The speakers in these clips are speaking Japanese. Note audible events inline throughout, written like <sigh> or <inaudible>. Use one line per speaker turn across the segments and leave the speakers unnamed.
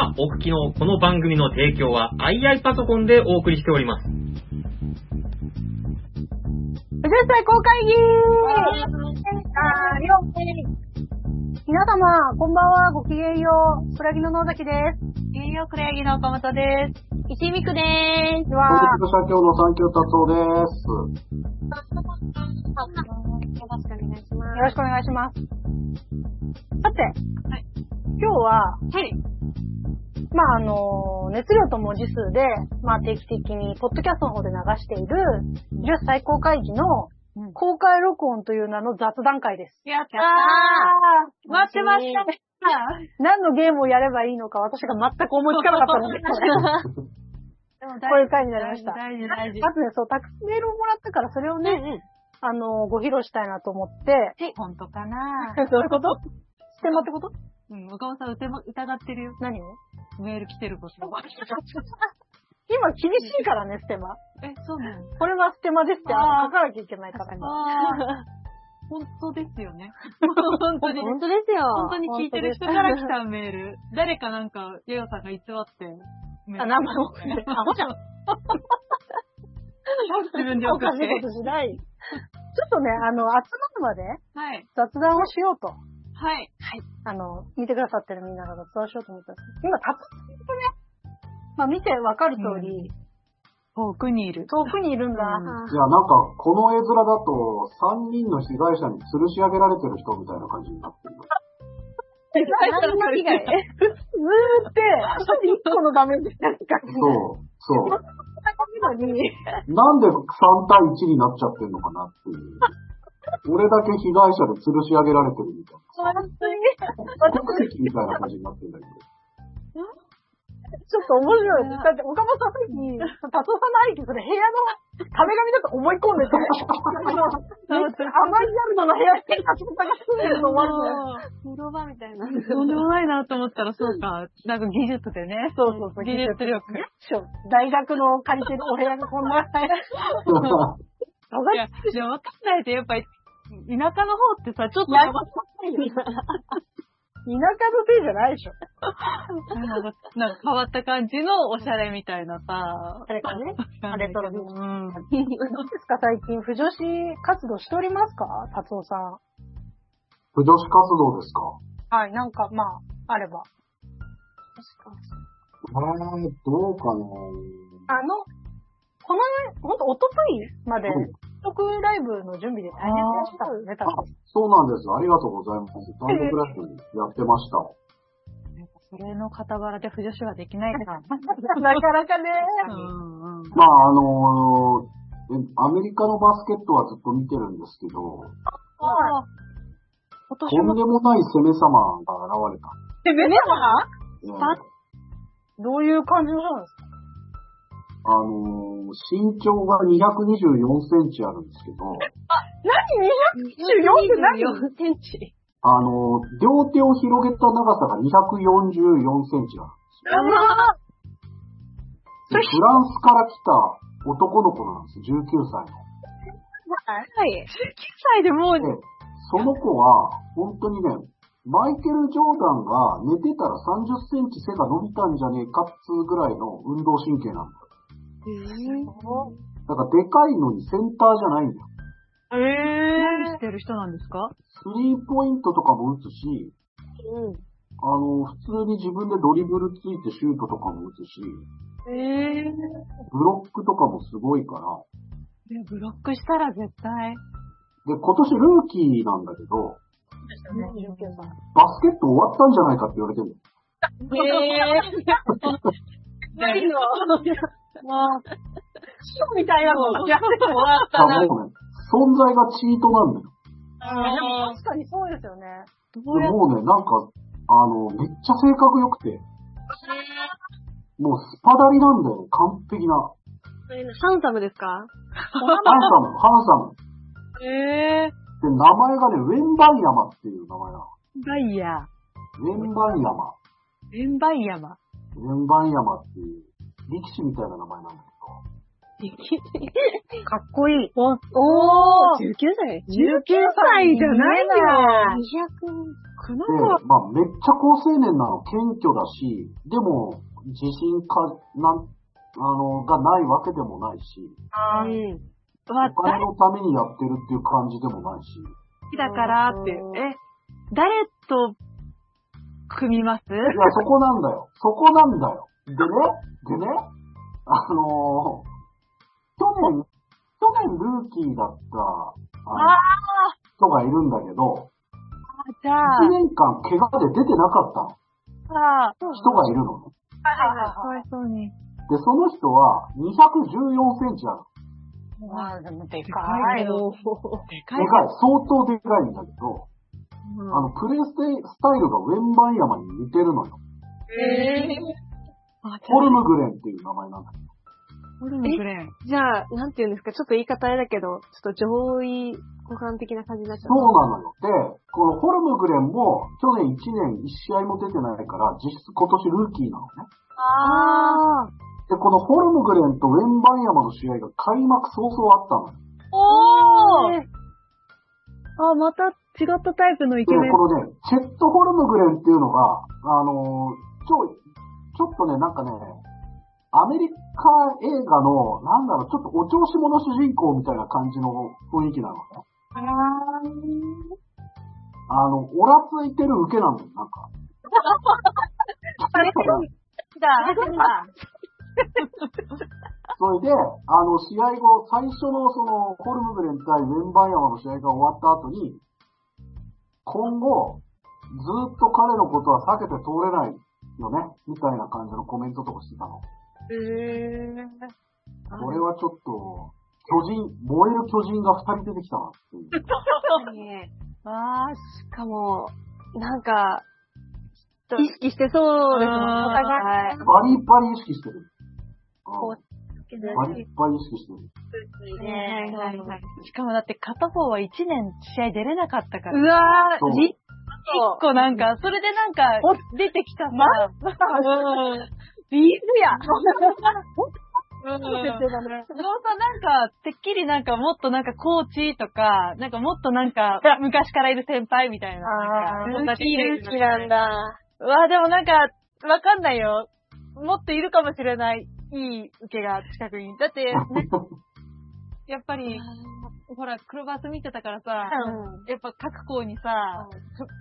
今お聞きのこの番組の提供は II パソコンでお送りしております。
藤歳公会議皆様、こんばんは、ごきげんよう。くらぎの野崎です。
ごきげんよう、くらぎの岡本です。石みくでーす。
では、
東社協の三協達夫です。
よろしくお願いします。
よろしくお願いします。さて、
はい
今日は、
はい。
まあ、あの、熱量と文字数で、まあ、定期的に、ポッドキャストの方で流している、10最高会議の
うん
公開録音という名の雑談会です。
やった
や
ー待ってましたね。<laughs>
何のゲームをやればいいのか私が全く思いつかなかったので、<laughs> <laughs> こういう回になりました。
大事、大事。
まずね、そう、たくさんメールをもらったから、それをね、
うん。
あの、ご披露したいなと思って、
え、本当かな
どういうこと？ステマってこと？
うん、岡本さん疑疑ってるよ。
何を？
メール来てること。<laughs>
今厳しいからね、ステマ。
え、そうなの？
これはステマですって、
あー
書かなきゃいけないから。
あー。本当ですよね。本当に。
本当ですよ。
本当に聞いてる人から来たメール。誰かなんか、ヨヨさんが偽って。
あ、名前を。アホじゃん。<laughs>
自分で送って
おかしいことしない。ちょっとね、あの、集まるまで
はい。
雑談をしようと。
はい。
あの、見てくださってるみんなが雑談しようと思ったんです今、たとえね、まあ見てわかる通り、
遠くにいる。
遠くにいるんだ。
うん
いや、なんか、この絵面だと、三人の被害者に吊るし上げられてる人みたいな感じになってる。<laughs>
何の被害？ズームって、一個の画面でなんか、
そう、そう。
のに、
なんで3対1になっちゃってんのかなっていう。俺だけ被害者で吊るし上げられてるみたい
本当に、
な。国籍みたいな感じになってるんだけど。
ちょっと面白い。だって、岡本さんさっき、達夫さんの兄貴、それ部屋の壁紙だと思い込んでて、<laughs> あの、甘いギャルドの部屋に達夫さんが住んでるの思われて、
風呂場みたいな。とんでもないなと思ったら、そうか。なんか技術でね。
そうそうそう
技術力。
大学の借りてるお部屋がこんな、<laughs>
いや、でもわかんないと、やっぱり、田舎の方ってさ、ちょっと、
やば田舎のせいじゃないでしょ。
なんかなんか変わった感じのおしゃれみたいなさ。
あれかね。あレトロ美
うん。
どうですか、最近、不女子活動しておりますか？達夫さん。
不女子活動ですか？
はい、なんか、まあ、あれば。
えー、どうかな
あの、このね、ほんと、おとといまで
うん、
特ライブの準備で大変でしたよね、多
あ
分。、
そうなんです。ありがとうございます。単独ライブやってました。
それの傍らで不女子はできないから。<laughs>
なかなかね。
うんうん。
まあ、あのーえアメリカのバスケットはずっと見てるんですけど、
ああ。今
とんでもない攻め様が現れた。
え、メは
えー
あ
どういう感じの人なんですか？
あのー身長が224センチあるんですけど、
何 ?224 って何
？4センチ。
あのー両手を広げた長さが244センチあるんですよ。でフランスから来た男の子なんです、19歳の。
はい。19歳でもう、
で、その子は、本当にね、マイケル・ジョーダンが寝てたら30センチ背が伸びたんじゃねえかっつうぐらいの運動神経なんだよ。だからでかいのにセンターじゃないんだよ。
え
何してる人なんですか？
スリーポイントとかも打つし、
うん。
あの、普通に自分でドリブルついてシュートとかも打つし、
ええ
ブロックとかもすごいから、
いやブロックしたら絶対。
で、今年ルーキーなんだけど、
29歳。
バスケット終わったんじゃないかって言われてるんだよ。
ええないの？もう、シみたいなのやって終わっ
あ
たな。
もうね、存在がチートなんだよ。
でも確かにそうですよね。
でもうね、なんか、あの、めっちゃ性格良くて、もうスパダリなんだよね、完璧な。
それハンサムですか？
ハンサム、ハンサム。
ええ
で、名前がね、ウェンバイヤマっていう名前なの。
バイヤー。
ウェンバイヤマ。
エンバイヤマ。
ウェンバイヤマっていう力士みたいな名前なんだけ
か？っこいい。
お、おー !19 歳
19歳じゃないよ。
200、
この
ど。で、まあ、めっちゃ高青年なの、謙虚だし、でも、自信か、なん、あの、がないわけでもないし、
あー
うん。
わ、
お金のためにやってるっていう感じでもないし、
好きだからって。え、誰と組みます？
いや、そこなんだよ。そこなんだよ。でね、でね、あのー去年、去年ルーキーだった、あの人がいるんだけど、
じゃあ、
1年間怪我で出てなかったの。
あ
人がいるのね。
あ、かわいそうに。
で、その人は214センチある。
まあ、でもで
で
かい。
かいでかい
でかい。相当でかいんだけど、あの、プレイステスタイルがウェンバンヤマに似てるのよ。
え
あ、
フォルムグレンっていう名前なんだけど。
ホルムグレン。
じゃあ、なんて言うんですか、ちょっと言い方あれだけど、ちょっと上位互換的な感じになっちゃ
そうなのよ。で、このフォルムグレンも去年1年1試合も出てないから、実質今年ルーキーなのね。
ああ。
で、このフォルムグレンとウェンバンヤマの試合が開幕早々あったのよ。
おー
え
あ、また違ったタイプのイ
で、
ケメン。
このね、チェット・フォルムグレンっていうのが、あのーちょ、ちょっとね、なんかね、アメリカ映画の、なんだろう、ちょっとお調子者主人公みたいな感じの雰囲気なのね。あの、オラついてる受けなんだよ、なんか。
だ。<laughs>
それで、あの、試合後、最初のその、フォルムグレン対ウェンバンヤマの試合が終わった後に、今後、ずっと彼のことは避けて通れないよね、みたいな感じのコメントとかしてたの。
え
これはちょっと、巨人、燃える巨人が二人出てきたなっていう。<laughs>
ー。ああ、しかも、なんか、意識してそうですもん、お互い。
バリバリ意識してる。
こ
うんバリバリ意識してる。
はいはいはい。
しかもだって片方は1年試合出れなかったから。
うわー、じ、
一個なんか、それでなんか、出てきたさ、
ビーズや。
うん。そうさ、なんか、てっきりなんかもっとなんかコーチとか、なんかもっとなんか、昔からいる先輩みたいな。
あー
なんか
ルーキールーキーなんだ。
うわ、でもなんか、わかんないよ。もっといるかもしれない。いい受けが近くに。だって、ね、<laughs> やっぱり、ほら、黒バス見てたからさ、やっぱ各校にさ、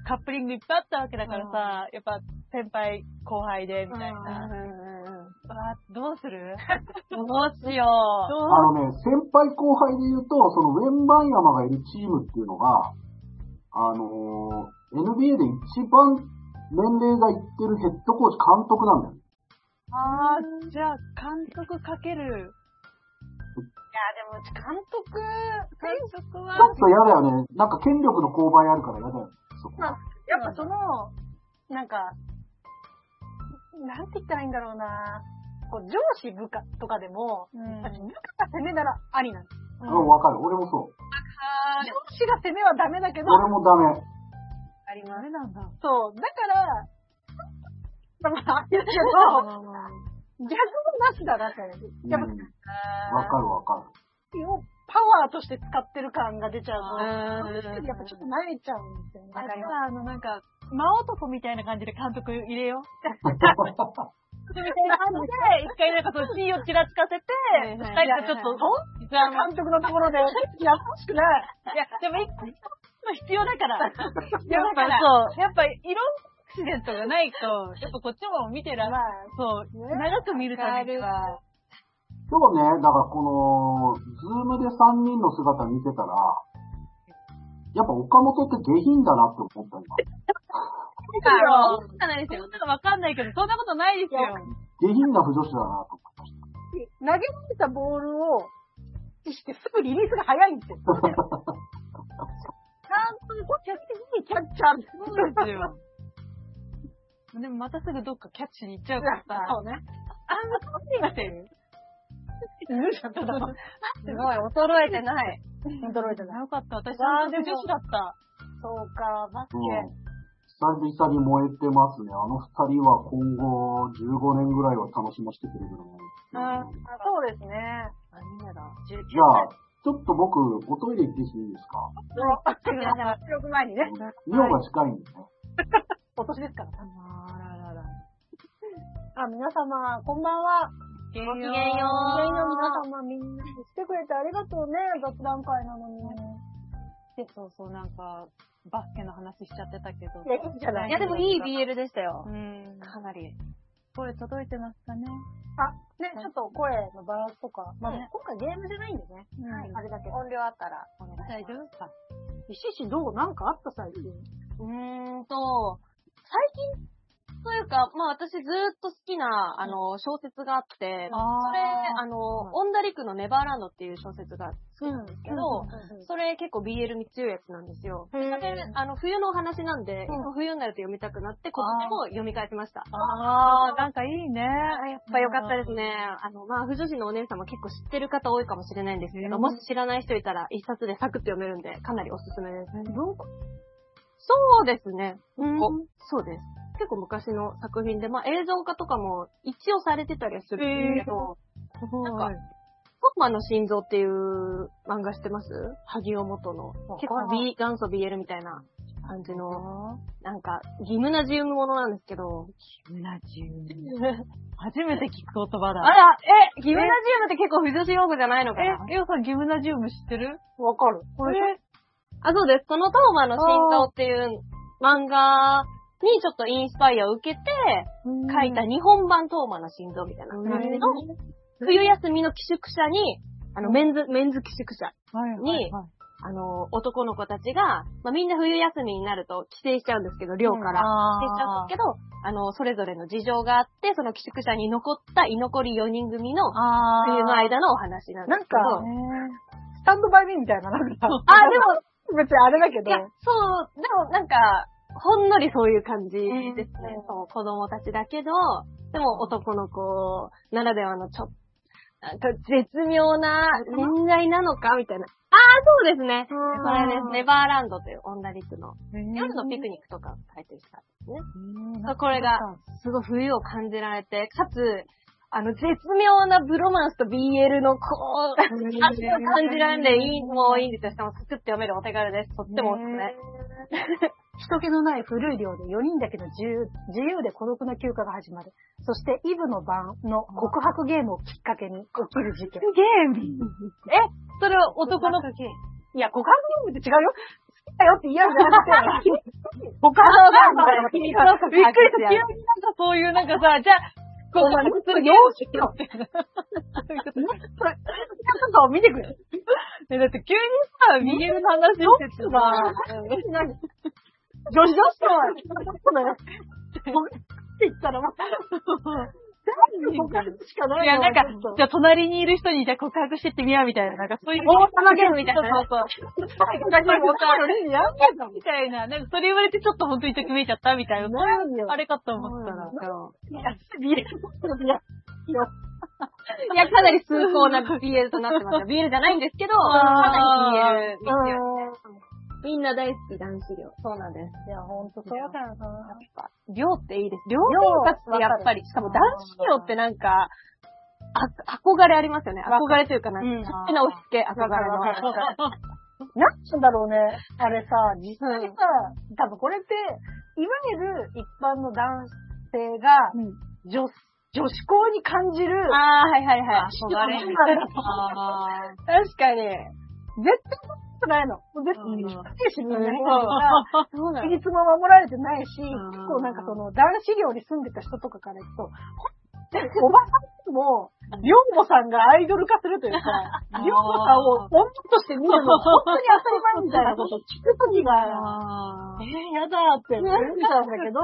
カップリングいっぱいあったわけだからさ、やっぱ先輩後輩で、みたいな。うわどうする？<laughs> どうしよう。
あのね、先輩後輩で言うと、そのウェンバンヤマがいるチームっていうのが、あのー NBA で一番年齢がいってるヘッドコーチ監督なんだよ。
ああ、じゃあ、監督かける。
いや、でも、監督、
監督は
ちょっと嫌だよね。なんか権力の勾配あるから嫌だよね。そこ
まあやっぱその、なんか、なんて言ったらいいんだろうな。こう上司部下とかでも、
うん
部下が攻めならありなんです。
うん、わかる。俺もそう。
上司が攻めはダメだけど、
俺もダメ。
あります。
ダメなんだ。
そう。だから、まあ、言うけど、逆もなしだなって。
うん
やっぱ、
わかるわかる。
をパワーとして使ってる感が出ちゃうと、
うん
やっぱちょっと慣れちゃうんですよね。
あれさ、あの、なんか、真男みたいな感じで監督入れよう。みたいな感じで、一回なんかその地位をちらつかせて、二人でちょっと、じゃあ、
監督のところで、やってほしくない。
いや、でも一個必要だから。やっぱ
だから
そう、やっぱ色アクシデントがないと、やっぱこっちも見てら、
まあ、
そう、
ね
長く見るためには、
今日ね、だからこの、ズームで3人の姿見てたら、やっぱ岡本って下品だなって思った今。
そうじゃないですよ。なんかわかんないけど、そんなことないですよ。
下品な不女子だなと思いまし
投げられたボールを、意識してすぐリリースが早いんですよ。<laughs> ちゃんと、キャッチャー、キャッチャー。
そうですよ。でもまたすぐどっかキャッチに行っちゃうからさ。
そうね。
あんな顔してませんよ。
いるじゃん、ただ。
すごい、衰えてない。
驚いてない。
よかった。私、
わー
女子だった。
そうか、バス
うん
ケ。。
久々に燃えてますね。あの二人は今後15年ぐらいは楽しませてくれると思うんですけど
あそうですね。
あ、みんなだ。
じゃあ、ちょっと僕、おトイレ行ってきていいですか？
収録前にね。
尿が近いんでね。
お年ですから。
あららら。
あ、皆様、こんばんは。
ごきげんよう。
ごきげんよう
皆様、みんな来てくれてありがとうね、雑談会なのに。
で、そうそう、なんか、バスケの話しちゃってたけど。
いや、いいんじゃない？
いや、でもいい BL でしたよ
う。ん。
かなり。
声届いてますかね？
あ、ね、ちょっと声のバランスとか。まあ、
ね
今回ゲームじゃないんでね。
うん
はい、あれだけど。
音量あったらお願いします。
大丈夫？ですか
石師どう？なんかあった最近。
うーんと、最近というか、まあ私ずーっと好きな、あの、小説があって、
あ
それ、あの、オンダリクのネバーランドっていう小説が好きなんですけど、それ結構 BL に強いやつなんですよ。それ、あの、冬のお話なんで、
うん
冬になると読みたくなって、今年も読み返しました。
あー、なんかいいね。
やっぱ良かったですね。あの、まあ、不女子のお姉さんも結構知ってる方多いかもしれないんですけど、
うん
もし知らない人いたら一冊でサクッと読めるんで、かなりおすすめです。そうですね。そうです。結構昔の作品で、まあ、映像化とかも一応されてたりはするんですけど、
すごい。
なんかトーマの心臓っていう漫画知ってます？萩尾元の。結構 B、元祖 BL みたいな感じの、なんか、ギムナジウムものなんですけど、
ギムナジウム。初めて聞く言葉だ。
あら、え、ギムナジウムって結構不女子用語じゃないのかな？
え、エオさんギムナジウム知ってる？
わかる。これ、
あ、そうです。そのトーマの心臓っていう漫画にちょっとインスパイアを受けて書いた日本版トーマの心臓みたいな。感じの、冬休みの寄宿舎に、あの、メンズ、メンズ寄宿舎、に
はい
あの、男の子たちが、まあ、みんな冬休みになると帰省しちゃうんですけど、寮から。帰省しちゃうんですけど、あの、それぞれの事情があって、その寄宿舎に残った居残り4人組の冬の間のお話なんですけど。
なんスタンドバイミーみたいな、なんか。
あ、でも、<laughs>
別にあれだけど。
いや、、そう、でもなんか、ほんのりそういう感じですね。そう、子供たちだけど、でも男の子ならではのちょっと、なんか絶妙な恋愛なのかみたいな。ああ、そうですね。
うん
これです。ネバーランドというオンダリクの
夜
夜のピクニックとか書いてる人ですね。
ク
これが、すごい冬を感じられて、かつ、あの、絶妙なブロマンスと BL のこう、味を <laughs> 感じられるんで、いい、もういいんですよ。しかもサクッと読めるお手軽です。とってもおすすめ。
人気のない古い寮で4人だけの自由自由で孤独な休暇が始まる。そして、イブの晩の告白ゲームをきっかけに起きる事件。
ゲーム？
それは男の、
いや、告白ゲームって違うよ。好きだよって言うんじゃなくて、<laughs> 告白ゲームだよ、君が。
びっくりした。急になんかそういうなんかさ、じゃあ、こう、普通に
容姿よ
みたいな。そういうこと
それ、それとかを見てくれ。
えだって急にさ、ビゲルの話しててさ、
何？女子女子の、僕って言ったらもう、何告白しかない
いや、なんか、じゃあ隣にいる人にじゃあ告白してってみようみたいな、なんかそういう。
王様ゲームみたいな。ね <laughs>
そう。そう。
だからもう。さ、
みたいな、なんかそれ言われてちょっと本当にときめいちゃったみたいな。あれかと思ったら。
いや、ビールいや、いや、
かなり崇高な BL となってますよ。BL じゃないんですけど、かなり BL ですよ。
う
みんな大好き男子寮。そうなんです。
ん。いや、ほんとそうだよな。
寮っていいです。寮生活ってやっぱり、しかも男子寮ってなんか、あ、憧れありますよね。憧れというかな、
うん
勝手な押し付け、憧れの。<laughs>
なんなんだろうね。あれさ、実際さ、多分これって、いわゆる一般の男性が、女、女子校に感じる、
あー、はいはいはい。
憧れ <laughs> <laughs>
確かに。
絶対良くないの。絶対にしみんなが、<laughs>
そうな
規律も守られてないし、
ん
結構なんかその男子寮に住んでた人とかから言うと、<laughs> おばさんも、りょうもさんがアイドル化するというか、りょうもさんを女として見るのが本当に当たり前みたいなことを聞くときが、<laughs>
あ
えー、やだーって思っちゃうんだけど、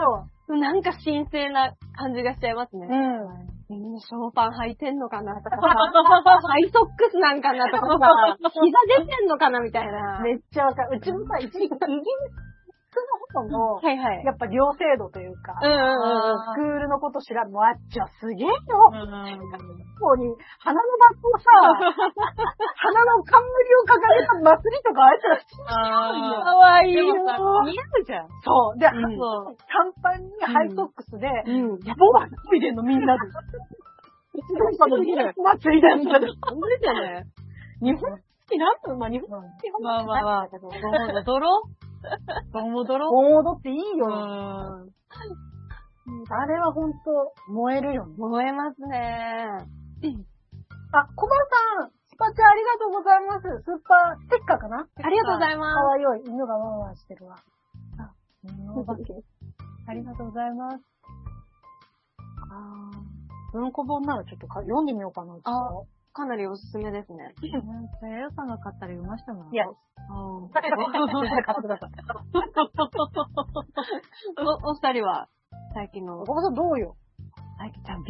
なんか神聖な感じがしちゃいますね。
うん。
みんなショーパン履いてんのかなとかさ、ハイソックスなんかなとかさ、膝出てんのかなみたいな。
めっちゃわかる。うちもさ、一時期イギリスのホ人の、
はいはい。
やっぱ両制度というか、
うんうんうん。
スクールのこと知らん、もうあっちはすげえよ。
うん
ここに、花のバッグをさ、<laughs> 花の冠を掲げた祭りとかあいつら普通に
あ
かわいいよ。
似合うじゃん。
そう。で、
うん。
短パンにハイソックスで、
うん。
やぼばついでんのみんなで。一年間の祭りだみたいな。
本当ですよね。
日本好きなん？まあ日本好き
まあまあまあ、どうもどろ <laughs> どうもどろ
盆踊っていいうよ。
ん。
あれはほんと、燃えるよね。
燃えますね。
あ、小林さん、スパチャありがとうございます。スーパーステッカーかな？
ありがとうございま
かわいい犬がワンワンしてるわ。あ、
お化け。ありがとうございます。
あー文庫本ならちょっとか読んでみようかな。ちょっと
す。かなりおすすめですね。
なんか、やさんが買ったら読ましたもん。
いや、
うん。
買ってください。
お、お二人は、最近の。
小林さんどうよ？
最近じゃあ BL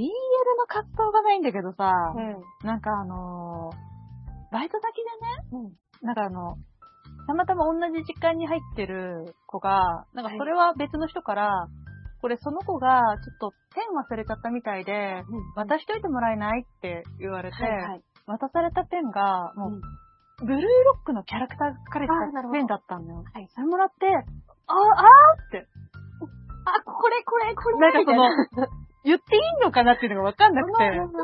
の活動がないんだけどさ、
ん。
なんかあのーバイト先でね、なんかあの、たまたま同じ時間に入ってる子が、なんかそれは別の人から、これその子がちょっとペン忘れちゃったみたいで、渡しといてもらえないって言われて、
はいはい。
渡されたペンが、もう、
うん。
ブルーロックのキャラクターが書かれてたペンだったんだよ。
はい。
それもらって、あー、あーって、
あ、これこれこれ
なんかその、言っていいのかなっていうのがわかんなくて、
好きなんだ。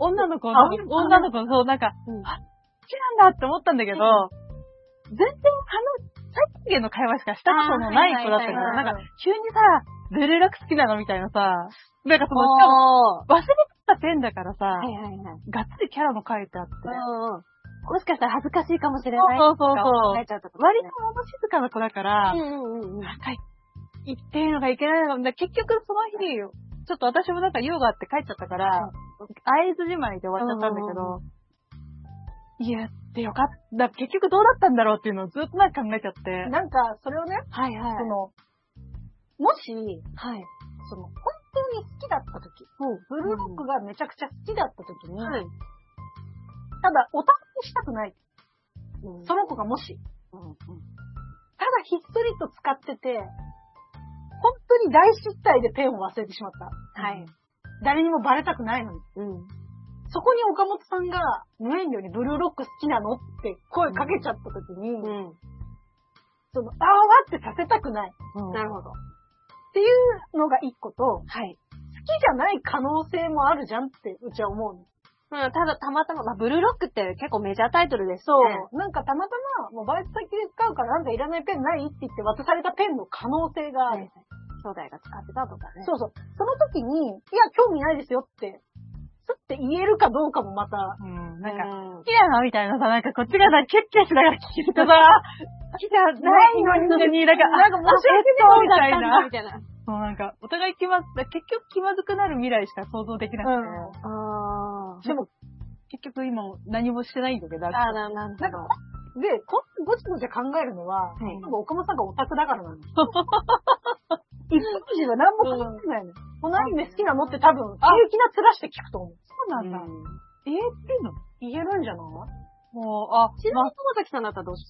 女の子
あ
の、女の子の、そう、なんか、
うん。
あ、好きなんだって思ったんだけど、全然、あの、最低限の会話しかしたことのない子だったから、
あーはいはいはい
なんか、急にさ、ブルーロック好きなのみたいなさ、なんかその、しかも。忘れてたペンだからさ、
はいはいはい。
がっつりキャラも書いてあって。
もしかしたら恥ずかしいかもしれない。
そうそうそう割と物静かな子だから、
うんうんうんうん。
なんか、言っていいのかいけないのか、結局その日、ちょっと私もなんか用があって帰っちゃったから、合図じまいで終わっちゃったんだけど、言ってよかった。結局どうだったんだろうっていうのをずっとなんか考えちゃって。
なんか、それをね、
はいはい。
その、もし、
はい。
その、本当に好きだった時、ブルーロックがめちゃくちゃ好きだった時に、
はい。
ただ、オタクにしたくない。
うん
その子がもし、
うんうん
ただひっそりと使ってて、本当に大失態でペンを忘れてしまった。
はい。
誰にもバレたくないのに。
うん。
そこに岡本さんが無遠慮にブルーロック好きなのって声かけちゃった時に、
うん。
その、あーわってさせたくない。
なるほど。
っていうのが一個と、好
はい。
きじゃない可能性もあるじゃんってうちは思うの。
うん、ただ、たまたま、まあ、ブルーロックって結構メジャータイトルです
そ
ね。
う。なんかたまたま、もうバイト先で使うからなんかいらないペンないって言って渡されたペンの可能性がある。
はいはい。兄弟が使ってたとかね。
そうそう。その時に、いや、興味ないですよって、すって言えるかどうかもまた、
うん、なんか、
うん
好きなのみたいなさ、なんかこっちがさ、キャッキャしながら聞いてたさ、好きじゃないのに、なんか、
なんか申し訳
そうみたい
み
な。
たいな。
そうなんか、お互い気まず、結局気まずくなる未来しか想像できなくて、
うん
あー。
でも、
結局今何もしてないんだけど、
あー、な、なん
なんかで、こごちごち考えるのは、
はい
岡本さんがオタクだからなの。<laughs> 一般人は何も考えないの。このアニメ好きなのって多分、平気な面して聞くと思う。
そうなんだ。
う。
言えてんの？
言えるんじゃない？
もう、あ、
ちなみに友崎さんだったらどうし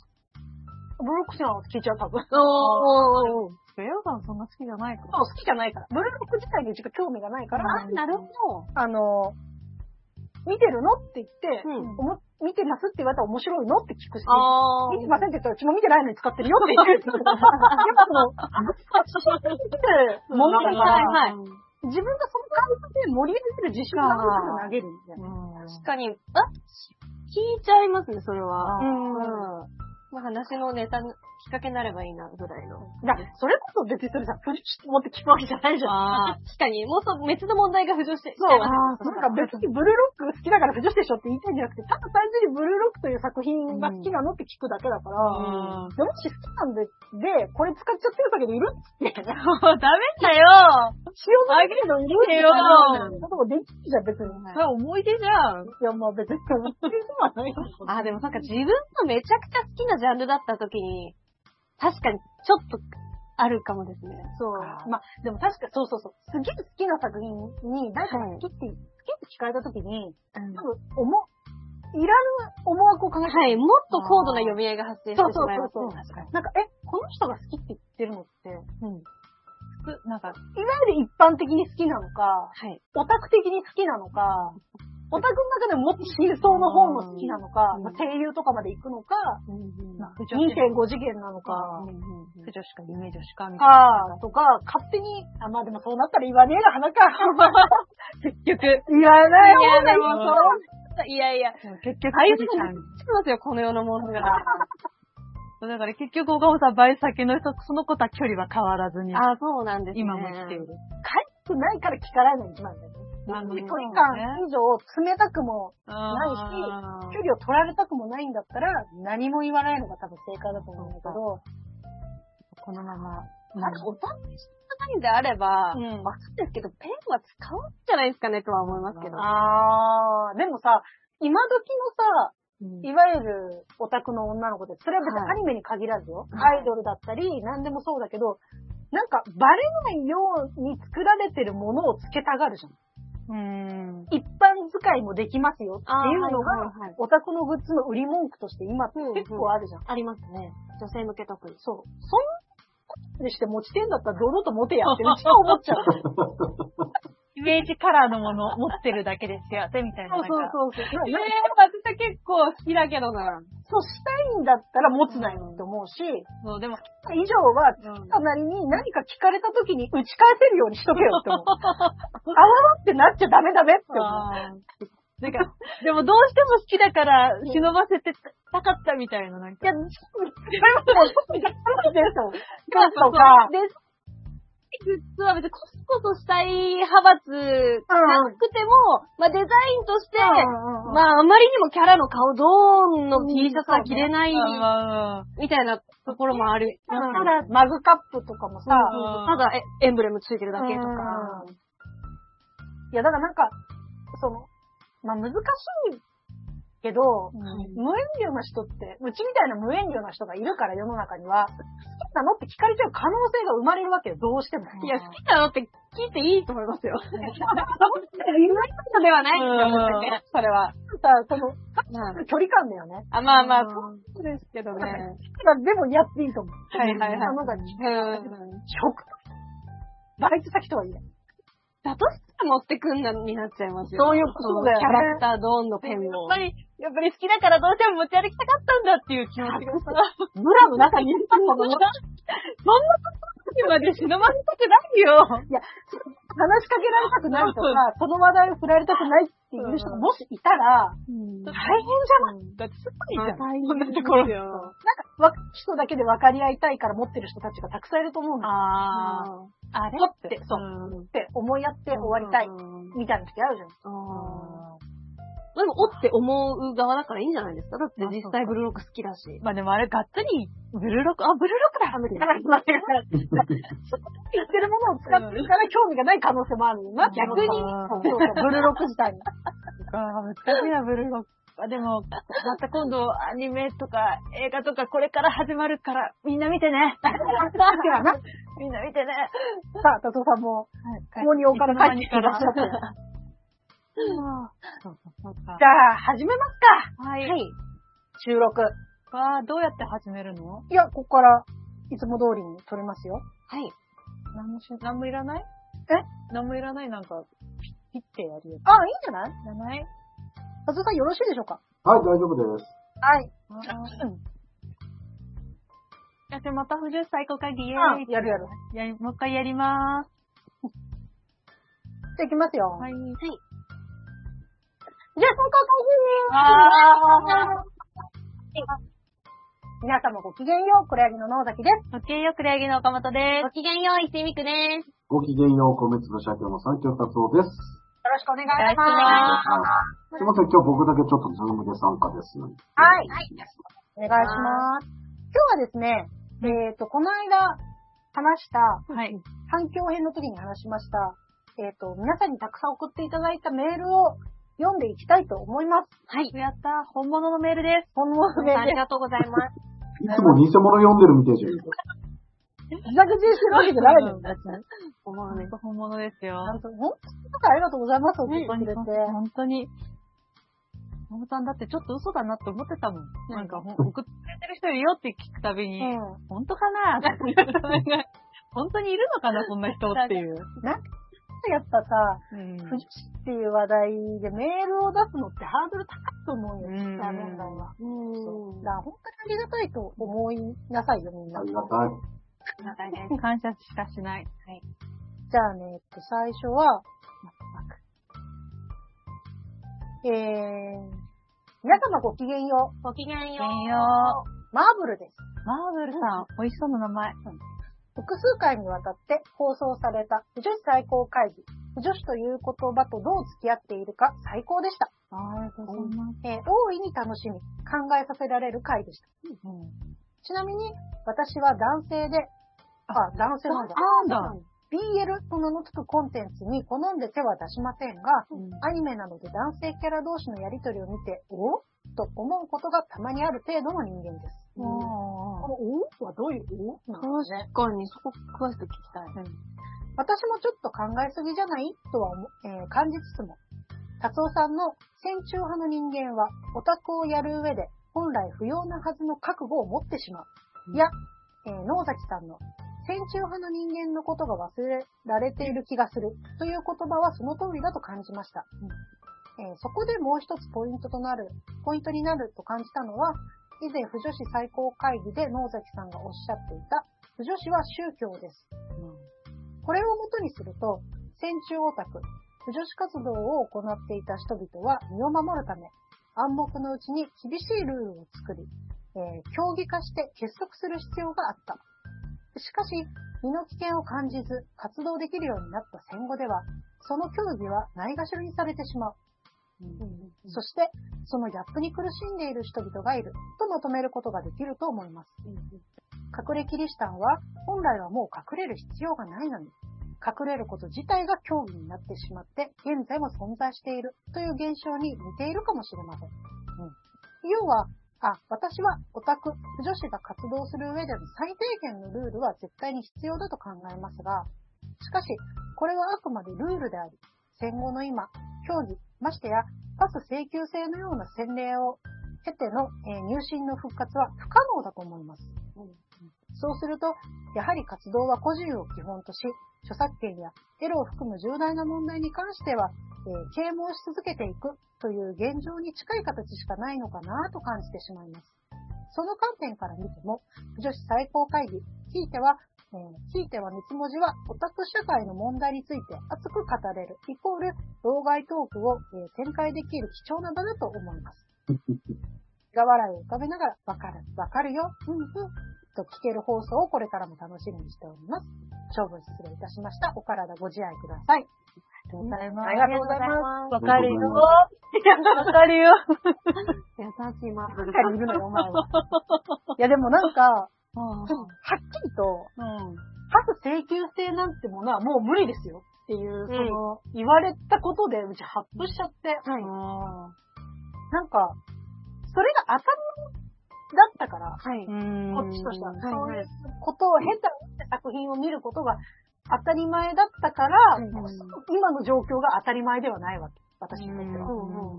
ブロックスなの聞いちゃう多分。
たおー。
エアガンそんな好きじゃないか
そう、好きじゃないから。ブルーロック自体にうちが興味がないから、
あ、なるほど。
あの、見てるの？って言って、
うん。
見てますって言われたら面白いの？って聞くし、
あ
見てませんって言ったらうちも見てないの？に使ってるよって言う。やっぱその、ものだから、
はい。は <laughs> い
自分がその感覚で盛り上げる自信が。あるから投げるみたいな。
確かに、あ聞いちゃいますね、それは。
あ
うん。まあ話のネタ、きっかけになればいいな、ぐらいの。
だそれこそ別にそれさ、プリシと思って聞くわけじゃないじゃん。
あ
確かに、もうそう、別の問題が浮上して、
そう。
ゃいます
なんか別にブルーロック好きだから不女子でしょって言いたいんじゃなくて、ただ単純にブルーロックという作品が好きなのって聞くだけだから、
あ。
でもし好きなんで、で、これ使っちゃってるだけどいるって、
も <laughs> うダメだよ
塩のだけどいるって
よ
こともできるじゃん、別に。
それ思い出じゃん。
いや、まあ別に、思ってるのはないよ。<laughs>
あ、でもなんか自分のめちゃくちゃ好きなジャンルだった時に、確かにちょっとあるかもですね。
そう。まあ、でも確か、そうそうそう。すげえ好きな作品に、誰かが好きって、好きって聞かれた時に、
うん
多分、思、いらぬ思惑を考えてる
はい、もっと高度な読み合いが発生してしまいます。
そうそうそうなんか、え、この人が好きって言ってるのって、いわ
ふなんか、
ゆる一般的に好きなのか、
はい。
オタク的に好きなのか、オタクの中でももっと真相の方も好きなのか、声優とかまで行くのか、
まあ不女子
2.5次元なのか、
不女子か夢女子かみたいな。
か、とか、勝手に、あ、まあでもそうなったら言わねえが花か。
結局、
言わない方が <laughs> いい
でもそう、いやいや、
結局、
はい、
富士山
してますよ、この世のものが。
だから結局、岡本さん、バイ先の人、その子とは距離は変わらずに、
あ、そうなんですね。
今も来ている。
帰ってないから聞かれない一番ね。
なるほど
距離感以上冷たくも、
ない
距離を取られたくもないんだったら、何も言わないのが多分正解だと思うんだけど、
このまま。
あれ、おたくないんであれば、
うん。
わかるんですけど、ペンは使うんじゃないですかねとは思いますけど。
あー、でもさ、今時のさ、
うん。
いわゆるオタクの女の子って、それは別に
はい。
アニメに限らずよ。
はい。
アイドルだったり、何でもそうだけど、なんかバレないように作られてるものをつけたがるじゃん。
うん。
一般使いもできますよっていうの
はい
が、オタクのグッズの売り文句として今結構あるじゃん。
ありますね。女性向け特に。
そう。そんなことにして持ちてんだったら堂々と持てやってうちは思っちゃう。<laughs>
イメージカラーのものを持ってるだけですよ、みたいな。なんか
そうそう。
えー、私は結構好きだけどな。
そうしたいんだったら持つなよって思うし、
そう、でも、
以上は、
うん
たなりに何か聞かれた時に打ち返せるようにしとけよって思う。あわわってなっちゃダメダメって思う。
なんか、でもどうしても好きだから、忍ばせてたかったみたいな、なんか。
いや、それはもう、<laughs> そうですよ。<laughs> とか、
で、グッズは別にコスコスしたい派閥なくても、まあデザインとして、
ま
まああまりにもキャラの顔ドーンの T シャツは着れない
あ
みたいなところもある。
ただ、マグカップとかもさ、
うん
ただえエンブレムついてるだけとか。
うん。いや、だからなんか、その、まあ難しいけど、
うん
無遠慮な人って、うちみたいな無遠慮な人がいるから世の中には、好きなのって聞かれちゃう可能性が生まれるわけよ、どうしても。
いや、好きなのって聞いていいと思いますよ。<laughs>
言わない
そうではないって思ってね、それは。
さ、その、距離感だよね。
あ、まあまあ、
うん
そうですけどね。
まあでもやっていいと思う。
はいはいはい
あのが
うん。
職バイト先とはいえ。
だとしたら持ってくんなになっちゃいますよ。
そういうことだよね
キャラクタードーンのペンを。
やっぱり、やっぱり好きだからどうしても持ち歩きたかったんだっていう気持ちがさ、
ブラの中にいるの
そんな時まで忍ばせたくないよ。
いや、話しかけられたくないとか、その話題を振られたくないっていう人がもしいたら、大変じゃない？
だってすごいじゃん。
まあ大変
こんなところで。
なんか、若い人だけで分かり合いたいから持ってる人たちがたくさんいると思うの。
ああ。あれ？
持って、そう、って思いやって終わりたい、みたいな時あるじゃん。
でも、おって思う側だからいいんじゃないですかだって実際ブルーロック好きだし。
まあでもあれ、がっつり、ブルーロック、あ、ブルーロックだみたいな。
だから、言ってるものを使ってるから興味がない可能性もあるよな。逆に、
うん
そうそうブルーロック自体に。
あ難しいな、ブルーロック。あ <laughs> でも、また今度アニメとか映画とかこれから始まるから、みんな見てね。みんな見てね。
さあ、達夫さんも、ここにおから帰ってきてらっしゃじ。ゃあ、始めますか。
はい。
はい。
収録。
わあ、どうやって始めるの？
いや、ここから、いつも通りに撮りますよ。
はい。
何もし、何もいらない？
え？
何もいらない？なんか、ピッてやるやつ。
あ、いいんじゃない？
いらない？
達夫さんよろしいでしょうか
はい、大丈夫です。
はい。
あうん。<laughs> じゃあ、じゃあまた50歳公開でイエ
あ
ーイ。
やるやる。
やりもう一回やりまーす。
じゃあ行きますよ。
はい。
じゃあ、今回
あ
皆様ごきげんよう、黒柳の野崎です。
ー。ごきげんよう、くれやぎの岡本です
ご。きげんよう、いすみくです。
ごきげんよう、米粒社協の三京達夫です。
よろしくお願いし
お願いし
ます。
すいません、今日僕だけちょっとズームで参加です。
はい。お願いします。今日はですね、えっ、と、この間話した、
はい。
反響編の時に話しました、えっ、と、皆さんにたくさん送っていただいたメールを読んでいきたいと思います。
はい。
やったー。本物のメールです。
本物のメールで。
ありがとうございます。
いつも偽物読んでるみたいじゃん。
自作自演してるわけじゃないのよ。
思うね。
本物ですよ。
本当に、本当にありがとうございます、
本当に、
くれて。
本当に。マモさんだってちょっと嘘だなって思ってたもん。なんか、送ってくれてる人いるよって聞くたびに、
うん。
本当かな本当にいるのかな、そんな人っていう。
やっぱさ、
うん
不女子っていう話題でメールを出すのってハードル高いと思うよ、
うん
実際問題は。
うん。
だから本当にありがたいと思いなさいよ、みんな。
ありがたい。
ありがたいです。
感謝しかしない。
じゃあね、えっと、最初は、えー、皆様ごきげんよ
ごきげんよ
ごきげんよ
う。マーブルです。
マーブルさん、美味しそうな名前。
複数回にわたって放送された不女子最高会議。不女子という言葉とどう付き合っているか最高でした。
ありがとうございます。
えー大いに楽しみ、考えさせられる回でした。ちなみに、私は男性で、あ、男性なんだ。
あなんだ
BL と名の付くコンテンツに好んで手は出しませんが、アニメなどで男性キャラ同士のやりとりを見て、おと思うことがたまにある程度の人間です。このおはどういうおなんですね。
確かに、そこ詳しく聞きたい。
私もちょっと考えすぎじゃない？とは思、えー感じつつも、達夫さんの戦中派の人間は、オタクをやる上で、本来不要なはずの覚悟を持ってしまう。いや、えー野崎さんの、戦中派の人間のことが忘れられている気がするという言葉はその通りだと感じました。えーそこでもう一つポイントとなる、ポイントになると感じたのは、以前不女子最高会議で野崎さんがおっしゃっていた、不女子は宗教です。これをもとにすると、戦中オタク、不女子活動を行っていた人々は身を守るため、暗黙のうちに厳しいルールを作り、えー競技化して結束する必要があった。しかし、身の危険を感じず活動できるようになった戦後では、その競技はないがしろにされてしまう。そして、そのギャップに苦しんでいる人々がいるとまとめることができると思います。隠れキリシタンは本来はもう隠れる必要がないのに、隠れること自体が競技になってしまって、現在も存在しているという現象に似ているかもしれません。要は、あ、私はオタク、女子が活動する上での最低限のルールは絶対に必要だと考えますが、しかし、これはあくまでルールであり、戦後の今、競技、ましてやパス請求制のような洗礼を経ての、えー入信の復活は不可能だと思います。そうすると、やはり活動は個人を基本とし、著作権やエロを含む重大な問題に関しては、えー啓蒙し続けていくという現状に近い形しかないのかなと感じてしまいます。その観点から見ても、女子最高会議、ひいては、えーひいては三つ文字はオタク社会の問題について熱く語れる、イコール、老害トークを、えー展開できる貴重な場だと思います。が笑いを浮かべながら、わかる、わかるよ、うんうん、と聞ける放送をこれからも楽しみにしております。長文失礼いたしました。お体ご自愛ください。
ありがとうございます。
ありがとうございます。
わかるよ。
あ
わかるよ。<laughs>
優しい。ま。
確かにい。るのよ、お前は。い。や、でもなんか、は
うん
っきりと、
うん。
請求制なんてものはもう無理ですよっていう、その、言われたことで、うちハッとしちゃって、
は
なんか、それが当たり前だったから、
はい。
こっちとしては、
はい
そういうことを経た作品を見ることが当たり前だったから、
うん。
今の状況が当たり前ではないわけ。私にとっては。
うん。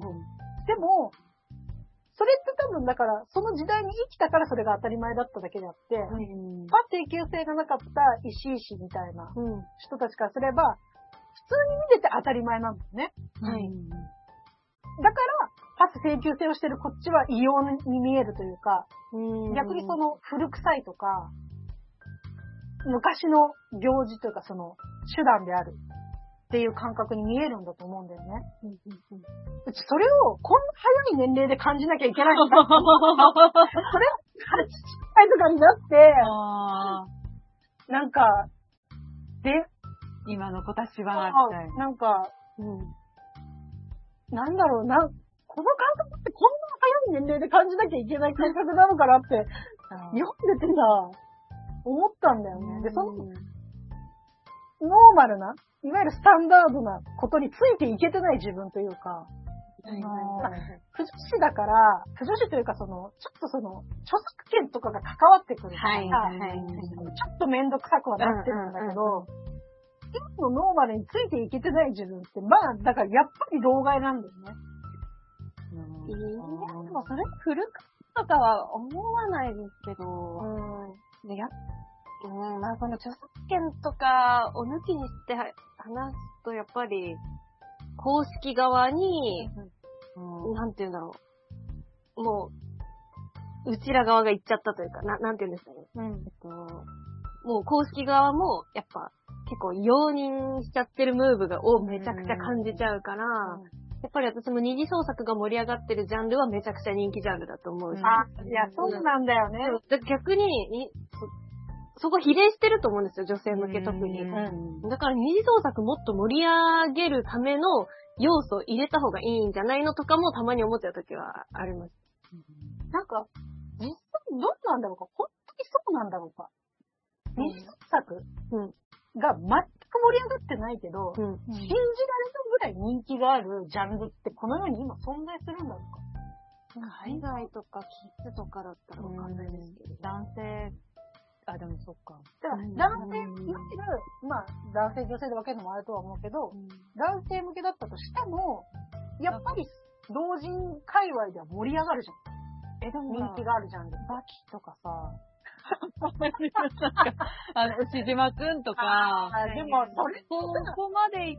でも、それって多分だから、その時代に生きたからそれが当たり前だっただけであって、
うん
パ請求制がなかった石井氏みたいな
うん。
人たちからすれば、普通に見てて当たり前なんだよね。
はい。
だから、パス請求制をしてるこっちは異様に見えるというか、
うん
逆にその古臭いとか、昔の行事というかその手段であるっていう感覚に見えるんだと思うんだよね。うちそれをこんな早い年齢で感じなきゃいけないんだ。<laughs> それ、8歳とかになって、なんか、で、
今の子たちは、な。
なんか、なんだろうな、この感覚ってこんな早い年齢で感じなきゃいけない感覚なのかなって、読んでてさ、思ったんだよね。で、その、ノーマルな、いわゆるスタンダードなことについていけてない自分というか、不女子だから、不女子というかその、ちょっとその、著作権とかが関わってくるからさ、
はいはいはい。
ちょっとめんどくさくはなってるんだけど、今のノーマルについていけてない自分って、まあ、だからやっぱり老害なんだよね。
いや、でもそれ古くとかは思わないですけど、でやうん、まあこの著作権とかを抜きにして話すと、やっぱり、公式側に、なんて言うんだろう。もう、うちら側が言っちゃったというか、ななんて言うんですかね。
うん。
えっと、もう公式側も、やっぱ、結構容認しちゃってるムーブがをめちゃくちゃ感じちゃうから、やっぱり私も二次創作が盛り上がってるジャンルはめちゃくちゃ人気ジャンルだと思うし。
あ、いや、そうなんだよね。
逆ににそ、そこ比例してると思うんですよ、女性向け特に。
うん。
だから二次創作もっと盛り上げるための要素を入れた方がいいんじゃないのとかもたまに思っちゃう時はあります。
なんか、実際どうなんだろうか。本当にそうなんだろうか。二次創作
うん
が全く盛り上がってないけど、
うん。
信じられるぐらい人気があるジャンルってこの世に今存在するんだろうか。
海外とかキッズとかだったらわかんないですけど。
男性、あ、でもそっか。
だから
うん
男性、いわゆる、まあ、男性女性で分けるのもあるとは思うけど、男性向けだったとしても、やっぱり同人界隈では盛り上がるじゃん。
え、でも
人気があるジャンル。
バキとかさ、<laughs> あの、牛島くんとか、
あでも、それ、
そこまで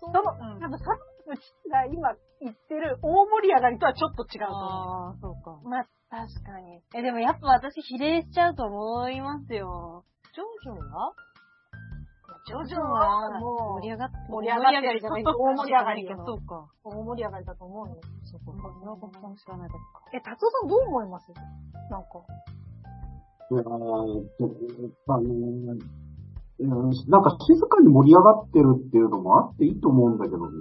そ
の、
うん
多分そのうちが今言ってる大盛り上がりとはちょっと違うと思
ああ、そうか。
まあ、確かに。え、でもやっぱ私比例しちゃうと思いますよ。
ジョジョは？
う。ジョジョはもう
盛り上がって、
盛り上がってる
じゃない
大盛り上がりよ。
そうか。
大盛り上がりだと思うよ。
そうか。村岡さん知らないだけか。
え、達夫さんどう思います？なんか。
いやーとあのなんか静かに盛り上がってるっていうのもあっていいと思うんだけどね。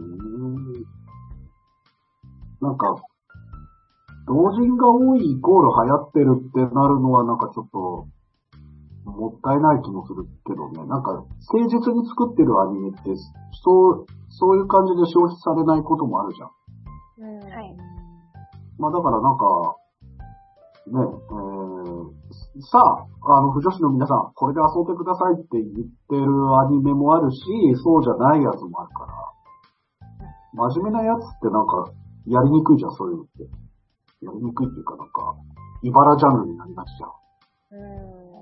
なんか、同人が多いイコール流行ってるってなるのはなんかちょっと、もったいない気もするけどね。なんか、誠実に作ってるアニメって、そう、そういう感じで消費されないこともあるじゃん。
うん。
はい。
まあだからなんか、ね、えー、さあ、あの、不女子の皆さん、これで遊んでくださいって言ってるアニメもあるし、そうじゃないやつもあるから、真面目なやつってなんか、やりにくいじゃん、そういうのって。やりにくいっていうかなんか、茨ジャンルになりがちじゃん。
うん。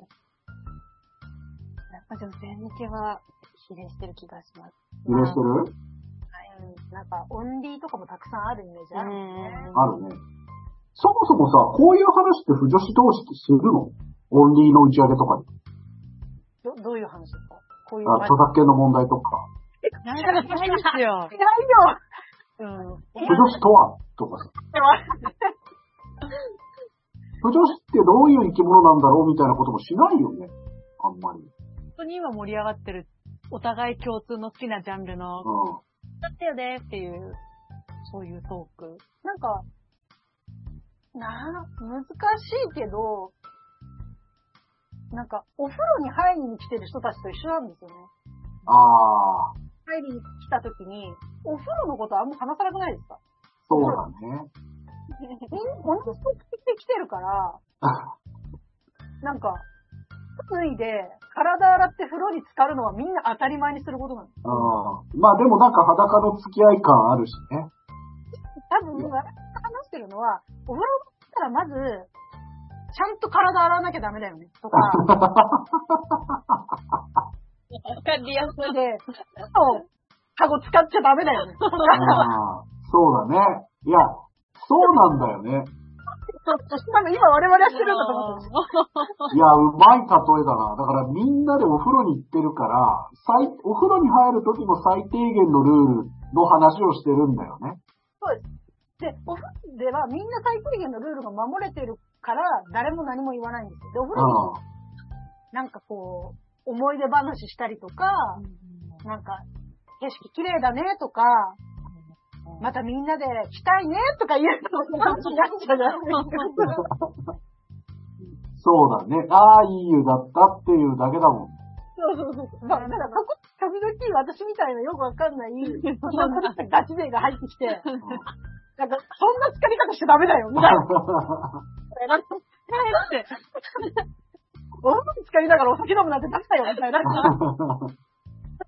やっぱ女性向けは比例してる気がします。
比例してる？
うんなんか、オンリーとかもたくさんあるイメージあるね。
あるね。そもそもさ、こういう話って不女子同士ってするの？オンリーの打ち上げとかに。
ど、どういう話ですか？こういう
あ、
話。
著作権の問題とか。
ないないですよ。<laughs>
違うよ
うん。
不女子とは？とかさ。不 <laughs> 女子ってどういう生き物なんだろうみたいなこともしないよね。あんまり。
本当に今盛り上がってる、お互い共通の好きなジャンルの、
う
だったよねっていう、そういうトーク。
なんか、な難しいけど、なんか、お風呂に入りに来てる人たちと一緒なんですよね。
ん。ああ、
入りに来た時に、お風呂のことあんま話さなくないですか？
そうだね。
みんな同じ目的で来てるから、なんか、服脱いで、体洗って風呂に浸かるのはみんな当たり前にすることなんです。
うん。まあでもなんか裸の付き合い感あるしね。
多分、私が話してるのは、お風呂だったらまず、ちゃんと体洗わなきゃダメだよね、とか、
わかりやすい。
で、そう、カゴ使っちゃダメだよね、
そうだね。いや、そうなんだよね。
多分今我々はしてるんだと思うんですよ。
いや、うまい例えだな。だからみんなでお風呂に行ってるから、最お風呂に入る時の最低限のルールの話をしてるんだよね。
で、お風呂ではみんな最低限のルールが守れてるから、誰も何も言わないんですよ。で、お風呂になんかこう、思い出話したりとか、なんか、景色綺麗だねとか、またみんなで来たいねとか言うと、なんかなっちゃうじゃない。
そうだね。ああ、いい湯だったっていうだけだもん。
そうそうそう。まあ、だから、そこ、時々私みたいなよくわかんない、ガチ勢が入ってきて、なんか、そんな疲れ方しちゃダメだよ、みたいな。
って。<laughs>
お風呂に浸かりながらお酒飲むなんてダメだよ、みたいな。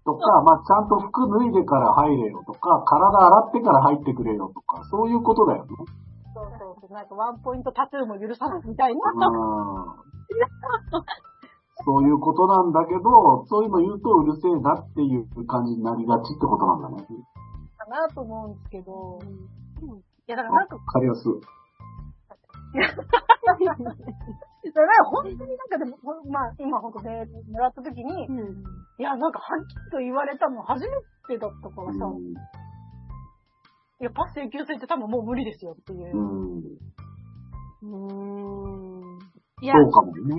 とか、まあ、ちゃんと服脱いでから入れよとか、体洗ってから入ってくれよとか、そういうことだよね。
そうそうそう。なんかワンポイントタトゥーも許さないみたいな。
うんそういうことなんだけど、そういうの言うとうるせえなっていう感じになりがちってことなんだね。
かなと思うんですけど。いや、だからなんか、
わかりやすい。<laughs>
だから本当になんかでも、ほんまあ、今ほんとね、もらった時に、いや、なんかはっきりと言われたの初めてだったからさ、いや、パス請求制って多分もう無理ですよっていうう。
ん。
うーん。
いや、
そうかもね。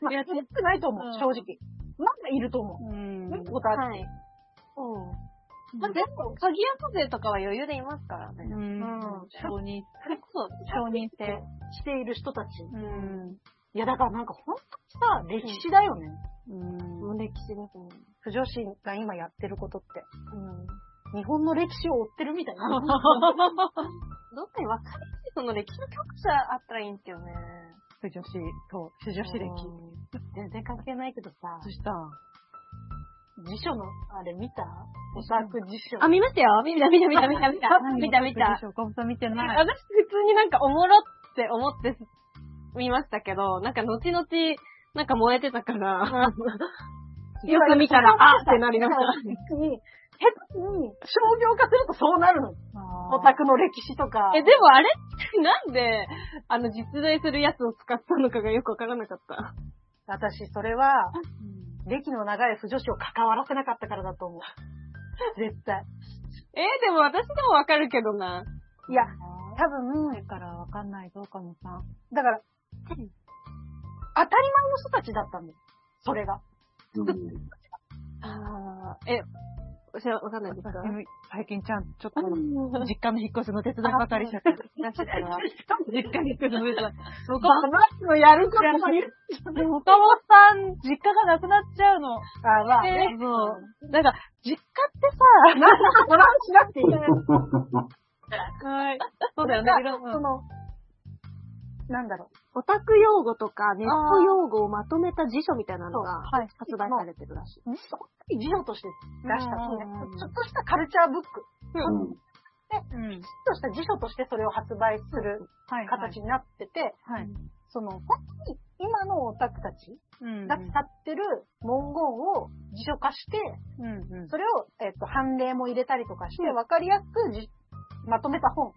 まあ、<laughs>
いや
少ないと思う
うん、
正直。まだいると思う。
うん。
ことある。
はい。うん。まあ、でも、鍵山勢とかは余裕でいますからね。
うん。承認、
それこそ、
承認制。
している人たち。
うん。
いや、だからなんか本当にさ、歴史だよね。
うん。
もう歴史ですね。
不女子が今やってることって。
うん。
日本の歴史を追ってるみたいな。<laughs>
どっかに分かりやすいその歴史の教科書あったらいいんですよね。
不女子と、不女子歴。
全然関係ないけどさ
そ、した
辞書の、あれ見た？オタク辞書。
あ、見ましたよ見た見た見た見た見た。見た見た。
岡本さん見てない。
私普通になんかおもろって思って見ましたけど、なんか後々、なんか燃えてたから、よく見たら、あってなりました。
別に、下手に商業化するとそうなるの？オタクの歴史とか。
え、でもあれってなんで、あの、実在するやつを使ったのかがよくわからなかった。
私、それは、歴の長い不女子を関わらせなかったからだと思う。<laughs> 絶対。
えでも私でもわかるけどな。
いや、多分、
だからわかんないぞ、岡本さん。
だから、当たり前の人たちだったんだよ。それが。
うん <laughs>
あー、え、私はわかんないですか？
最近ちゃん、ちょっと、実家の引っ越しの手伝いばかりしちゃっ
たら。
実家に引っ越しの手伝い。
話のやることも言う。
でも岡本さん、実家がなくなっちゃうの。
あ、まあね。
そう。だから、実家って
なんかこの話しなくていい。
さ、<laughs> はい。そうだよね。
その、なんだろう。
オタク用語とかネット用語をまとめた辞書みたいなのが
はい
発売されてるらしい。
そこに辞書として出した、
うん
ちょっとしたカルチャーブック。
うん
うん。
ちょっとした辞書としてそれを発売する
はい。
形になってて、
はい。
その、本当に今のオタクたち
うん。
が使ってる文言を辞書化して、
うん。うん。
それを、えっと、判例も入れたりとかして、わかりやすくじまとめた本を。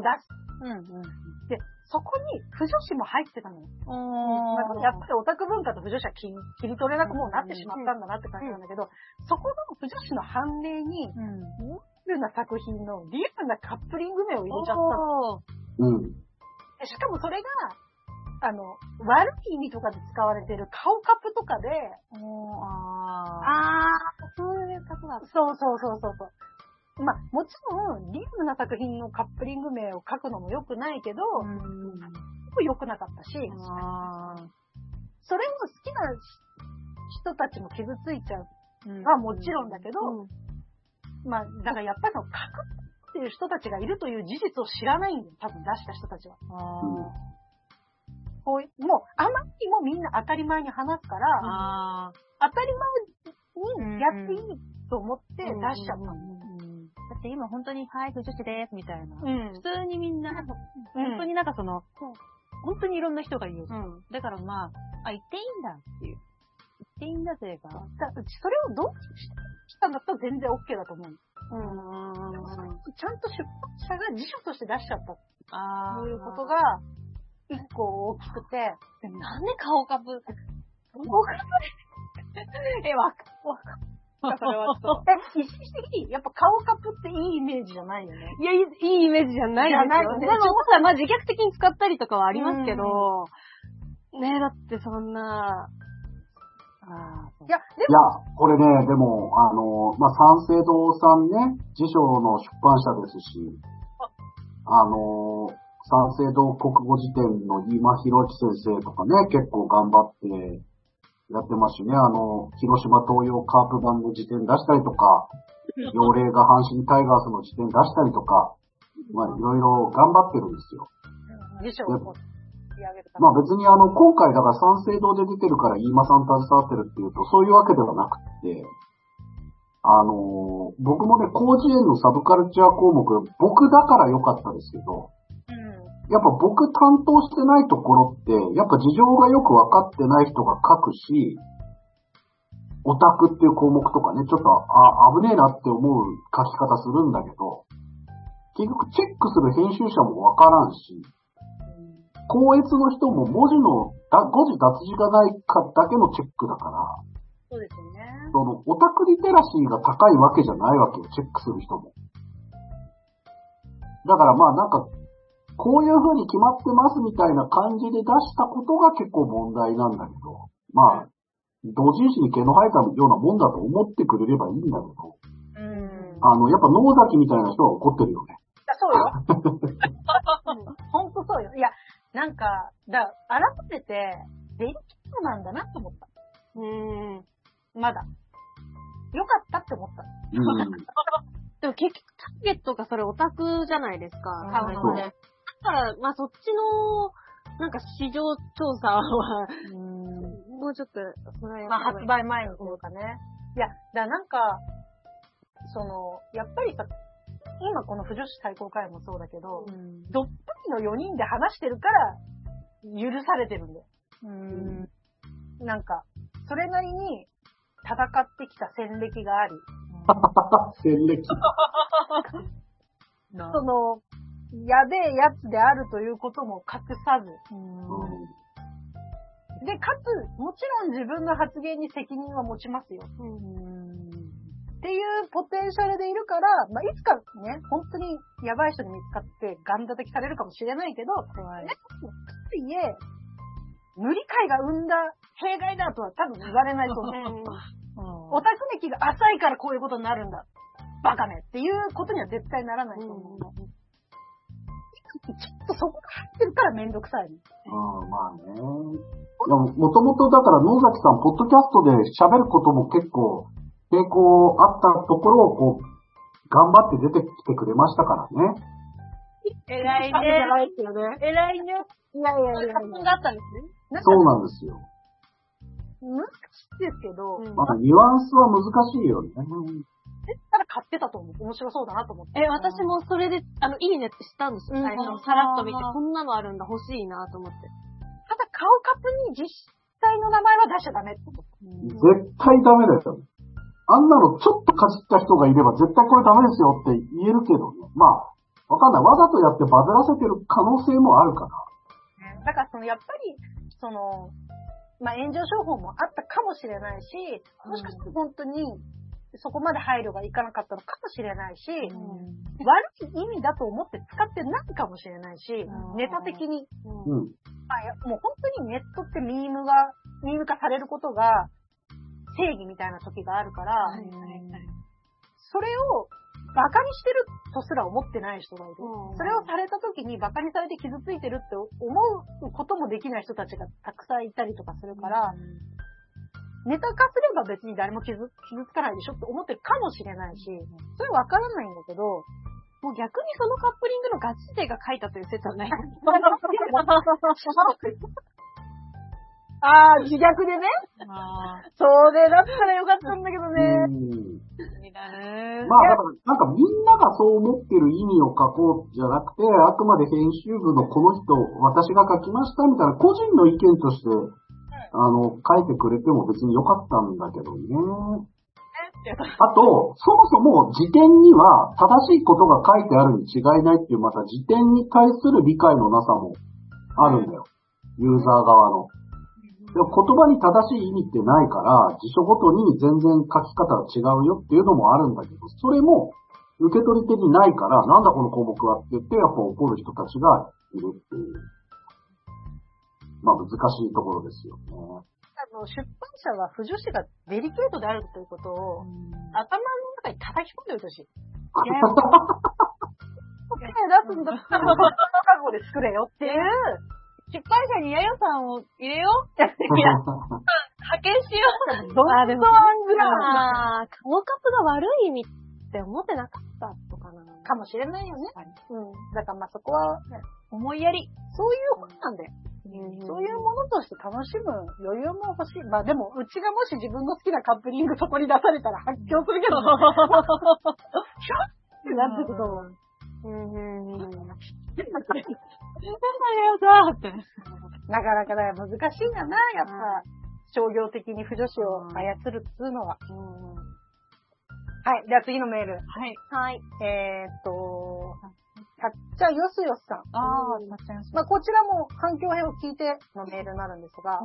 出す。
うんうん。
で、そこに不女子も入ってたのよ。
お
なんかやっぱりオタク文化と不女子は切り切り取れなくもうなってしまったんだなって感じなんだけど、そこの不女子の判例に、
うん。
リアルな作品のリアルなカップリング名を入れちゃったの。
うん。
でしかもそれが、あの、悪い意味とかで使われてる顔カップとかで、
おーあ
あー、そういうことだ。
そうそうそうそうそう。まあ、もちろん、リアルな作品のカップリング名を書くのも良くないけど、
ー。うん。
良くなかったし、
あ
それを好きな人たちも傷ついちゃうはもちろんだけど、
うん
まあ、だからやっぱりその、書くっていう人たちがいるという事実を知らないんだよ、多分出した人たちは。
あ
こういう、もう、あまりにもみんな当たり前に話すから、
あ
当たり前にやっていいと思って出しちゃったの。
ー。うん。だって今本当に、はい、不女子です、みたいな。
うん
普通にみんな、
うん
本当になんかその、本当にいろんな人が言う。
うん。
だからまあ、あ、言っていいんだっていう。言っていいんだぜが。
だそれをどうしたんだったら全然 OK だと思う。
うん。
ちゃんと出版社が辞書として出しちゃった
あ
ということが、一個大きくて、
なんで顔かぶ、<laughs>
え、わか、わかそれはちょっと。<laughs> え、意識的に、やっぱ顔カップっていいイメージじゃないよね。
いや、いいいいイメージじゃないですよ。でも、さ、まあ自虐的に使ったりとかはありますけど、ねえ、だってそんな、ああ、
いや、で
いや、これね、でも、あの、まあ、三省堂さんね、辞書の出版社ですし、あの、三省堂国語辞典の飯間博之先生とかね、結構頑張ってやってますしね、あの、広島東洋カープ版の辞典出したりとか、幼霊が阪神タイガースの辞典出したりとか、まあ、いろいろ頑張ってるんですよ。
も、辞書を
まあ別にあの、今回だから三省堂で出てるから飯間さん携わってるっていうと、そういうわけではなくて、あのー僕もね、広辞苑のサブカルチャー項目、僕だから良かったですけど、やっぱ僕担当してないところって、やっぱ事情がよくわかってない人が書くし、オタクっていう項目とかね、ちょっと、あ、危ねえなって思う書き方するんだけど、結局チェックする編集者もわからんし、校閲の人も文字の、だ誤字脱字がないかだけのチェックだから、
そうですよね。
その、オタクリテラシーが高いわけじゃないわけよ、チェックする人も。だからまあなんか、こういう風に決まってますみたいな感じで出したことが結構問題なんだけど、まあ、同人誌に毛の生えたようなもんだと思ってくれればいいんだけど、
うん。
あの、やっぱ野崎みたいな人は怒ってるよね。
そうよ。ほんとそうよ。いや、なんか、だ改めて、デリケートなんだなと思った。
うん。
まだ。よかったって思った。
うん。<laughs>
でも結局ターゲットがそれオタクじゃないですか。
うん
多分ね。ら、まあそっちの、なんか市場調査は、もうちょっと、それはや
まあ、発売前にというかね。いや、だからなんか、その、やっぱりさ、今この不女子対抗会もそうだけど、どっぷりの4人で話してるから、許されてるんだよ。
うん。
なんか、それなりに戦ってきた戦歴があり、
戦歴。<laughs>
その、やべえやつであるということも隠さず、
うん
で、かつ、もちろん自分の発言に責任は持ちますよ。っていうポテンシャルでいるから、まあ、いつかね、本当にやばい人に見つかってガン叩きされるかもしれないけど、
怖い。
ね、いえ、無理解が生んだ弊害だとは多分言われないと思う。<laughs> オタク歴が浅いからこういうことになるんだ。バカねっていうことには絶対ならないと思う。きっとそこが入ってるからめんどくさいの。
うん、まあね。でも、もともとだから野崎さん、ポッドキャストで喋ることも結構抵抗あったところをこう、頑張って出てきてくれましたからね。
偉いね。
ないですよね。
偉いね。
いやいやいやいや。
があったんですね。
そうなんですよ。
難しいですけど、
うん
まあ、ニュアンスは難しいよね。
ただ買ってたと思う。面白そうだなと思って。
え、私もそれで、あの、いいねってしたんですよ、
うん
最初。さらっと見て、こんなのあるんだ、欲しいなと思って。
ただ顔カップに実際の名前は出しちゃダメってこと。
絶対ダメだよ。あんなのちょっとかじった人がいれば絶対これダメですよって言えるけどね。まあ、わかんない。わざとやってバズらせてる可能性もあるから。
だからその、やっぱり、その、まあ、炎上商法もあったかもしれないし、もしかしたら本当に、そこまで配慮がいかなかったのかもしれないし、悪い意味だと思って使ってないかもしれないし、
うん。
ネタ的に、
うん。
あいやもう本当にネットってミームが、ミーム化されることが正義みたいな時があるから、
はいはいはい。
それをバカにしてるとすら思ってない人がいる。
うん。
それをされた時にバカにされて傷ついてるって思うこともできない人たちがたくさんいたりとかするから、ネタ化すれば別に誰も傷傷つかないでしょって思ってるかもしれないし、それわからないんだけど、
もう逆にそのカップリングのガチ勢が書いたという説はない。<laughs>
ああ、自虐でね。
あ
それだったらよかったんだけどね。
まあ、だから、なんかみんながそう思ってる意味を書こうじゃなくて、あくまで編集部のこの人、私が書きましたみたいな個人の意見として、あの、書いてくれても別によかったんだけどね。あと、そもそも辞典には正しいことが書いてあるに違いないっていう、また辞典に対する理解のなさもあるんだよ。ユーザー側の。でも言葉に正しい意味ってないから、辞書ごとに全然書き方が違うよっていうのもあるんだけど、それも受け取り手にないから、なんだこの項目はって言って、やっぱ怒る人たちがいるっていう。まあ難しいところですよね。
あの、出版社は不女子がデリケートであるということを、頭の中に叩き込んでおいてほしい。
い
出すんだったら、覚悟で作れよっていう、
出版社にやよさんを入れよう。<laughs>
いや、
派遣しよ
どんどん
あでも
ぐらい
あー、顔カップが悪い意味って思ってなかったとかな。
かもしれないよね。うん。だからまあそこは。
思いやり。
そういうことなんだよ。そういうものとして楽しむ余裕も欲しい。まあでも、うちがもし自分の好きなカップリングそこに出されたら発狂するけど、ひょってなってくと思う。
うんうんうん。<laughs>
なかなかだ難しいんだな、やっぱ。商業的に腐女子を操るっつうのは。はい。では次のメール。
はい。
はい。
えーっと、たっちゃよすよすさん。
ああ、なっちゃいまし
まあ、こちらも環境編を聞いてのメールになるんですが、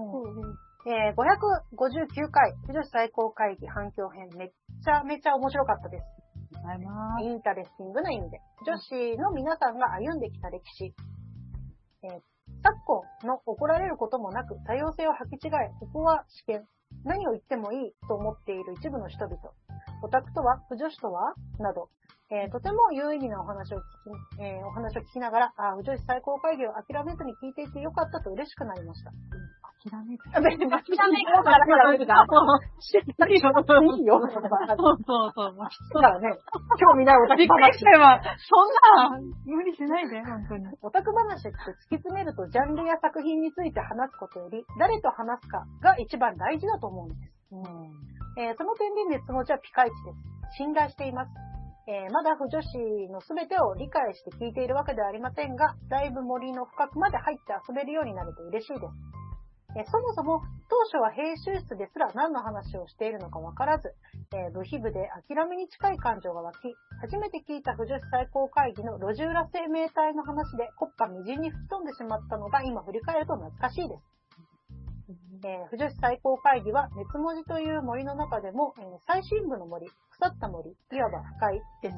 えー、559回、女子最高会議反響編、めっちゃめちゃ面白かったです。
た。ございます。
interesting な意味で。女子の皆さんが歩んできた歴史。えー昨今の怒られることもなく多様性を履き違え、ここは試験。何を言ってもいいと思っている一部の人々。オタクとは、不女子とは？など、えーとても有意義なお話を聞き、えーお話を聞きながら、あー、不女子最高会議を諦めずに聞いていてよかったと嬉しくなりました。
諦めて。
あ別に諦めるから諦めるから。しっかりよ。いいよ。
そうそうそう。
だからね、興味ないオタク
びっくり
話
し。<laughs> そんな、無理しないで、本当に。
オタク話って突き詰めるとジャンルや作品について話すことより、誰と話すかが一番大事だと思うんです。えーその点で熱持ちはピカイチです。信頼しています。えーまだ不女子の全てを理解して聞いているわけではありませんが、だいぶ森の深くまで入って遊べるようになると嬉しいです。えそもそも当初は編集室ですら何の話をしているのかわからず、えー部費部で諦めに近い感情が湧き、初めて聞いた不女子最高会議の路地裏生命体の話で国家みじんに吹き飛んでしまったのが今振り返ると懐かしいです。えー、不女子最高会議は熱文字という森の中でも、えー最深部の森、腐った森、いわば不快です。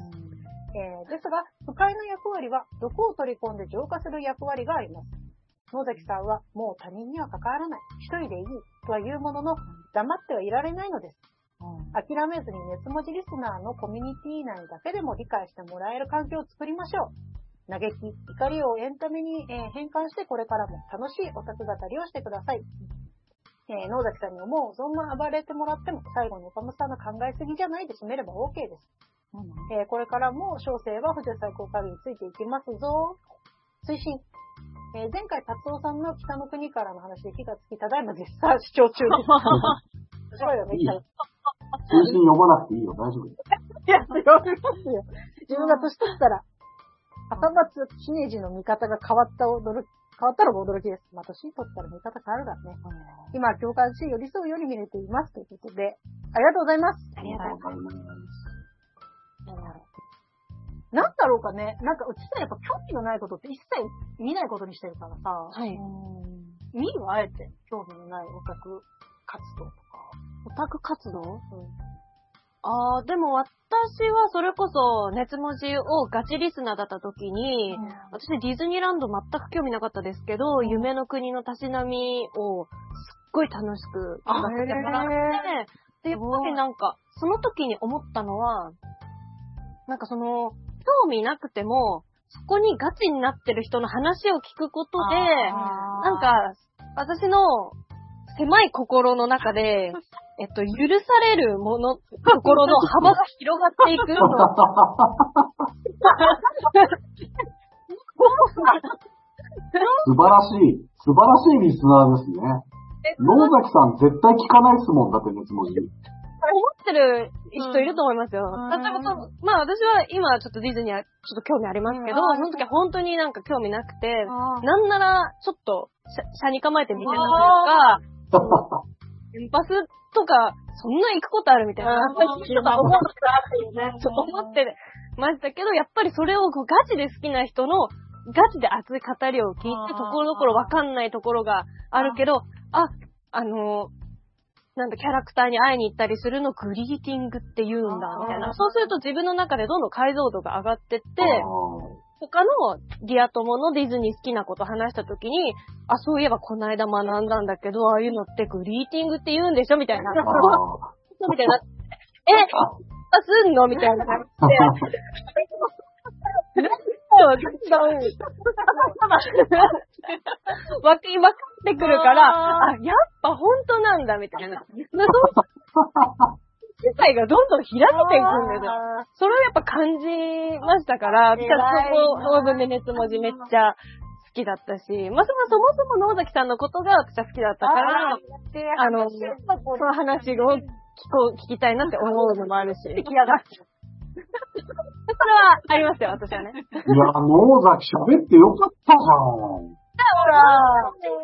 えーですが、不快の役割は毒を取り込んで浄化する役割があります。野崎さんはもう他人には関わらない、一人でいいとは言うものの、黙ってはいられないのです。諦めずに熱文字リスナーのコミュニティ内だけでも理解してもらえる環境を作りましょう。嘆き、怒りをエンタメに、えー変換してこれからも楽しいオタク語りをしてください。えー野崎さんに思う、そんな暴れてもらっても最後に岡本さんの考えすぎじゃないで締めれば OK です。えーこれからも小生は富士最高会議についていきますぞ。推進。えー前回達夫さんの北の国からの話で火がつき、ただいま絶賛視聴中です。面白いよね、
いいよ通信読まなくていいよ、大丈夫。
いや、読みますよ。自分が年取ったら、朝松姫路の見方が変わった驚き、変わったのが驚きです。まあ、年取ったら見方変わるからね。今は共感し、寄り添うように見れています。ということで、ありがとうございます。
ありがとうござい
ます。
なんだろうかね。なんか、うちさ、やっぱ興味のないことって一切見ないことにしてるからさ、
はい。
見るあえて、興味のないオタク活動とか。
オタク活動？ああ、でも私はそれこそ熱文字をガチリスナーだった時に、私ディズニーランド全く興味なかったですけど、夢の国のたしなみをすっごい楽しく聞かせてもらって、で、やっぱりなんか、その時に思ったのは、なんかその、興味なくても、そこにガチになってる人の話を聞くことで、なんか、私の狭い心の中で、<laughs> えっと、許されるもの、心の幅が広がっていく。
素晴らしい。素晴らしいリスナーですね。野崎さん絶対聞かないっすもんだって、熱文字。
思ってる人いると思いますよ。
うん
例えばまあ私は今ちょっとディズニーはちょっと興味ありますけど、
うん
その時は本当になんか興味なくて、
あ
なんならちょっと車車に構えて見てたというか、原 <laughs> 発とか、そんな行くことあるみたいな。
あー
ちょっと思って。たそう思ってましたけど、やっぱりそれをこうガチで好きな人の、ガチで熱い語りを聞いて、ところどころわかんないところがあるけど、あ、あの、なんだ、キャラクターに会いに行ったりするのグリーティングって言うんだ、みたいな。そうすると自分の中でどんどん解像度が上がってって、他のディア友のディズニー好きなこと話した時に、あ、そういえばこの間学んだんだけど、ああいうのってグリーティングって言うんでしょ？みたいな。
あ
みたいな。え、あ、すんの？みたいな感じで。わきまくってくるから、あ、やっぱ本当なんだ、みたいな。<laughs> 世界がどんどん開けていくんですよ。それをやっぱ感じましたから、
偉い
私はそこ、オーブンで熱文字めっちゃきだったし、まあ、そもそもそも野崎さんのことが私は好きだったから、あの、その話を聞こう、聞きたいなって思うのもあるし。出来上がった。それはありますよ、私はね。
いや、野崎喋ってよかったじゃん。
ほら、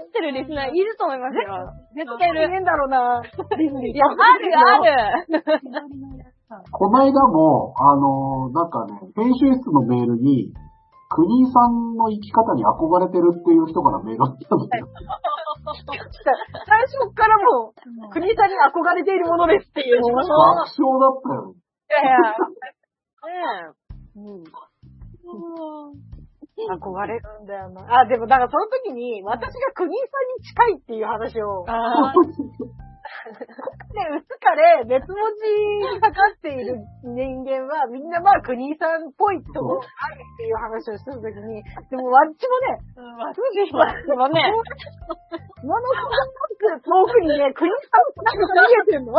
知ってるリスナーいると思いますよ。絶対いる。
変だろうな。
いや、あるある。
こないだも、あの、なんかね、編集室のメールに、国井さんの生き方に憧れてるっていう人からメールが来たんだよ。
最初からもう、国さんに憧れているものですっていう。
爆笑だったよ。
いやいや。ねえ。うん。
憧れるんだよな。あ、でも、だからその時に、私が国井さんに近いっていう話を、
あ <laughs>
で、うつかれ、別文字にかかっている人間は、みんなまあ国井さんっぽいとこあるっていう話をしてた時に、でもわっちもね、
あ。でもね、
ものすごく遠くにね、国井さんなんか見えてんの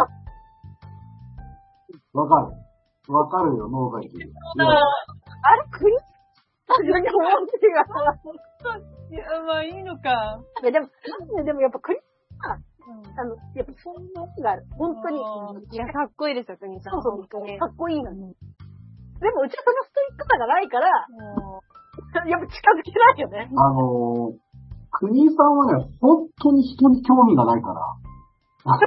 わかる。わかるよ、野崎。いや
あれ国井さんって思ってる
いや、まあいいのか。
いやでも、でもやっぱ国井さんは、あの、やっぱそういうのがある。本当に。
いや、かっこいいですよ、国さん。
そうそうかっこいいのに。でもうちはそのストイックさがないから、やっぱ近づけないよね。
あのー、国井さんはね、本当に人に興味がないから。<laughs>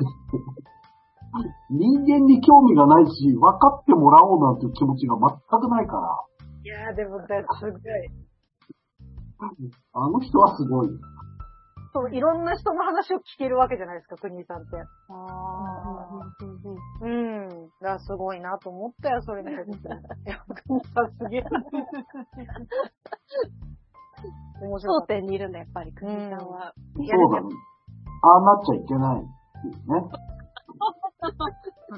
人間に興味がないし、分かってもらおうなんていう気持ちが全くないから。
いやーでも、だすごい。
あの人はすごい。
そう、いろんな人の話を聞けるわけじゃないですか、国井さんって。うん。だすごいなと思ったよ、それ見。いや、国井さんすげえ。面白か
頂点にいるんだ、やっぱり、国さんは。
そうだね。ああなっちゃいけないね。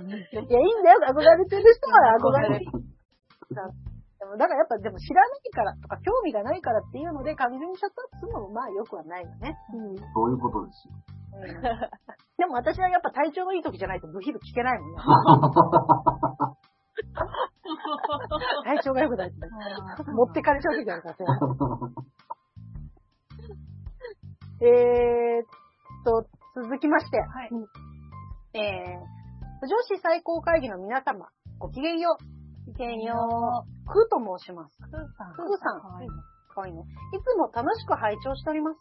いや、いいんだよ、憧れてる人は憧れてる。でも、だからやっぱ、でも知らないからとか、興味がないからっていうので、完全にシャットアップするのも、まあ、よくはないよね。
そういうことですよ。
でも私はやっぱ体調のいい時じゃないとブヒブ聞けないもんね。<laughs> 体調が良くないとね。持ってかれちゃう時あるからさ。<laughs> えーっと、続きまして。
はい。
えー、女子最高会議の皆様、ごきげんよう。
ごきげんよ
くーと申します。
ふーさん。
ふーさん
かわいい
かわいいね。いつも楽しく拝聴しております。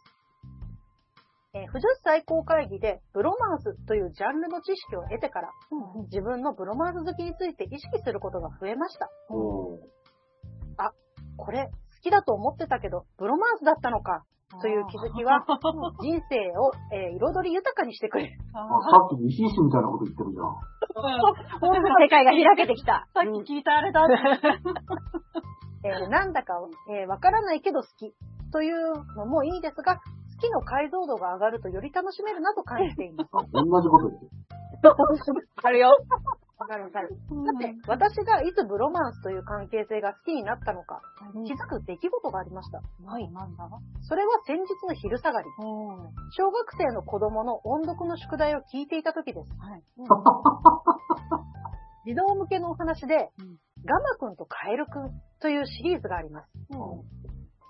えー、婦女子最高会議でブロマンスというジャンルの知識を得てから、自分のブロマンス好きについて意識することが増えました。
おー
これ、好きだと思ってたけど、ブロマンスだったのか、という気づきは、人生を、えー彩り豊かにしてくれる。
あさっき西石みたいなこと言ってるじゃん。
世界が開けてきた。
さっき聞いたあれだ。<laughs>
えーなんだか、えーわからないけど好きというのもいいですが、好きの解像度が上がるとより楽しめるなと感じています。
あ同じこと言ってる。
あるよ。
わかるわかる。さて、私がいつブロマンスという関係性が好きになったのか、気づく出来事がありました。
はい、なんだ？
それは先日の昼下がり、小学生の子供の音読の宿題を聞いていた時です。
はい。
児童向けのお話で、ガマくんとカエルくんというシリーズがあります。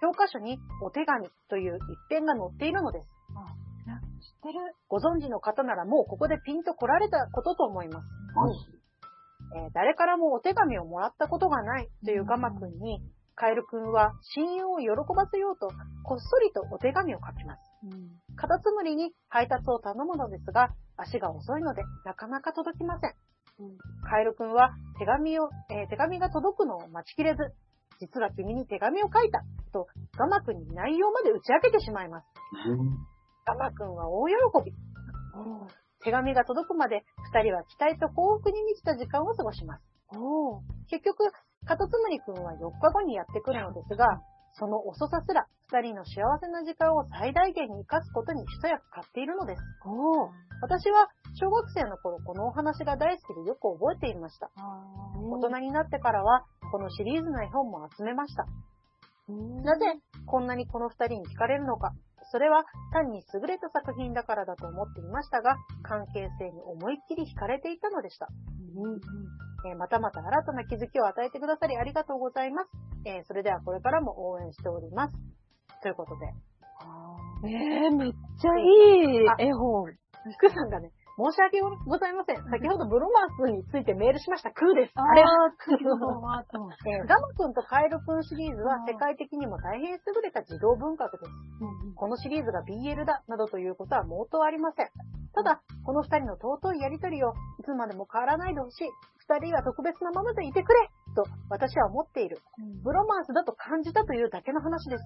教科書にお手紙という一編が載っているのです。
知ってる？
ご存知の方ならもうここでピンと来られたことと思います。
マジ
えー誰からもお手紙をもらったことがないというガマくんに、カエルくんは親友を喜ばせようと、こっそりとお手紙を書きます。カタツムリに配達を頼むのですが、足が遅いのでなかなか届きません。カエルくんは手紙を、えー手紙が届くのを待ちきれず、実は君に手紙を書いたとガマくんに内容まで打ち明けてしまいます。ガマくんは大喜び。手紙が届くまで二人は期待と幸福に満ちた時間を過ごします。結局、カタツムリくんは4日後にやってくるのですが、その遅さすら二人の幸せな時間を最大限に活かすことに一役買っているのです。私は小学生の頃このお話が大好きでよく覚えていました。大人になってからはこのシリーズの絵本も集めました。なぜこんなにこの二人に惹かれるのか。それは単に優れた作品だからだと思っていましたが、関係性に思いっきり惹かれていたのでした。えーまたまた新たな気づきを与えてくださりありがとうございます。えーそれではこれからも応援しております。ということで。
えー、めっちゃいい絵本。
クさんがね、申し訳ございません。先ほどブロマンスについてメールしました。クーです。あれ
クーのワート。
えーガマくんとカエルくんシリーズは世界的にも大変優れた児童文学です。このシリーズが BL だ、などということは毛頭ありません。ただ、この二人の尊いやりとりをいつまでも変わらないでほしい。二人が特別なままでいてくれと私は思っている。ブロマンスだと感じたというだけの話です。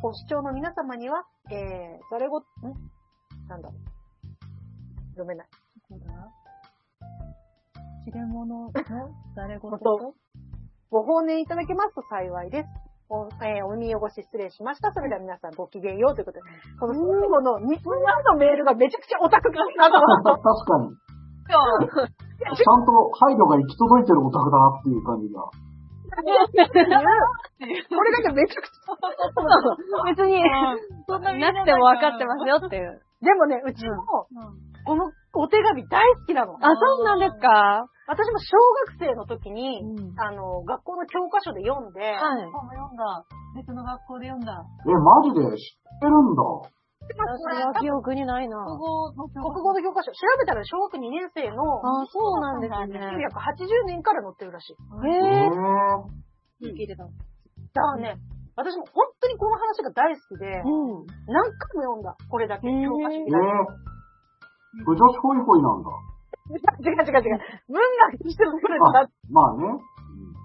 ご視聴の皆様には、えー、それご、ん？なんだろう。読めない。
切れ物の誰事
と <laughs> ご放念いただけますと幸いです。お、えーお耳汚し失礼しました。それでは皆さんごきげんようということで、この最後の2分前のメールがめちゃくちゃオタク感だなと思 <laughs>
確かに。ちゃんと配慮が行き届いてるオタクだなっていう感じが。<laughs>
これだけめちゃくちゃ。
別に、
そんな
なくても分かってますよっていう。
でもね、うちも、このお手紙大好きなの。
あ、そうなんですか？
私も小学生の時に、あの、学校の教科書で読んで、
はい。
本も読んだ。別の学校で読んだ。
え、マジで知ってるんだ。
私は記憶にないな。
国語の教
国語の教科書、調べたら小学2年生の
あ、そうなんですね。
1980年から載ってるらしい。
え
へ
ー
ぇ、
聞いてた。
だからね、私も本当にこの話が大好きで、
うん。
何回も読んだ、これだけ。
へー
教科書
え
にだ
ー、不女子ホイホイなんだ。
違う違う違う。文学にしてもこれだ。
まあね。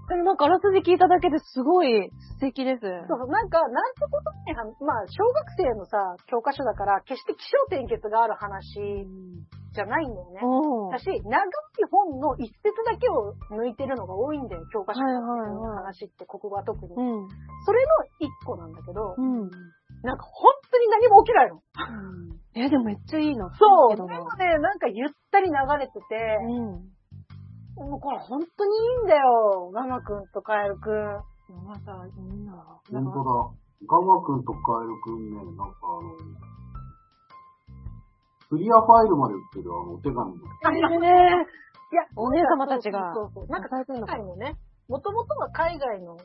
でもなんかあらすじ聞いただけですごい素敵です。
そうそう、なんか、なんてことない話、まあ、小学生のさ、教科書だから、決して気象転結がある話じゃないんだよね。
うん。
だし、長い本の一節だけを抜いてるのが多いんだよ、教科書
はい
の
はいはい
話って、国語は特に。
うん。
それの一個なんだけど、
うん。
なんか本当に何も起きないの。
え、でもめっちゃいいな。
そう。でもね、なんかゆったり流れてて、
うん。
もうこれ本当にいいんだよ。ママくんとカエルくん。
また、
いいな。
本当だ。ガマくんとカエルくんね、なんかあの、クリアファイルまで売ってるあのお手紙の。
えー <laughs>
いや、
お姉様たちが
そうそうそう。なんか海外のね、もともとは海外の
あ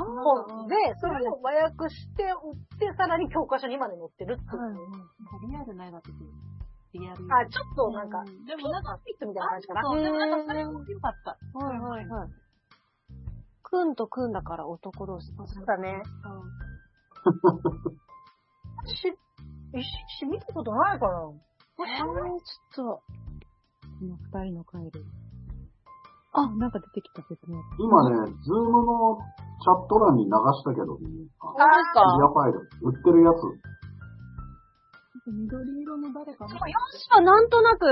本で、それを和訳して売って、さらに教科書にまで載ってるっていう。
リアルな絵だったけど。リアル。
あ、ちょっとなんか、
でもなんか、
ピットみたいな感じかな。
そう、でもなんかそれも良かった。
はいはいはい。くん。とくん。だから男同士。
そうだね。し、石、石見たことないかな
えー、ちょっと。
この二人のカエル。あ、なんか出てきた別の。
今ね、 Zoom のチャット欄に流したけどね、あ
本当です
クリア
か
ファイル、売ってるやつ。
緑色の誰かな
あ、なんとなく、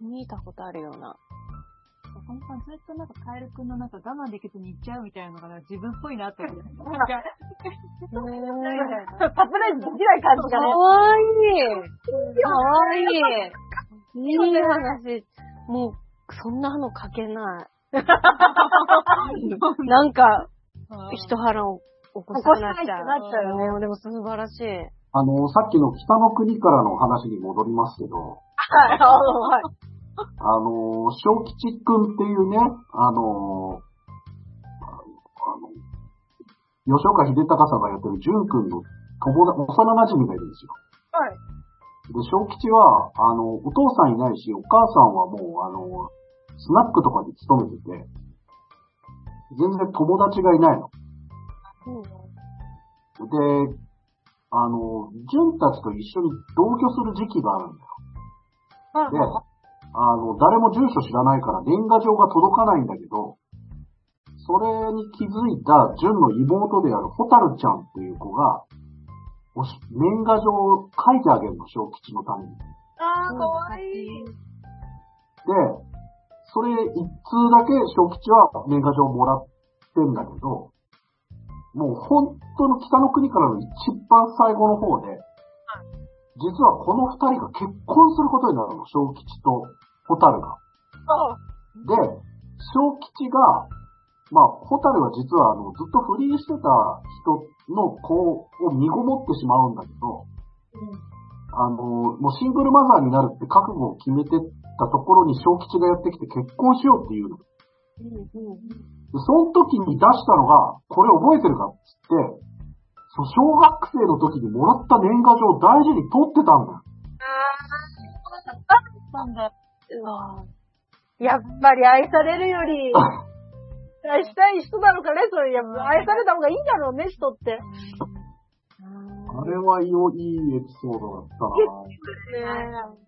見たことあるような。
このさんずっとなんかカエルくんのなんか我慢できずに行っちゃうみたいなのがなんか自分っぽいなって思って。<laughs>
サプライズできない感じがね。
かわいい。かわいい。いい話。もう、そんなの書けない。<laughs> なんか、一腹を起こしたくなっちゃう。
起こしたいってなっちゃうよね
うんでも素晴らしい。
あの、さっきの北の国からの話に戻りますけど、
はい、はい。
あの、小吉くんっていうね、あの、あの、吉岡秀隆さんがやってる淳くんの友達、幼馴染がいるんですよ。
はい。
で、小吉は、あの、お父さんいないし、お母さんはもう、あの、スナックとかに勤めてて、全然友達がいないの。で、あの、淳たちと一緒に同居する時期があるんだよ。で、あの、誰も住所知らないから年賀状が届かないんだけど、それに気づいた淳の妹であるホタルちゃんっていう子が、年賀状を書いてあげるの、小吉のために。
あー、かわいい。
で、それ一通だけ小吉は年賀状もらってんだけど、もう本当の北の国からの一番最後の方で、実はこの二人が結婚することになるの、小吉とホタルが。で、小吉が、まあ、ホタルは実はあの、ずっと不倫してた人の子を身ごもってしまうんだけど、あの、もうシングルマザーになるって覚悟を決めてたところに小吉がやってきて結婚しようっていうの。でその時に出したのが、これ覚えてるかっつって、そう小学生の時にもらった年賀状を大事に取ってたんだよ。
なんだ。
やっぱり愛されるより、愛したい人なのかね、それ。や愛された方がいいんだろうね、人って。
あれはいよいいエピソードだったな
ね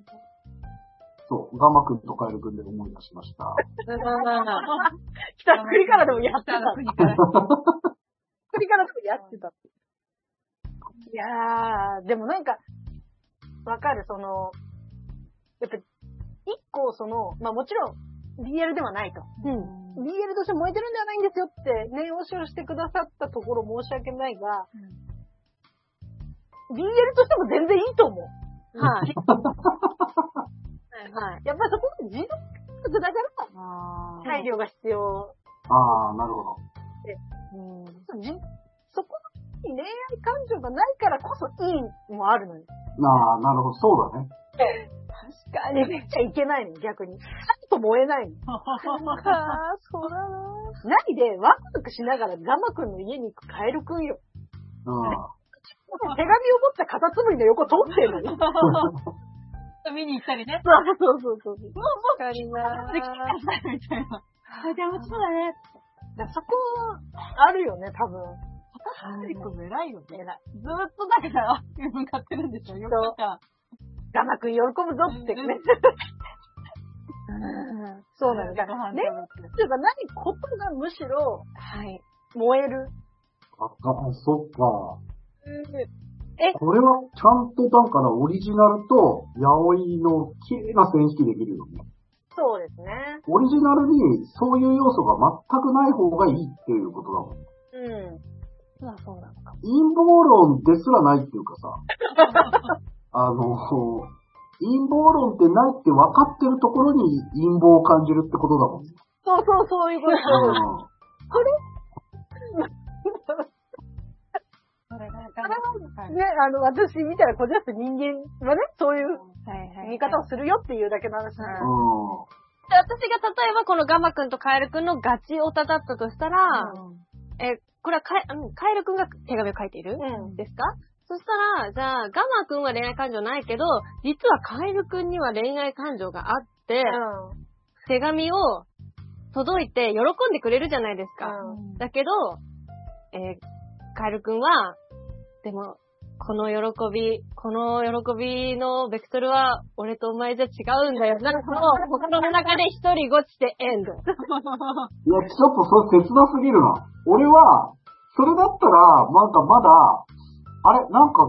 そう、ガマくんとカエルくんで思い出しました。
北国からでもやってた。
国から。
国からでもやってた。いやー、でもなんか、わかる、その、やっぱ、一個その、まあもちろん、BL ではないと。
うん。
BL として燃えてるんではないんですよって念押しをしてくださったところ申し訳ないが、BL としても全然いいと思う。
はい。<laughs> はいはい。
やっぱりそこの持続力だから、
あ
配慮が必要。
ああ、なるほど。
じそこに恋愛感情がないからこそいいのもあるのよ。
ああ、なるほど、そうだね。
確かに。めっちゃいけないの、逆に。ちょっと燃えないの。
あ。
ああ、そうだな何で、ワクワクしながらガマくんの家に行くカエルくんよ。
うん。
手紙を持ったカタツムリの横通ってるのよ。<laughs>
見に行ったりね。
そうそうそうそう。
確かにな
できてくださいみたいな。あ、じゃあ、そうだね。
だそこ、あるよね、多分。
一個偉いよね。ずーっとだから、向かってるんでしょ。よかった。
ガマくん喜ぶぞってね。そうなんだ。ね、っていうか何ことがむしろ
はい。
燃える。
あ、あそっか。
え
これはちゃんとだからオリジナルとヤオイの綺麗な線引きできるよね。
そうですね。
オリジナルにそういう要素が全くない方がいいっていうことだもん。
うん。
まあそうなのか。
陰謀論ですらないっていうかさ、<laughs> あの、陰謀論ってないって分かってるところに陰謀を感じるってことだもんね。
そうそう、そういうこと。
うん
それ？が、
ね、あの、私みたいなこじらす人間はね、そういう
はいはい。
見方をするよっていうだけの話なの。
うん。
で私が例えばこのガマくんとカエルくんのガチオタだったとしたら、え、これはカエうんカエルくんが手紙を書いている、
うん
ですか？そしたら、じゃあ、ガマくんは恋愛感情ないけど、実はカエルくんには恋愛感情があって、手紙を届いて喜んでくれるじゃないですか。
うん
だけど、えーカエルくんは、でも、この喜び、この喜びのベクトルは、俺とお前じゃ違うんだよ。なんかその、心の中で一人ごちてエンド。
いや、ちょっとそれ切なすぎるな。俺は、それだったら、なんかまだ、あれ、なんか、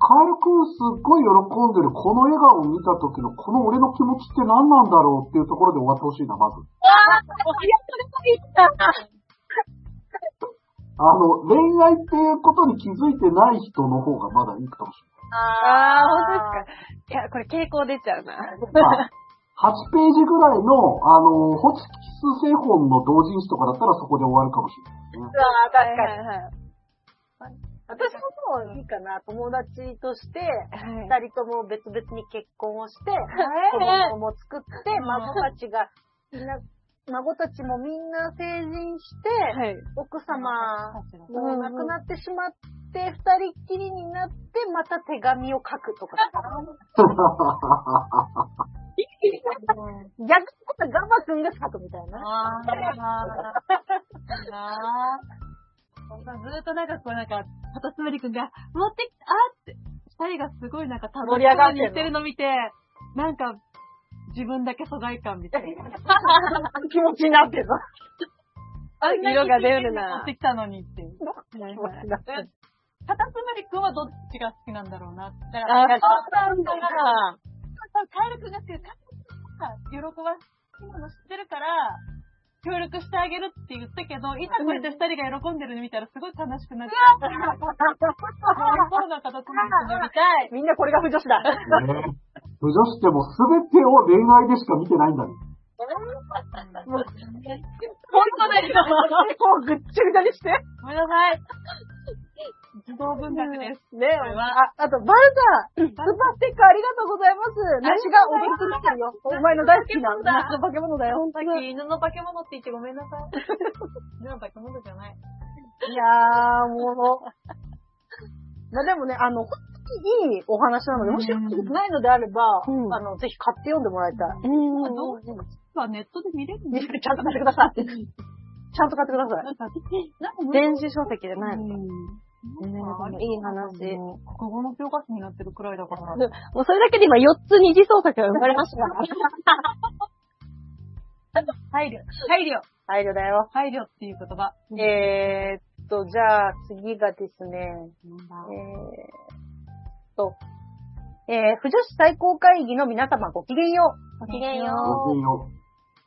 カエルくんすっごい喜んでるこの笑顔を見た時のこの俺の気持ちって何なんだろうっていうところで終わってほしいな、まず。あの、恋愛っていうことに気づいてない人の方がまだいいかもし
あー、本当ですか。いや、これ傾向出ちゃうな。
れない。まあ、8ページぐらいの、あの、ホチキス製本の同人誌とかだったらそこで終わるかもしれないね。
ああ、確かに。
はいはい
私ももういいかな。友達として、
はい。
二人とも別々に結婚をして、
い
子供も作って、孫たちが、みんな、孫たちもみんな成人して、
はい。
奥様
うん
もう亡くなってしまって、二人っきりになって、また手紙を書くとか。<laughs> 逆にガマくんが書くみたいな。
あー。あー。ずーっとなんかこうなんか、カタツムリくんが、持ってきたって、二人がすごいなんか楽しそうに言ってるの見て、なんか、自分だけ疎外感みたいな。<laughs>
気持ちになってさ。
あんなに
色が出るな
持ってきたのにってカタツムリくんはどっちが好きなんだろうな。だか
あ
ら、
そうなんだ。
カエルくんが好きで、カエルくんが喜ばしいの知ってるから、協力してあげるって言ったけど、いざこれで二人が喜んでるの見たらすごい悲しくなっちゃう。そうなカタツムリくんが見たい。
みんなこれが不女子だ。
ね不女子ってもう全てを恋愛でしか見てないんだね。
もう、
本当だよ。
もうぐっちゃぐちゃにして。
ごめんなさい。児童文学です。
ねえ、
これは
あ、あと、バルザー、スーパーステッカーありがとうございます。梨が踊り狂ってるよ。お前の大好きな梨の化け物だよ。
さっき犬の化け物って言ってごめんなさい。犬の化け物じゃない。
いやー、もう、なでもね、あの、いいお話なので、もしないのであれば、
うん
あの、ぜひ買って読んでもらいたい。
うん。
どうはネットで見れるんだ
ちゃんと買ってください。ちゃんと買ってください。
電子書籍じゃないの。
うん
えーでもいい話。
国語の教科書になってるくらいだから。
で <laughs> もうそれだけで今4つ二次創作が生まれましたから。<laughs>
配慮。配慮。
配慮だよ。
配慮っていう言葉。
えーっと、じゃあ次がですね、えーっと、えー、不女子最高会議の皆様ごきげんよ
ごきげんよ
ごきげんよう。
う。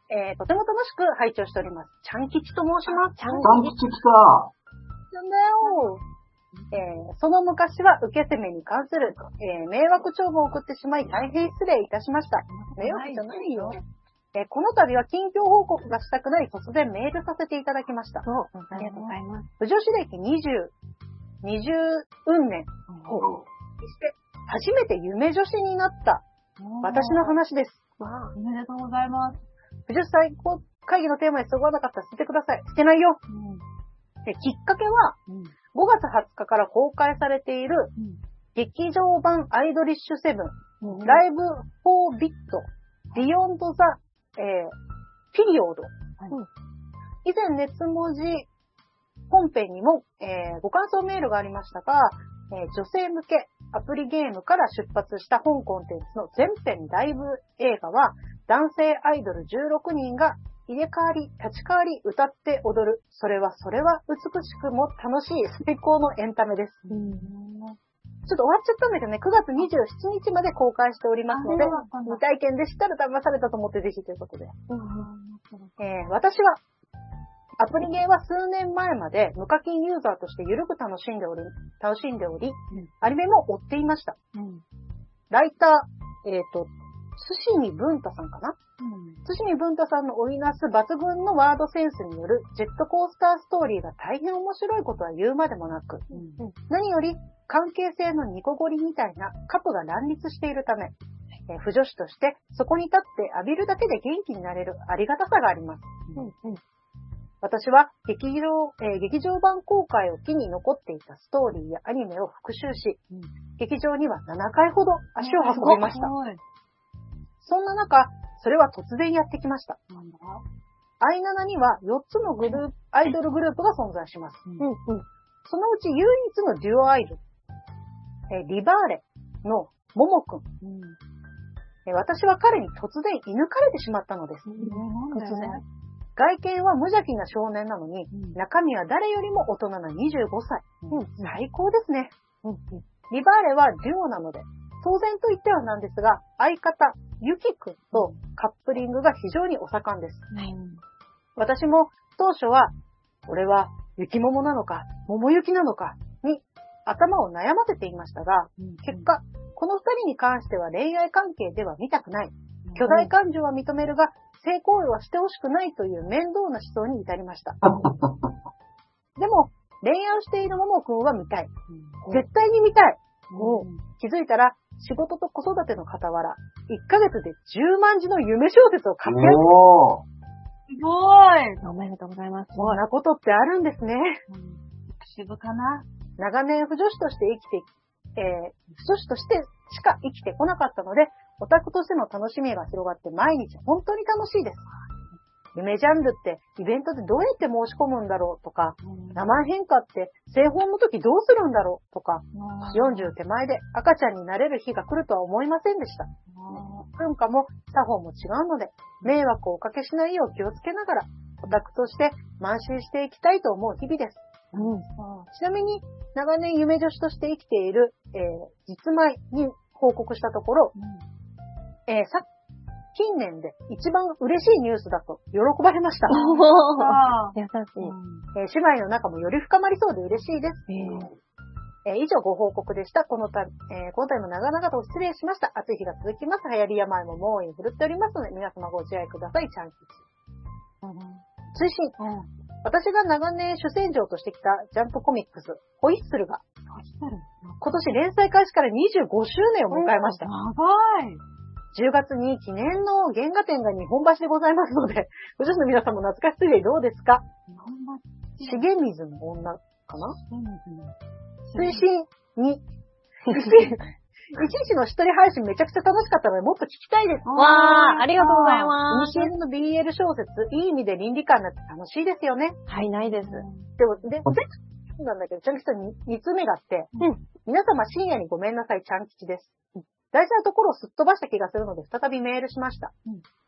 えー、とても楽しく拝聴しております。ちゃん吉と申します。ちゃん
サン吉来た。
なんだよ。えーその昔は受け攻めに関する、えー迷惑帳簿を送ってしまい大変失礼いたしました。迷惑じゃないよ。えーこの度は近況報告がしたくなり突然メールさせていただきました。
ありがとうございます。
不女子歴20、20ン年。そして、初めて夢女子になった私の話です。
おめでとうございます。
腐女子最高会議のテーマにそぐわなかったら捨ててください。捨てないよ。できっかけは、
うん
5月20日から公開されている、劇場版アイドリッシュセブン、 LIVE 4bit、BEYOND THE、えー、 PERiOD。以前、熱文字本編にも、えーご感想メールがありましたが、えー女性向けアプリゲームから出発した本コンテンツの全編ライブ映画は、男性アイドル16人が入れ替わり、立ち替わり、歌って踊る。それはそれは美しくも楽しい最高のエンタメです。ちょっと終わっちゃったんだけどね、9月27日まで公開しておりますので未体験でしたら騙されたと思ってぜひということで。えー私は、アプリゲーは数年前まで無課金ユーザーとして緩く楽しんでおり、楽しんでおり、アニメも追っていました。ライター、えっ、と、寿司に文太さんかな？寿司に文太さんの織りなす抜群のワードセンスによるジェットコースターストーリーが大変面白いことは言うまでもなく、何より関係性のニコゴリみたいなカプが乱立しているため、えー不女子としてそこに立って浴びるだけで元気になれるありがたさがあります。私は劇場、えー劇場版公開を機に残っていたストーリーやアニメを復習し、劇場には7回ほど足を運びました。
ごい。
そんな中、それは突然やってきました。アイナナには4つのグループ、アイドルグループが存在します。そのうち唯一のデュオアイドル、えーリバーレのモモくん。えー私は彼に突然射抜かれてしまったのです。
突然。
外見は無邪気な少年なのに、中身は誰よりも大人な25歳。最高ですね。リバーレはデュオなので、当然と言ってはなんですが、相方、ユキくんとカップリングが非常にお盛んです。私も当初は、俺は雪桃なのか、桃雪なのかに頭を悩ませていましたが、結果、この二人に関しては恋愛関係では見たくない。巨大感情は認めるが、性行為はしてほしくないという面倒な思想に至りました。<laughs> でも、恋愛をしている桃くんは見たい。絶対に見たい。気づいたら、仕事と子育ての傍ら、1ヶ月で10万字の夢小説を書き上げる。
おー。
すごい。
おめでとうございます。
そんなことってあるんですね。
渋かな。
長年不女子として生きて、えー、不女子としてしか生きてこなかったので、オタクとしての楽しみが広がって毎日本当に楽しいです。夢ジャンルってイベントでどうやって申し込むんだろうとか、名前変化って製本の時どうするんだろうとか、40手前で赤ちゃんになれる日が来るとは思いませんでした。文化も作法も違うので、迷惑をおかけしないよう気をつけながら、オタクとして慢心していきたいと思う日々です。ちなみに、長年夢女子として生きている、えー実前に報告したところ、えーさ、近年で一番嬉しいニュースだと喜ばれました。
あ
優しい。
えー姉妹の仲もより深まりそうで嬉しいです。えー以上ご報告でした。このた、えーこの度も長々と失礼しました。暑い日が続きます。流行り病も猛威に振るっておりますので、皆様ご自愛ください。チャンキチ。追伸。私が長年主戦場としてきたジャンプコミックス、ホイッスルが、今年連載開始から25周年を迎えました。
長い。
10月に記念の原画展が日本橋でございますので、<laughs> ご女子の皆さんも懐かしすぎてどうですか？重水の女かな？推進、2、一時の一人配信めちゃくちゃ楽しかったので、もっと聞きたいです。
わー、ありがとうござい
イ
ます。
ニシエルの BL 小説、いい意味で倫理観になって楽しいですよね。
はい、ないです。
でも、で、前回なんだけど、ちゃんきさんに2つ目があって、
うん
皆様深夜にごめんなさい、ちゃん吉です。大事なところをすっ飛ばした気がするので、再びメールしました。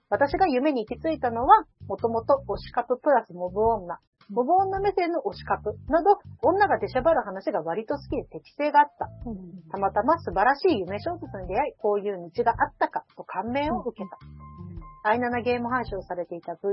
私が夢に行き着いたのは、もともと推しカププラスモブ女、モブ女目線の推しカプなど、女が出しゃばる話が割と好きで適性があった。たまたま素晴らしい夢小説に出会い、こういう道があったかと感銘を受けた。アイナナゲーム配信をされていた VTuber、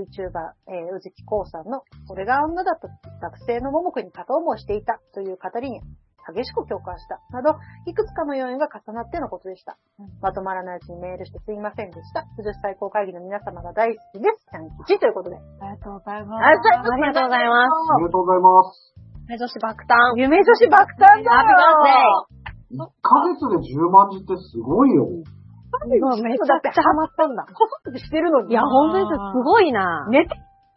えー、宇治木こうさんの、これが女だと学生の桃くに片思いしていたという語りに激しく共感した。など、いくつかの要因が重なってのことでした。まとまらないうちにメールしてすいませんでした。宇治最高会議の皆様が大好きです。ちゃん吉ということで。
ありがとうございます。
ありが
ありがとうございます。
ありがとうございます。
はい、そして爆誕。
夢女子爆誕だ
ハッピーバースデー
1ヶ月で10万字ってすごいよ。
すごい、めちゃくちゃハマったんだ。こそってしてるのに。
いや、本当です。すごいな。
寝て <laughs>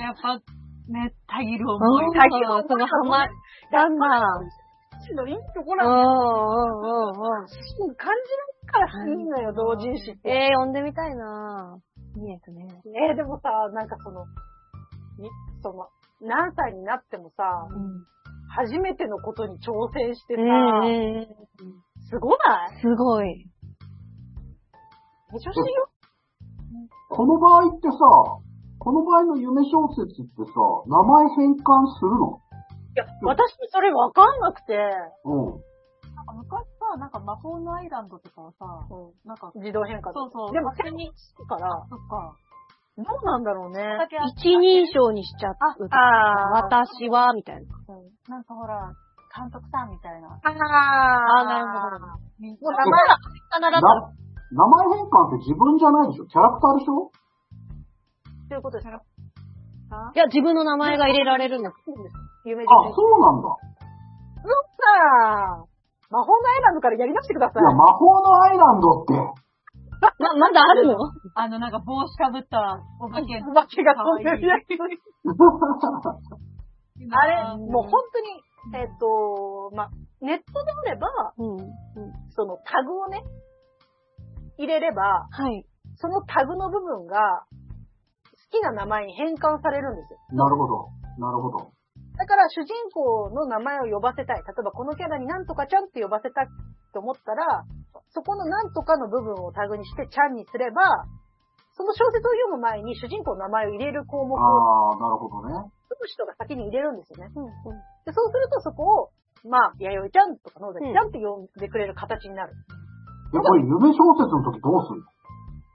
やっぱ、ね、たぎる思い。
最近はそのハマったんだ。
のいいとこ
うん
ろなんだ。
うんうんうん。
感じないからいいのよ、同人誌って。
えー、読んでみたいなぁ。いいですね。
えー、でもさ、なんかその、いその、何歳になってもさ、初めてのことに挑戦してさ、
うん。
すごない？
すごい。
めちゃしいよ。
この場合ってさ、この場合の夢小説ってさ、名前変換するの？
いや、私それわかんなくて、
うん。
昔さ、なんか魔法のアイランドとかはさ、なんか、
自動変換
そうそう。
でも、
勝手に、
だから、
そっか。
どうなんだろうね。
一人称にしちゃう。
あ
私は、みたいな。
なんかほら、監督さんみたいな。
ああ
あなるほど。
名前が
必だったら。
な名前変換って自分じゃないでしょ？キャラクターでしょ？
ということです。
いや、自分の名前が入れられるの。
夢
あ、そうなんだ。
さあ、魔法のアイランドからやり直してください。
いや、魔法のアイランドって、
ま、<laughs> まだあるの？
あの、なんか帽子かぶったお化け。
お化けが飛んでるやつ。あれ、もう本当に、えっ、と、まあ、ネットであれば、
うん。
そのタグをね、入れれば、
はい。
そのタグの部分が、好きな名前に変換されるんですよ。
なるほど。なるほど。
だから主人公の名前を呼ばせたい。例えばこのキャラになんとかちゃんって呼ばせたいと思ったら、そこのなんとかの部分をタグにしてちゃんにすれば、その小説を読む前に主人公の名前を入れる項目を
ああ、なるほどね。
読む人が先に入れるんですよね。でそうするとそこを、まあ、弥生ちゃんとか野崎ちゃんって呼んでくれる形になる。
え、これ夢小説の時どうするの？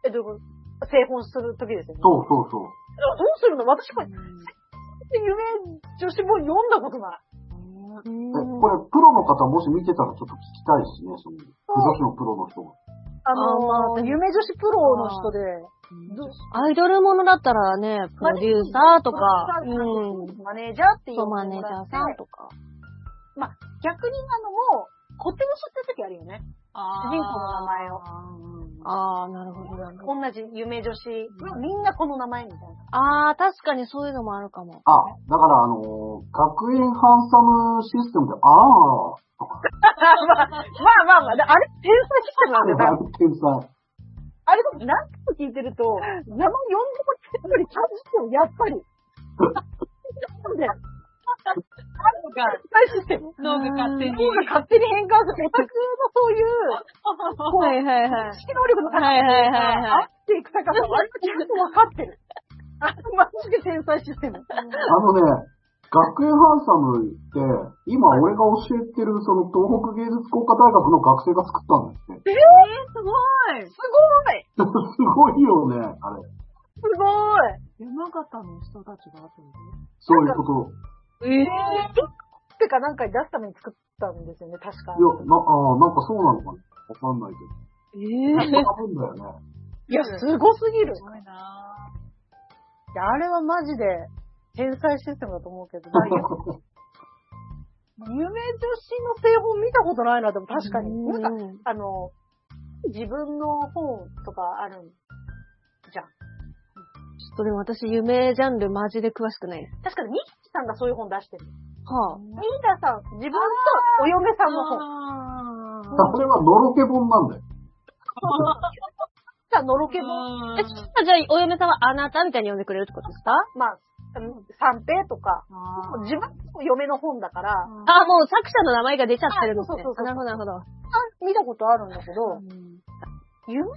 え、どういうこと？製本するときですよね。
そうそうそう。
あどうするの？私これ、夢女子も読んだことない。
え、これ、プロの方もし見てたらちょっと聞きたいですね、その、女子のプロの人が。
あの
あー
夢女子プロの人で、ど
アイドルものだったらね、プロデューサーとか、うん。
マネージャーっていう
そう、マネージャーさんとか。
まあ、逆にあの、もう、固定しちゃった時あるよね。
主
主人公の名前を。
ああ、なるほど、なるほど。
同じ夢女子、みんなこの名前みたいな。
ああ、確かにそういうのもあるかも。
あ、だからあのー学園ハンサムシステムで、あーとか、
まあまあまあ、であれ天才システムなんだよ、<laughs> 多分
天才。
あれでも何回も聞いてると、名前呼んでもらってやっぱり感じてよ、やっぱり。<laughs>
脳が勝手に。
脳が勝手に変換する。オタクのそういう、こう、
はいはいはい。
識能力の高さ
はいはいはいはい
が合っていく高さは割とちゃんと分かってる。あマジで天才システム。
あのね、学園ハンサムって、今俺が教えてるその東北芸術工科大学の学生が作ったんですって。
えー、
すごい
すごい
すごいよね、あれ。
すごい
山形の人たちがってこ
そういうこと。
えぇ、ー、てかなんかに出すために作ったんですよね、確か
い。や、な、あーなんかそうなのかなわかんないけ
え
ど。多分だよね。
いや、すごすぎる。
とすごいない
やあれはマジで天才システムだと思うけど、なんか夢女子の製本見たことないな、でも確かに。なんか、
うん
あの、自分の本とかあるんじゃん。
ちょっとでも私、夢ジャンルマジで詳しくないです。
確かに、ミキさんがそういう本出してる。
は
ミーダさん、自分とお嫁さんの本。
あ
それはのろけ本なんだよ。<laughs>
じゃあ、のろけ本。
あ。え、そしたらじゃあ、お嫁さんはあなたみたいに呼んでくれるってことですか？
まあ、うん三平とか、
あ
自分の嫁の本だから、
あ、もう作者の名前が出ちゃってるんですね。
あそうそうそう
あなるほど、なるほど。
あ見たことあるんだけど、
うん
夢少女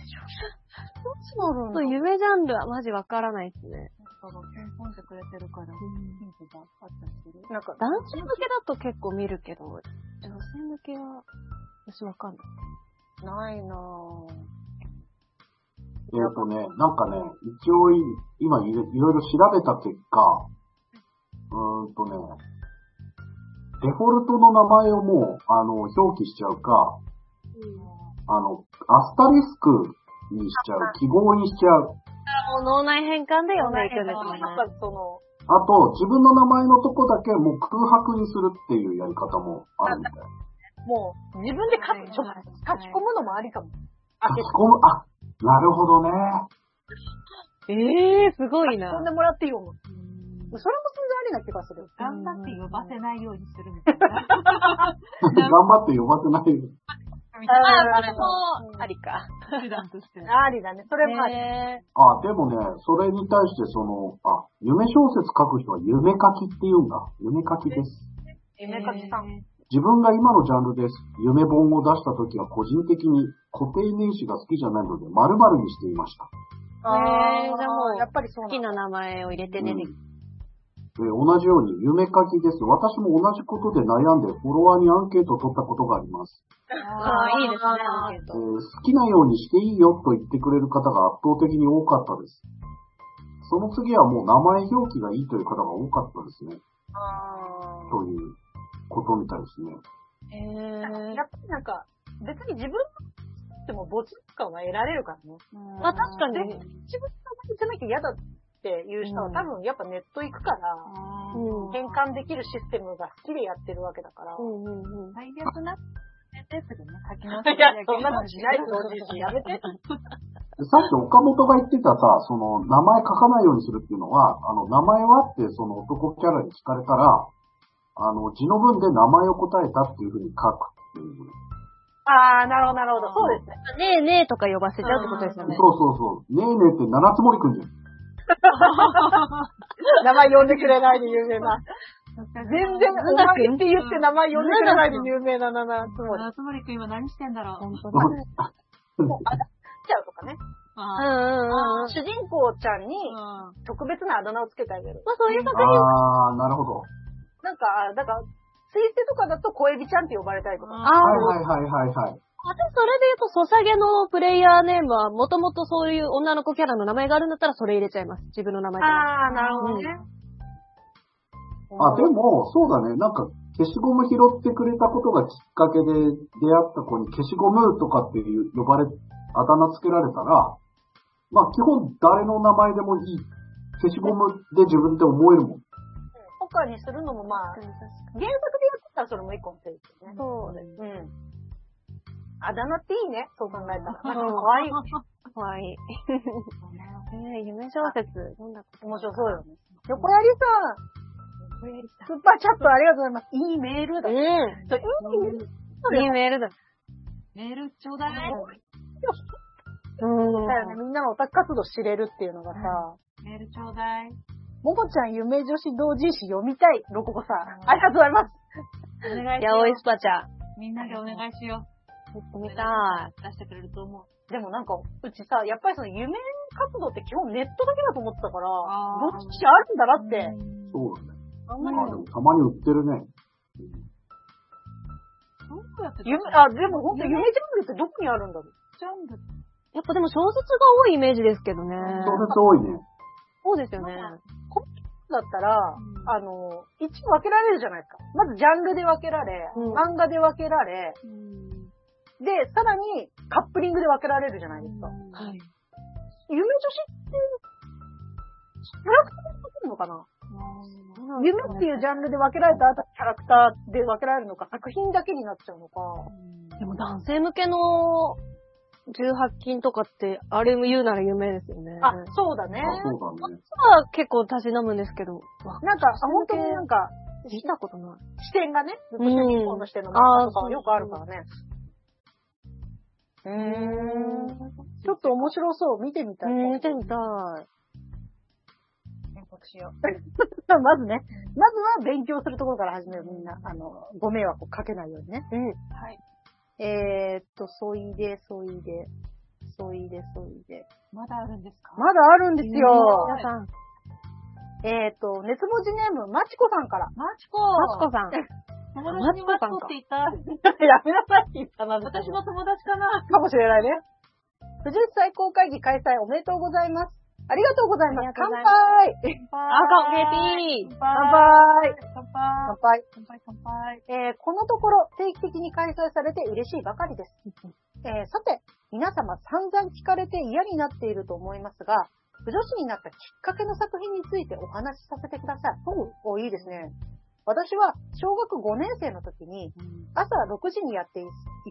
どうつなるんだ
そう、夢ジャンルはマジわからないですね。
だかくれてるから、ヒントがあったりする？
なんか、
男性向けだと結構見るけど、女性向けは、私わかんない。
ないなぁ。
えっ、とね、なんかね、一応い今いろいろいろ調べた結果、うーんとね、デフォルトの名前をもう、あの、表記しちゃうか、あの、アスタリスクにしちゃう、記号にしちゃう。
もう脳内変換で読んでいくんですね。
なんかその、
あと、自分の名前のとこだけもう空白にするっていうやり方もあるみたい。
もう、自分で書き書き込むのもありかも。あ、
書き込む、あ、なるほどね。
ええー、すごいな
書き込ん。でもらって読む。それも全然ありな気がする。
頑張って呼ばせないようにするみたいな。<laughs>
頑張って呼ばせない。
みたい
あ、それも、ありか。
な手段として。
ありだね。それもあり。
え
あ、でもね、それに対してその、あ、夢小説書く人は夢書きって言うんだ。夢書きです。
夢かじさん。
自分が今のジャンルです。夢本を出した時は個人的に固定名詞が好きじゃないので〇〇にしていました。
あ
へーじゃあもう
やっぱり
好き。
な
名前を入れてね。
うんえー同じように夢書きです。私も同じことで悩んでフォロワーにアンケートを取ったことがあります。
ああ、いいですね、アンケー
えー
ト。
好きなようにしていいよと言ってくれる方が圧倒的に多かったです。その次はもう名前表記がいいという方が多かったですね。
あ
ということみたいですね。
ー
へ
やっぱりなんか、別に自分でも没感は得られるからね。
まあ確かに。
自分の名前じゃなきゃ嫌だっていう人は多分やっぱネット行くから、
うん
変換できるシステムが好きでやってるわけだから。
うんうんうん。
最悪なってすぐね、書き直 <laughs>
いや、そんなのしないやめて。
でさっき岡本が言ってたさ、その名前書かないようにするっていうのは、あの、名前はってその男キャラに聞かれたら、あの、字の文で名前を答えたっていうふうに書くっていう。
あー、なるほど、なるほど。そうですね。
ねえねえとか呼ばせちゃうってことですよね。
そうそうそう。ねえねえって七つ森くんじゃん。<laughs>
名前呼んでくれないで有名な。全然、お前って言って名前呼んでくれないで有名な七つ森。
つ森くん今何してんだろう。
本当
もう、あだっちゃうとかね。
あ
うんうんうん。
主人公ちゃんに
あ
特別なあだ名をつけてあげる。
まあそういう作品
あー、なるほど。
なんか、だから、ツイステとかだと小エビちゃんって呼ばれたりとか。
あ
はいはいはいはいはい。
あ、でもそれで言うと、ソシャゲのプレイヤーネームは、もともとそういう女の子キャラの名前があるんだったら、それ入れちゃいます。自分の名前
あー、なるほどね。
あ、でも、そうだね。なんか、消しゴム拾ってくれたことがきっかけで出会った子に消しゴムとかっていう呼ばれ、あだ名つけられたら、まあ基本誰の名前でもいい。消しゴムで自分で思えるもん。
とかにするのもまあ。原作でやったらそれも一個の手ですよね。
そうです。
うん。あだ名っていいね、そう考えたら。<laughs> なんか
うん
可愛い。
かわいい。えー、夢小説、読んだこと？
面白そうよね。横やりさん、スーパーチャットありがとうございます。いいメールだ。
う
そういいメール。
ん。いいメールだ。
メールちょうだい。
うん。
だよね、みんなのオタク活動知れるっていうのがさ、
メールちょうだい。
もこちゃん夢女子同人誌読みたい、ロココさん。ありがとうございます。
お願いし
やおい
よ
スパチャ。
う。みんなでお願いしよ
やって
う。
みたい。
出してくれると思う。
でもなんか、うちさ、やっぱりその夢活動って基本ネットだけだと思ってたから、どっちあるんだなって。
そうだね。
あんまり
あ、でもたまに売ってるね。
どうやって
夢、あ、でも本当夢？ジャンルってどこにあるんだろう。
ジャンル
やっぱでも小説が多いイメージですけどね。
小説多いね。
そうですよね。
だったら、あの、一応分けられるじゃないですか。まずジャンルで分けられ、
うん
漫画で分けられ、で、さらにカップリングで分けられるじゃないですか。
はい。
夢女子って、キャラクターで分けるのかな？夢っていうジャンルで分けられた後、キャラクターで分けられるのか、作品だけになっちゃうのか。
でも男性向けの18禁とかって、あれも言うなら有名ですよね。
あ、そうだね。
あ、そうだね。
は結構たしなむんですけど。
なんか、あ本当になんか、
見たことない。
視点がね、ずっと主人公の視点の漫画とかはよくあるからね。うーん。ちょっと面白そう。見てみたい。
見てみたい。
宣告しよう。<laughs>
まずね、まずは勉強するところから始めるみんな。あの、ご迷惑をかけないようにね。
うん。
はい。
えー、っと、そいで、そいで、そいで、そいで。
まだあるんですか？
まだあるんですよ。
皆さん、
えー、っと、熱文字ネーム、まちこさんから。
マチコ
マツコさん。<laughs>
友達にマチコって言った。<laughs>
やめなさいって言ったな、
私も友達かな。
かもしれないね。富士最高会議開催おめでとうございます。ありがとうございます。乾杯
あ、かっけー
乾
乾杯
乾杯
乾杯
乾杯乾杯。
えーこのところ定期的に開催されて嬉しいばかりです。えーさて、皆様散々聞かれて嫌になっていると思いますが、不女子になったきっかけの作品についてお話しさせてください。お、いいですね。私は小学5年生の時に、朝6時にやってい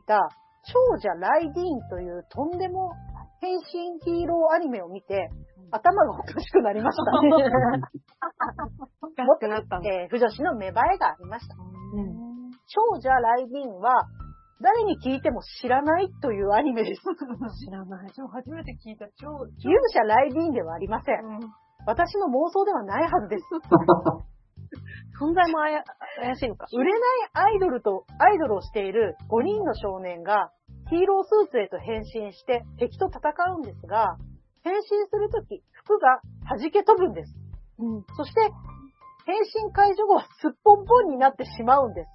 た、長者ライディーンというとんでも変身ヒーローアニメを見て、頭がおかしくなりました。
おかしくなったんだ。
えー不女子の芽生えがありました。長者ライディーンは、誰に聞いても知らないというアニメです。
知らない。
初めて聞いた超、
勇者ライディーンではありません。私の妄想ではないはずです。<laughs>
存在もあや怪しいのか。
売れないアイドルと、アイドルをしている5人の少年がヒーロースーツへと変身して敵と戦うんですが、変身するとき服が弾け飛ぶんです。
うん。
そして、変身解除後はすっぽんぽんになってしまうんです。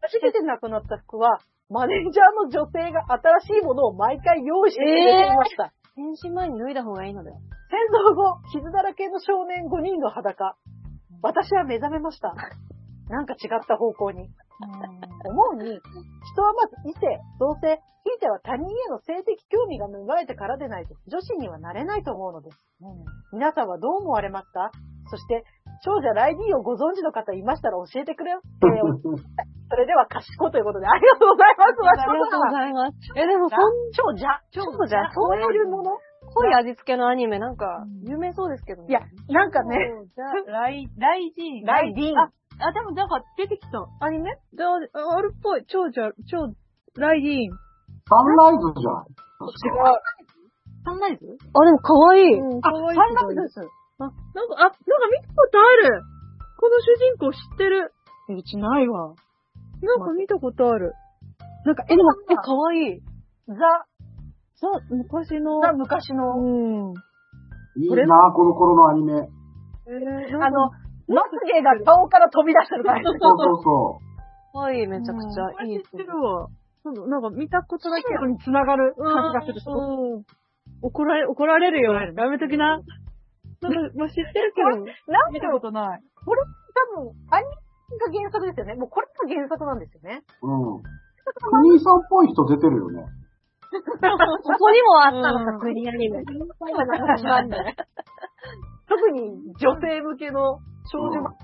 初めてなくなった服は、マネージャーの女性が新しいものを毎回用意してくれていました。
変身前に脱いだ方がいいのでは。
戦争後、傷だらけの少年5人の裸。私は目覚めました。<laughs> なんか違った方向に。思うに、人はまず異性、同性、ひいては他人への性的興味が芽生えてからでないと女子にはなれないと思うのです。皆さんはどう思われますか？そして、少女ライディーをご存知の方いましたら教えてくれよ。<laughs> えーそれでは賢いということでありがとうございます。
ありがとうございます。え、でもそん、
少女
少女じゃ、
そういうもの？
濃い味付けのアニメなんか、有名そうですけどね。
いや、なんかね、
ライ、ライジーン。
ライディーン。
あ、あ、でもなんか出てきた。アニメ？じゃあ、あるっぽい。超じゃ、超、ライディーン。
サンライズじゃない確か
サンライズ？
あ、でも可愛い。
あ、
かわいい
サンライズです。
あ、なんか、あ、なんか見たことある。この主人公知ってる。
うちないわ。
なんか見たことある。なんか、
え、でも、え、可愛い。
ザ、
ザ、昔の。
ザ昔の、
うん。
いいなこの頃のアニメ。
えー、
あの、まつげが顔から飛び出してる感じ。
そうそうそ
可愛い、めちゃくちゃいい
知ってるわ。なんかなんか見たことだけ。
に繋がる感じがする。
うん。怒られ、怒られるよ。やめときな。なんか、まあ、知ってるけど、
なんか
見たことない。
多分、アニメが原作ですよね。もうこれが原作なんですよね。
う。うん。クニーさんっぽい人出てるよね。
ここにもあったの
うん
か、クリアニメ。
特に女性向けの少女漫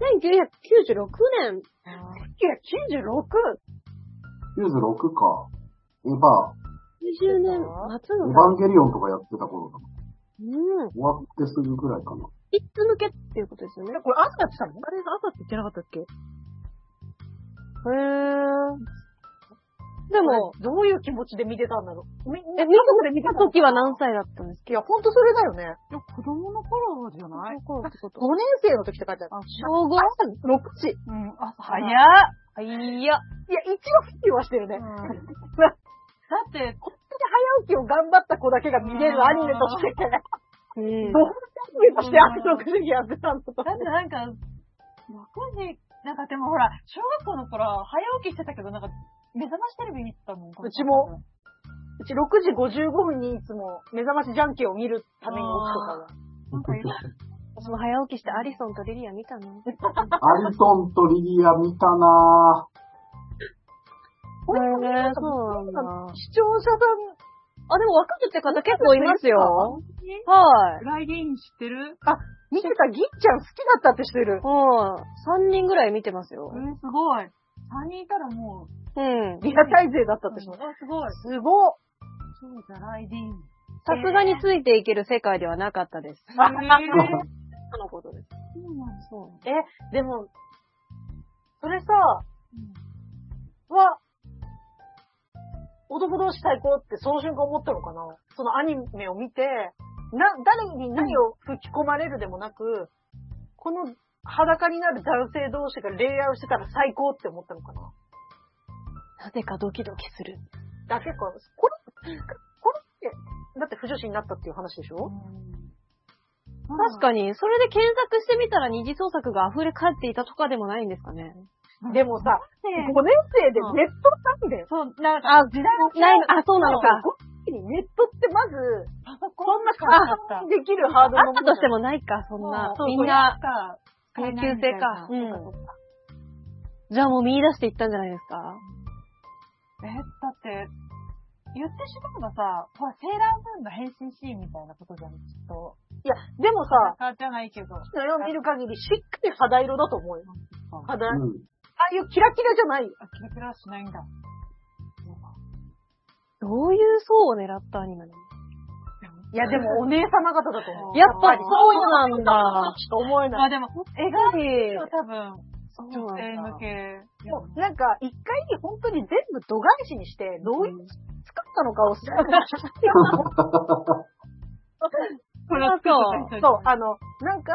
1996年。
画。1996?
96か。エヴァ、
20年、夏
エ
の
ヴァンゲリオンとかやってた頃だ。
うん。
終わってすぐぐらいかな。
キッズ向けっていうことですよね。
これ朝やってたの
あれ、朝って言ってなかったっけ？
へー。でも、
どういう気持ちで見てたんだろう？み
え、見た見た時は何歳だったんです
いや、ほんとそれだよね。
いや、子供の頃じゃない？
かってこと
？5年生の時って書いてある。
小 5?
朝6時。
うん、朝早っ。
いや。
いや、一応復帰はしてるね。
うん
だ <laughs>
だって、
こんだけ早起きを頑張った子だけが見れるアニメとして、
うん
どういうアニメとして朝6時にやってたんだと。
だってなんか、6時、なんかでもほら、小学校の頃早起きしてたけど、なんか、目覚ましテレビ見てたもん。
うちも。うち6時55分にいつも目覚ましじゃんけんを見るために起きてたわ。
なんかいる
私も早起きしてアリソンとリリア見たの。
アリソンとリリア見たな
これ
へーそうなんだ。
視聴者さん、
あ、でも分かるって方結構いますよ。はい。
ライディーン知ってる？
見てたギッちゃん好きだったって人いる。
はい。3人ぐらい見てますよ
え。ー、すごい。3人いたらもう、
うん。
リアタイ勢だったって人。
あ、すごい。
すごっ。
そうじゃ、ライディーン。
さすがについていける世界ではなかったです。
えー
とのことです。そう。
え、でも、それさ、は、男同士最高ってその瞬間思ったのかな？そのアニメを見て、な、誰に何を吹き込まれるでもなく、この裸になる男性同士が恋愛をしてたら最高って思ったのかな？
なぜかドキドキする。
だけか、これ、これって、だって不女子になったっていう話でしょ、
確かに、それで検索してみたら二次創作が溢れ返っていたとかでもないんですかね。
でもさ、5年生でネットなんだよ。
そう、なんか、
あ、時代ないの、あ、そうなのか。
5年生にネットってまず、そんな簡単にできるハードルの
あったとしてもないか、そんな。
そう
みんな、
か、
研究生か。う
うん。
ん。じゃあもう見出していったんじゃないですか？
え、だって、言ってしまえばさ、ほら、セーラームーンの変身シーンみたいなことじゃん、きっと。
いや、でもさ、
裸じゃないけど。
の絵を見る限りしっかり肌色だと思うよ。肌、あ
うん。
あいうキラキラじゃないよ。
あ、キラキラはしないんだ。
どういう層を狙ったアニメなの？
いや、でもお姉様方だと思う。
やっぱそうなんだ。
ちょっと思えない。
まあでも、
絵がいい。
多分、女性向け。
もうなんか、一回に本当に全部度外視にして、どういう作ったのかを知って
これは作った人
そう、あの、なんか、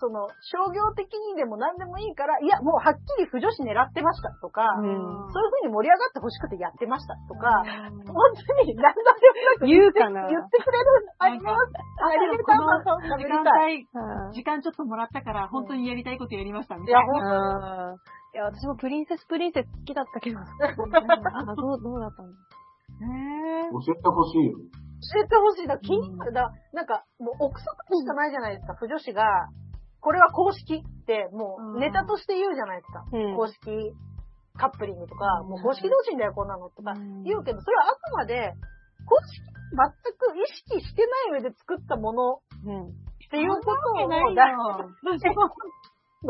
その、商業的にでも何でもいいから、いや、もうはっきり不女子狙ってましたとか、
うん
そういう風に盛り上がってほしくてやってましたとか、
うん
本当に何度でもなく
言うかな
言ってくれる、あります。ありがとう、
時
喋りたい。
時間ちょっともらったから、本当にやりたいことやりましたみ
いや、
たいな。
ほん
うんいや、私もプリンセスプリンセス好きだったけど。<laughs> あ、どう、どうだったの
へー
教えてほしいよね。
教えてほしい。だ気になる。だなんか、もう憶測しかないじゃないですか、不女子が。これは公式って、もうネタとして言うじゃないですか。
うん
公式カップリングとか、もう公式同士だよ、こんなのとか
うん
言うけど、それはあくまで、公式全く意識してない上で作ったもの
うん。
っていうことを、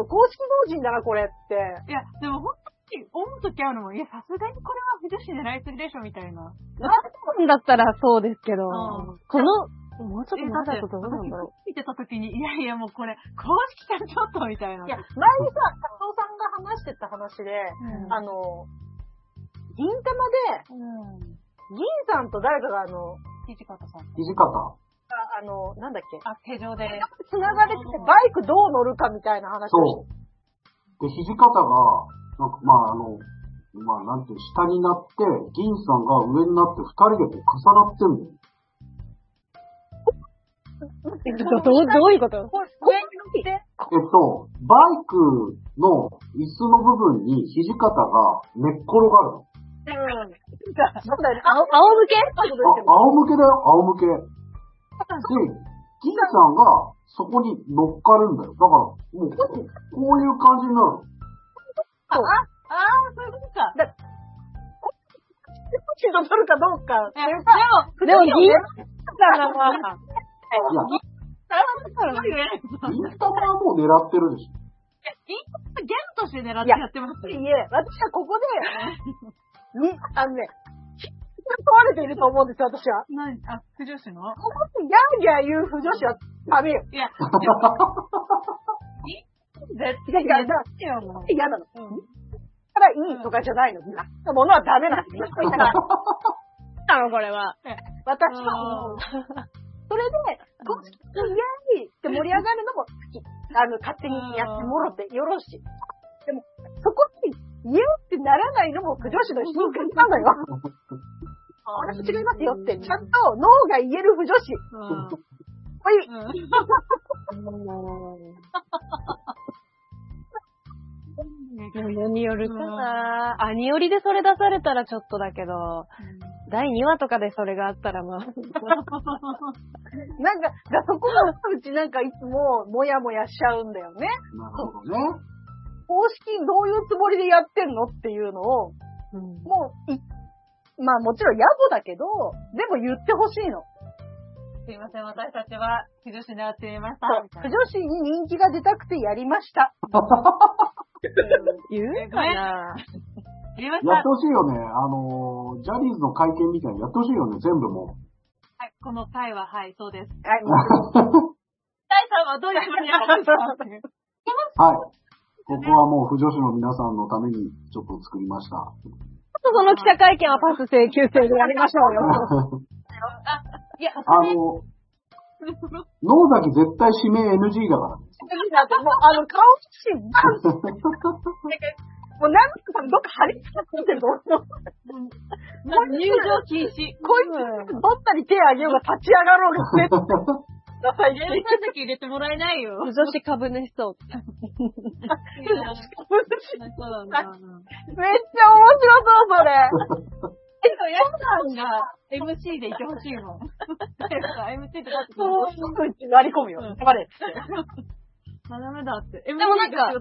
公式同人だな、これって。
いや、でも本当に思うときあるもん。いや、さすがにこれは不女子狙いすぎでしょ、みたいな。
だったらそうですけど、
うん
この、もうちょっと
え
まだとどうなんだろ
見てたときに、いやいや、もうこれ、公式さんちょっと、みたいな。
いや、前にさ、加藤さんが話してた話で、
うん
あの、銀玉で、
うん。
銀さんと誰かがあの、
土方さん。
土方？
ああの、なんだっけ、
あ、手錠で。
繋がれてて、バイクどう乗るかみたいな話をして
そう。で、土方が、なんか、まあ、あの、まあ、なんていう、下になって、銀さんが上になって、二人でこう重なってんのよ。<laughs>
う。ど、どうどういうこと
上に乗って、
えっと、バイクの椅子の部分に土方が寝っ転がるの。
うん。そうだよね。
青、青向け
あ、仰向けだよ、仰向け。で、銀さんがそこに乗っかるんだよ。だから、もう、ここういう感じになるの。
ああ、そういうことか。
ちょっと取るかどうか。
でも、
でも、銀さんがまあ、
いや、
そういう
銀玉はもう狙ってるでしょ。
ギャルとして狙ってやってます
いいえ、私はここで、に、あのね、問われていると思うんですよ、私は。
何？あ、不女子の？
ここでギャーギャー言う不女子はダメよ。
いや、<laughs> 絶対よ、もう。
嫌なの。
うん
からいいとかじゃないの。なったものはダメなんですよ。
なのこれは。<laughs> <laughs>
私は。それで、公式のイエーイって盛り上がるのも好き。あの、勝手にやってもろてよろしい。でも、そこに、イエーイってならないのも不女子の品格なのよ。私違いますよって、ちゃんと脳が言える不女子。
うん。<laughs>
何によるかなアニオリでそれ出されたらちょっとだけど、第2話とかでそれがあったらまあ、<laughs>
なんか、だそこがうちなんかいつも、もやもやしちゃうんだよね。
なるほどね。
公式どういうつもりでやってんのっていうのを、もう、い、まあもちろん野暮だけど、でも言ってほしいの。
すいません、私たちは不女子狙ってみました。
不女子に人気が出たくてやりました。
言うかな <laughs>
やりました
やって。ほしいよね。あのー、ジャニーズの会見みたいにやってほしいよね、全部も
はい、この回は、はい、そうです。
はい、
大さんはどういうふうにやるんですか？<laughs>
はい。ここはもう、不女子の皆さんのためにちょっと作りました。
その記者会見はパス請求制でやりましょうよ。<laughs>
いや、
あの、<laughs> 野崎絶対指名 NG だからね。
だってもう、あの、顔写真、バンもうなんかどっか貼り付けてると思う。
入場禁止。
こいつ、どったり手あげようが立ち上がろうが絶対ダサい
連
し。
絡先入れてもらえないよ。
女子株主層。
そうなんだ。
めっちゃ面白そう、それ。
けど、ヤさんが MC でいてほしいもん。MC ってだって
そう、すぐ割り込むよ。黙れ。<laughs>
あ、ダメだって。
でもなんか。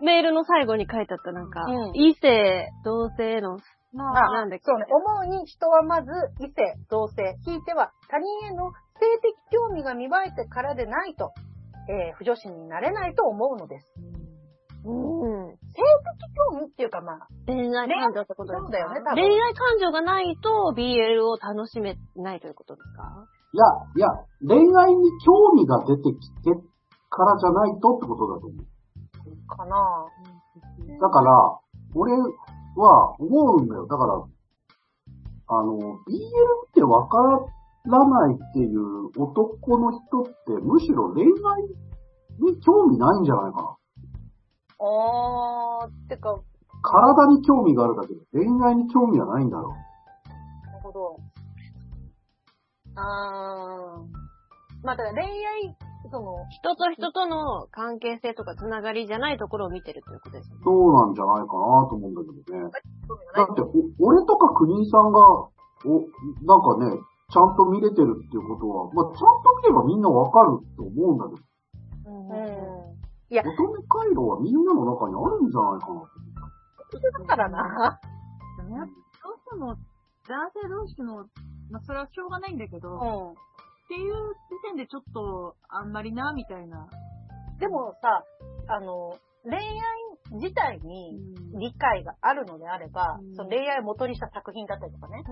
メールの最後に書いてあったなんか、
うん
異性、同性の、
あ
なんだっけ？
そうね。思うに人はまず異性、同性、ひいては他人への性的興味が芽生えてからでないと、えー、不女子になれないと思うのです。
うん。
性的興味っていうかまあ、
恋愛感情ってことですか？
そうだよね多分
恋愛感情がないと BL を楽しめないということですか？
いや、いや、恋愛に興味が出てきてからじゃないとってことだと思う。
かな
だから、俺は思うんだよ。だから、あの、BL ってわからないっていう男の人って、むしろ恋愛に興味ないんじゃないかな。
あー、てか、
体に興味があるだけで、恋愛に興味はないんだろ
なるほど。あー。まあ、だから恋愛、その、
人と人との関係性とかつながりじゃないところを見てるということですよね
う。。そうなんじゃないかなと思うんだけどね。
興味がない
だって、お俺とか国井さんが、お、なんかね、ちゃんと見れてるっていうことは、まあ、ちゃんと見ればみんなわかると思うんだけど、
うん。いや、
乙女回路はみんなの中にあるんじゃないかなと
だからな。
どうしても、男性同士の、まあ、それはしょうがないんだけど、
うん。
っていう時点でちょっと、あんまりな、みたいな。
でもさ、あの、恋愛自体に理解があるのであれば、
うん
その恋愛を元にした作品だったりとかね、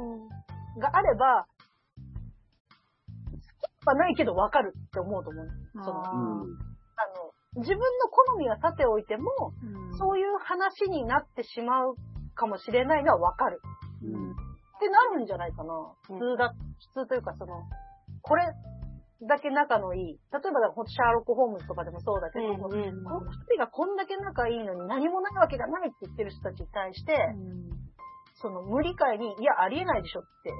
があれば、好きはないけどわかるって思うと思う。その、
うん。
の、自分の好みはさておいても、
うん
そういう話になってしまうかもしれないのはわかる。
うん
ってなるんじゃないかな。普通だ、普通というかその、これだけ仲のいい。例えばだからほんとシャーロック・ホームズとかでもそうだけど、
うんうん
この二人がこんだけ仲いいのに何もないわけがないって言ってる人たちに対して、その無理解に、いや、ありえないでしょって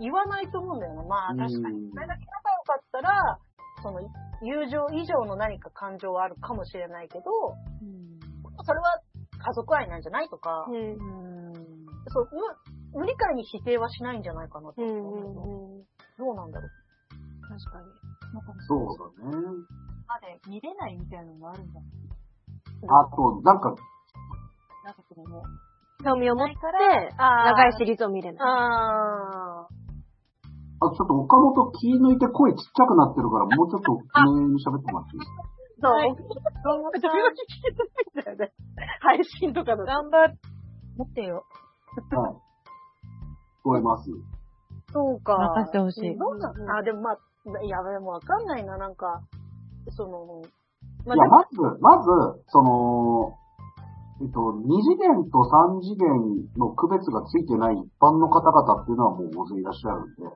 言わないと思うんだよな。まあ確かに。
うん
それだけ仲良かったら、その友情以上の何か感情はあるかもしれないけど、それは家族愛なんじゃないとか、
うん。
そう無無理解に否定はしないんじゃないかなと
うん。
思う。
うん。
どうなんだろう。
確かに。
そうだね。
まで見れないみたいなのもあるんだ。
あと、なんか、
なんかそのもう、
興味を持って、長いシリーズを見れない。
あ
あ、ちょっと岡本気抜いて声ちっちゃくなってるから、<laughs> もうちょっと大きめに喋ってもらっていいですか？
ー。そう。
はい
時々聞けてないんだよね。配信とかだと。
頑張ってよ。
はい。聞こえます。
そうか。
任せてほしい
どうなあ、でもまあ、いや、でもわかんないな、なんか、その、ま
いや、まず、まず、その、えっと、2次元と3次元の区別がついてない一般の方々っていうのはもう大勢いらっしゃるんで、
あ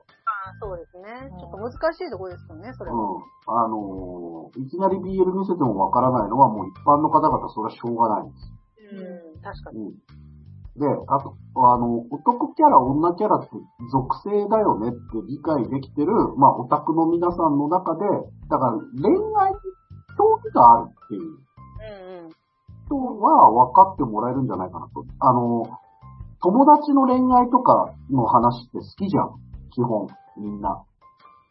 そうですね。ちょっと難しいところですよね、それは。
うん。あのーいきなり BL 見せてもわからないのはもう一般の方々それはしょうがないんです。
うん、確かに。
うん。で、あと、あの、男キャラ、女キャラって属性だよねって理解できてる、まあ、オタクの皆さんの中で、だから恋愛に興味があるっていう
うんうん。
人は分かってもらえるんじゃないかなと。あの、友達の恋愛とかの話って好きじゃん。基本、みんな。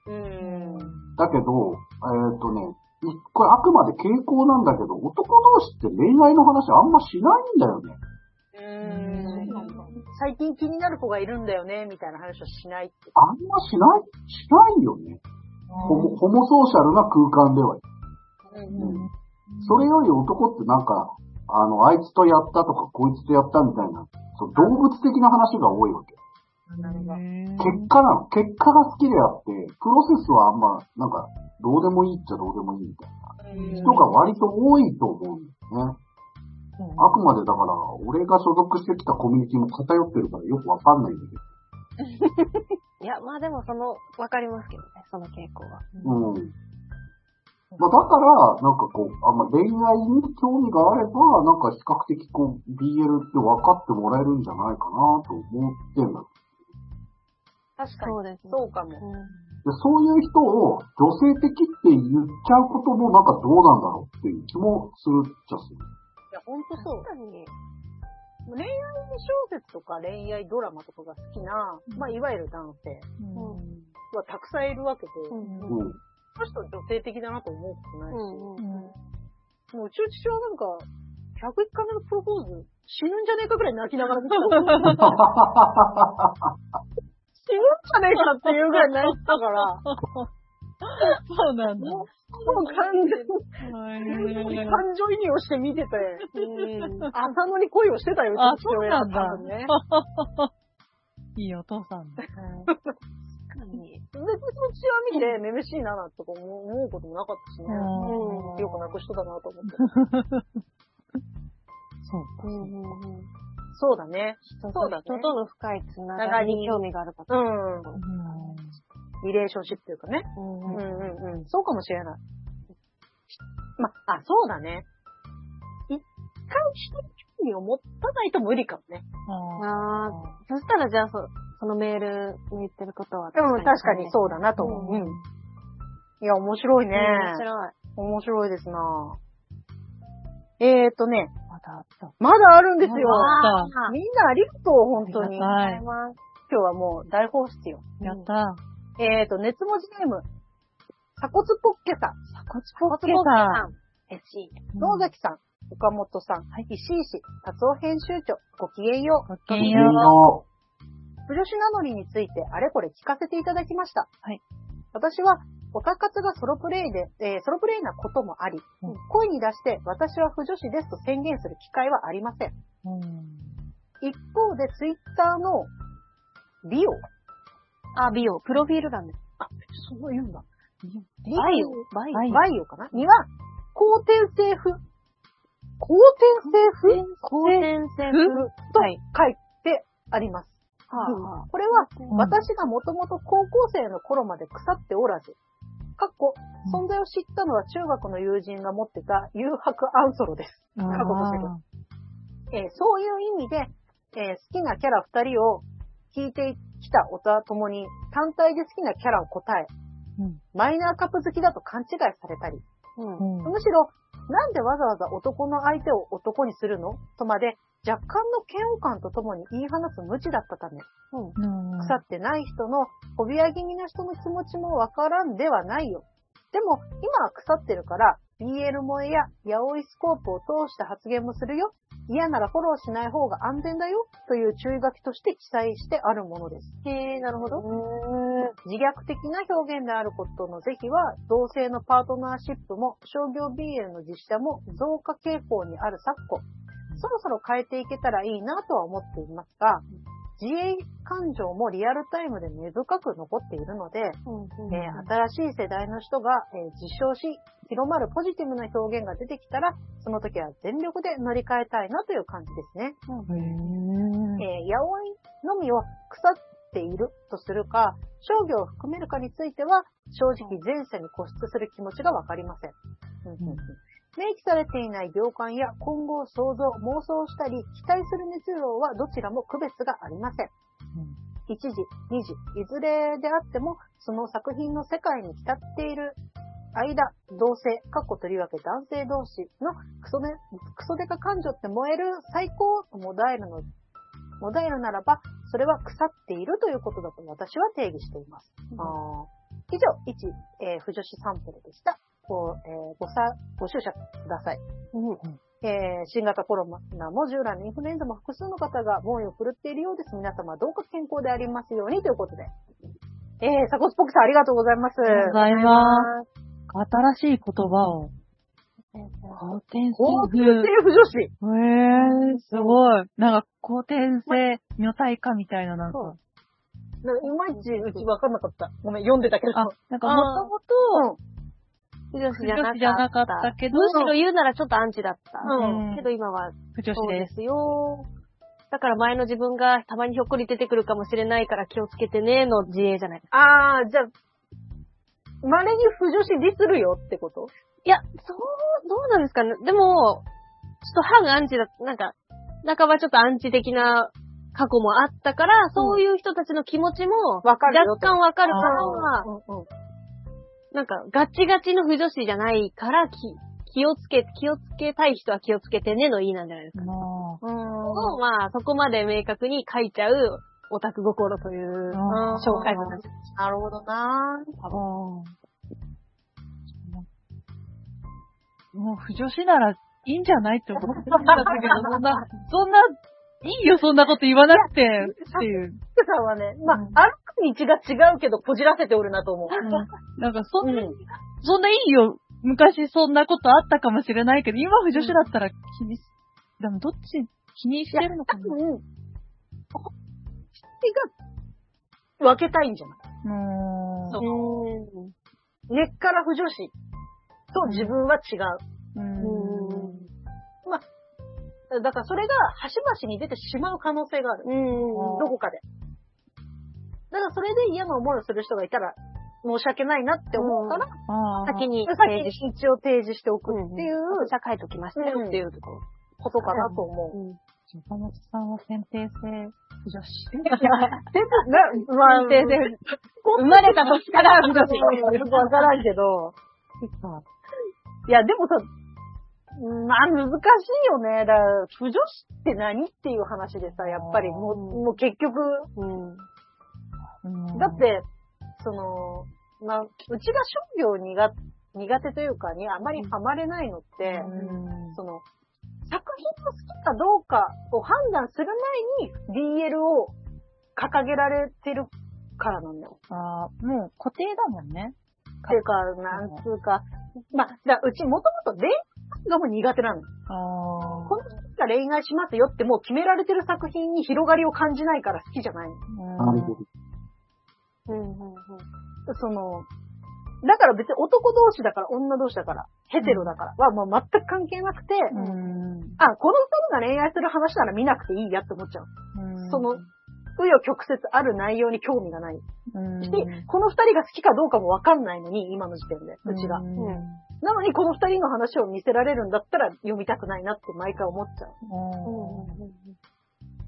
うん。
だけど、えっ、とね、いこれあくまで傾向なんだけど、男同士って恋愛の話あんましないんだよね。
うん。最近気になる子がいるんだよね、みたいな話をしないって。
あんましない、しないよね。ホモホモソーシャルな空間では。
うん。
それより男ってなんか、あの、あいつとやったとか、こいつとやったみたいな、そう動物的な話が多いわけ。結果なの。結果が好きであって、プロセスはあんま、なんか、どうでもいいっちゃどうでもいいみたいな人が割と多いと思うんだよね。あくまでだから、俺が所属してきたコミュニティも偏ってるからよくわかんないんだけ <laughs>
いや、まあでもその、わかりますけどね、その傾向は。
ど。うん。まあだから、なんかこう、あんま恋愛に興味があれば、なんか比較的こう、BL って分かってもらえるんじゃないかなと思ってんだ。
確かに。
そうですね。
そうかも。
でそういう人を女性的って言っちゃうこともなんかどうなんだろうっていう気もするっちゃする。
いや、ほんとそう。
確かに。
恋愛小説とか恋愛ドラマとかが好きな、まあ、いわゆる男性はたくさんいるわけで、
うん
うん。
この人女性的だなと思うことないし、
うんうん
もううちの父親なんか、101回目のプロポーズ、死ぬんじゃねえかぐらい泣きながら見てた。<laughs> 死ぬんじゃねえかっていうぐらい泣いてたから、
そうなんだ。
もう完全に感情移入をして見てて、浅野に恋をしてたよ、父親は
そうなんだ
多分ね。
いいお父さんだ。
確かに。
別にその父親見て、めめしいななんて思うこともなかったしね。
うん
うんよく泣く人だなと思って。<laughs>
そうか。
そうだね
人との深いつながりに興味がある方。
うん。
うん
リレーションシップというかね。
うん
うんうんうん。そうかもしれない。ま、あ、そうだね。一回人に興味を持たないと無理かもね。
あ
ああ、そしたらじゃあそ、そのメールに言ってることは
うん、確かにそうだなと思う。
う
うんん。いや、面白いね。
面白い。
面白いですなえーとね、
まだあった。
まだあるんですよ。
あ
あ
みんなありがとう、本当に。
ありがたい
りがとうございます。
今日はもう大放出よ。
やった。
えーと、熱文字ネーム、鎖骨ポッケさん、
こっちポッケ
ポッケ
さ
さん。嬉しい。
野崎さん、岡本さん、石井氏、達夫編集長、ごきげんよう。
ごきげんよう。
よ。
不女子名乗りについてあれこれ聞かせていただきました。
はい。
私は、オタ活がソロプレイで、えーソロプレイなこともあり、
うん。
声に出して私は腐女子ですと宣言する機会はありません。
うん。
一方でツイッターの bio、
あ、美容、プロフィール欄です。
あ、そう言うんだ。
バイオ。バイ。
オ
バイ。オかな？には、後天性腐、後天性腐？
後天性
腐と
はい。
書いてあります。
はあ。はあ
これは、
うん
私がもともと高校生の頃まで腐っておらず、かっこ、存在を知ったのは中学の友人が持ってた誘白アンソロです。過去のセブえーそういう意味で、えー好きなキャラ二人を聞いてきたおたともに、単体で好きなキャラを答え、
うん。
マイナーカップ好きだと勘違いされたり、
うん。
うん。
むしろ、なんでわざわざ男の相手を男にするの？とまで、若干の嫌悪感とともに言い放つ無知だったため、
うん
腐ってない人の、フォビア気味な人の気持ちもわからんではないよ。でも、今は腐ってるから、BL 萌えやヤオイスコープを通して発言もするよ。嫌ならフォローしない方が安全だよ。という注意書きとして記載してあるものです。
へえ、なるほど。
自虐的な表現であることの是非は、同性のパートナーシップも商業 BL の実写も増加傾向にある昨今、そろそろ変えていけたらいいなとは思っていますが、自衛感情もリアルタイムで根深く残っているので、
うん
えー新しい世代の人が、えー実証し、広まるポジティブな表現が出てきたら、その時は全力で乗り換えたいなという感じですね。
へー
えー、ヤオイのみを腐っているとするか、商業を含めるかについては、正直前者に固執する気持ちがわかりません。うんうんうん明記されていない行間や今後を想像、妄想したり、期待する熱量はどちらも区別がありません。1時、2時、いずれであっても、その作品の世界に浸っている間、同性、かっことりわけ男性同士のクソデクソデカ感情って燃える最高とモダイルの、モダイルならば、それは腐っているということだと私は定義しています。あー以上、1、えー、不女子サンプルでした。ご、えーごさ、ご注釈ください。えー新型コロナも従来のインフルエンザも複数の方が猛威を振るっているようです。皆様どうか健康でありますようにということで。えー、サコスポックさんありがとうございます。
ありがとうございます。新しい言葉を。後天性
高級
風。
性不女子。
へえ、すごい。なんか、後天性女体化みたいな、なんか。
なんかいまいちうちわかんなかった。ごめん、読んでたけど。
あ、なんかもともと、
不女子じゃなかった。
不女子じゃなかったけど
むしろ言うならちょっとアンチだった。
うん
けど今は
不女子で。
そうですすよ。だから前の自分がたまにひょっこり出てくるかもしれないから気をつけてねの自衛じゃないですか。
あー、じゃあ、稀に不女子ディスるよってこと？
いや、そう、どうなんですかね。でも、ちょっと反アンチだ、なんか、半ばちょっとアンチ的な過去もあったから、そういう人たちの気持ちも、若干わかるから、
うんうん。
なんか、ガチガチの不女子じゃないから、気、気をつけ、気をつけたい人は気をつけてねのいいなんじゃないですか。
も
うん。
をまあ、そこまで明確に書いちゃうオタク心という
う、
紹介文なんです。
なるほどな
うんもう不女子ならいいんじゃないって思ってたんだけど、そんな、<laughs> そんな、いいよ、そんなこと言わなくて、っていう。
福さんはね、まあ、歩く道が違うけど、こじらせておるなと思う。
なんか、そんな、
うん
そんないいよ。昔そんなことあったかもしれないけど、今不女子だったら気にし、でもどっち気にしてるのかな？
多分、が分けたいんじゃない？う
ーん。
うん。
根っから不女子と自分は違う。
うーん。
だからそれが端々に出てしまう可能性がある。
うん。
どこかで。だからそれで嫌な思いをする人がいたら申し訳ないなって思うから。
先に
先に一応提示しておくっていう
社会ときましたよっていうと
ことかなと思う。
うん。
岡本さんは先定性不女子。<laughs>
な、まあ、
先生生まれた時から不女子。
よくわからんけど。いや、でもさ、まあ難しいよね。だから、不女子って何っていう話でさ、やっぱりもう、もう結局、
うん。
うん
だっ、て、その、まあ、うちが商業苦苦手というかにあまりハマれないのって、
うん
その、作品が好きかどうかを判断する前に BL を掲げられてるからなんだよ。
ああ、もう固定だもんね。
っていうか、なんつうか、まあ、だからうちもともと恋愛がもう苦手なの。
あ
この人が恋愛しますよってもう決められてる作品に広がりを感じないから好きじゃないの。
あ。
なるほど。
うん。うん。
その、だから別に男同士だから女同士だから、ヘテロだからはもう全く関係なくて、
うん。
あ、この二人が恋愛する話なら見なくていいやって思っちゃう。
うん
その、紆余曲折ある内容に興味がない。
うん
し、この二人が好きかどうかもわかんないのに、今の時点で、うちが。
うん
なのにこの二人の話を見せられるんだったら読みたくないなって毎回思っちゃう。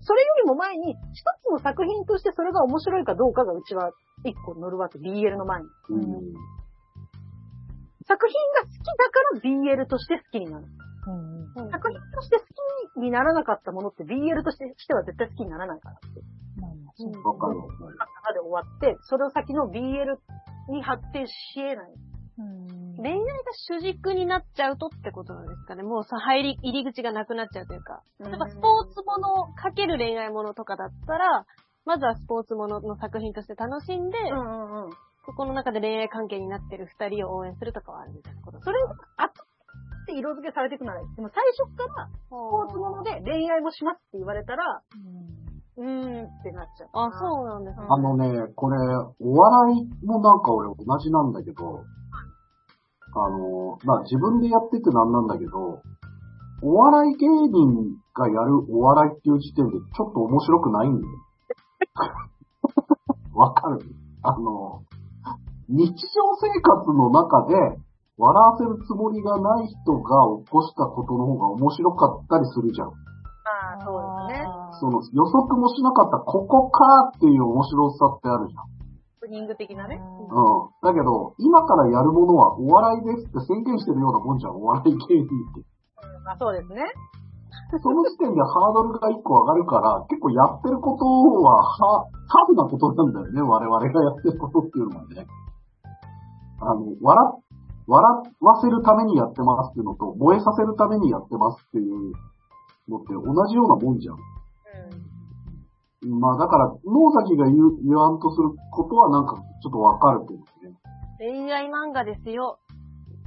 それよりも前に、一つの作品としてそれが面白いかどうかがうちは一個乗るわけ。BL の前に。
うん。
作品が好きだから BL として好きになる。
うん
作品として好きにならなかったものって BL としてしては絶対好きにならないからって。
わかるわかる。
まで終わって、それを先の BL に発展し得ない。
恋愛が主軸になっちゃうとってことなんですかね。もうさ、入り、入り口がなくなっちゃうというか。例えばスポーツものかける恋愛ものとかだったら、まずはスポーツものの作品として楽しんで、
うんうんうん。
そこの中で恋愛関係になってる二人を応援するとかはあるみたいなこと。
それが後って色付けされていくならいい、でも最初からスポーツもので恋愛もしますって言われたら、うーんってなっちゃう。
あ、そうなんですね。
あのね、これ、お笑いもなんか俺同じなんだけど、あの、まあ、自分でやっててなんなんだけど、お笑い芸人がやるお笑いっていう時点でちょっと面白くないんだよ。<laughs> わかる？あの、日常生活の中で笑わせるつもりがない人が起こしたことの方が面白かったりするじゃん。
ああ、そうですね。
その予測もしなかったここかっていう面白さってあるじゃん。
ング的なね。
うん。だけど、今からやるものはお笑いですって宣言してるようなもんじゃん、お笑い芸人って。
まあそうですね。
その時点でハードルが一個上がるから、結構やってることは、は、タフなことなんだよね、我々がやってることっていうのはね。あの、笑、笑わせるためにやってますっていうのと、燃えさせるためにやってますっていうのって同じようなもんじゃん。まあだから、野崎が言う、言わんとすることはなんかちょっとわかるけどね。
恋愛漫画ですよ。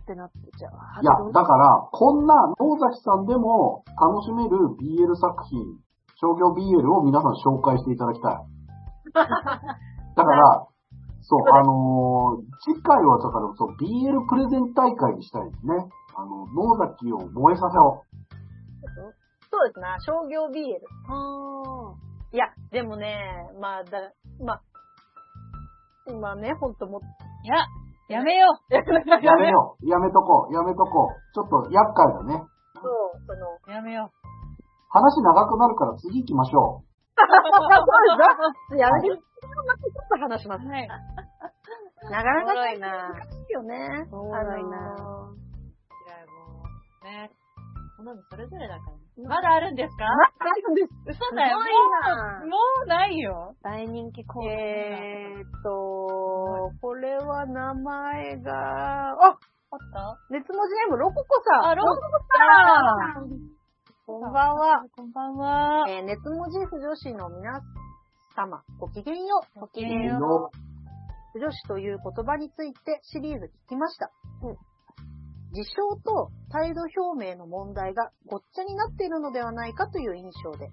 ってなってちゃう。
いや、だから、こんな野崎さんでも楽しめる BL 作品、商業 BL を皆さん紹介していただきたい。<laughs> だから、そう、あのー次回はだから、そう、BL プレゼン大会にしたいですね。あの、野崎を燃えさせろ。
そうですな、商業 BL。
あ
いや、でもね、まあ、だ、まあ、今ね、ほんともう、
いや、やめよう。<laughs>
やめよう。やめとこう。やめとこう。ちょっと厄介だね。
そう、その、
やめよ
話長くなるから次行きましょ
そう <laughs> やめて、ちょっと話します
う。。はい。
なかなか難しいよね。
おもろいな
あのー
いや、もう、ね。好みそれぞれだから。まだあるんですか？
ないんです。
嘘だよ。もう、もうないよ。
大人気コーナー。
えーっと、これは名前が、あ、
あった？
熱文字ネームロココさん。
あ、ローソ
さん。こんばんは。
こんばんは。
えー、熱文字不女子の皆様、ごきげんよう。
ごき
う。
げんよう。
の
不女子という言葉についてシリーズ聞きました。
うん
自称と態度表明の問題がごっちゃになっているのではないかという印象で、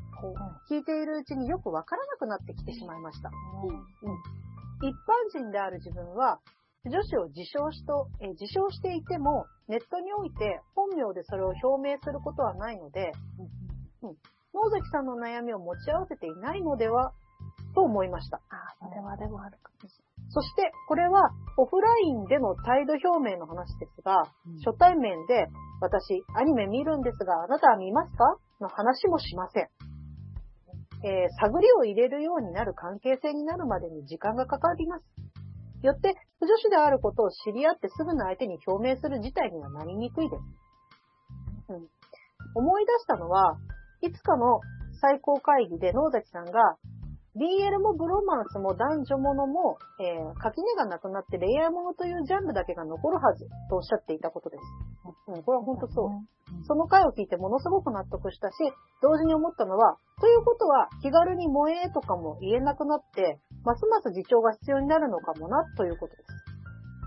聞いているうちによくわからなくなってきてしまいました。一般人である自分は、女子を自称しと、えー自称していても、ネットにおいて本名でそれを表明することはないので、うん。野崎さんの悩みを持ち合わせていないのでは、と思いました。
あ、それはでもあるかもし
そして、これはオフラインでの態度表明の話ですが、
うん
初対面で、私、アニメ見るんですが、あなたは見ますか？の話もしません。えー探りを入れるようになる関係性になるまでに時間がかかります。よって、不女子であることを知り合ってすぐの相手に表明する事態にはなりにくいです。うん、思い出したのは、いつかの最高会議で野崎さんが、BL もブロマンスも男女ものも、えー垣根がなくなって恋愛ものというジャンルだけが残るはずとおっしゃっていたことです。うん、これは本当そう。その回を聞いてものすごく納得したし、同時に思ったのは、ということは気軽に萌えとかも言えなくなって、ますます自重が必要になるのかもなということです。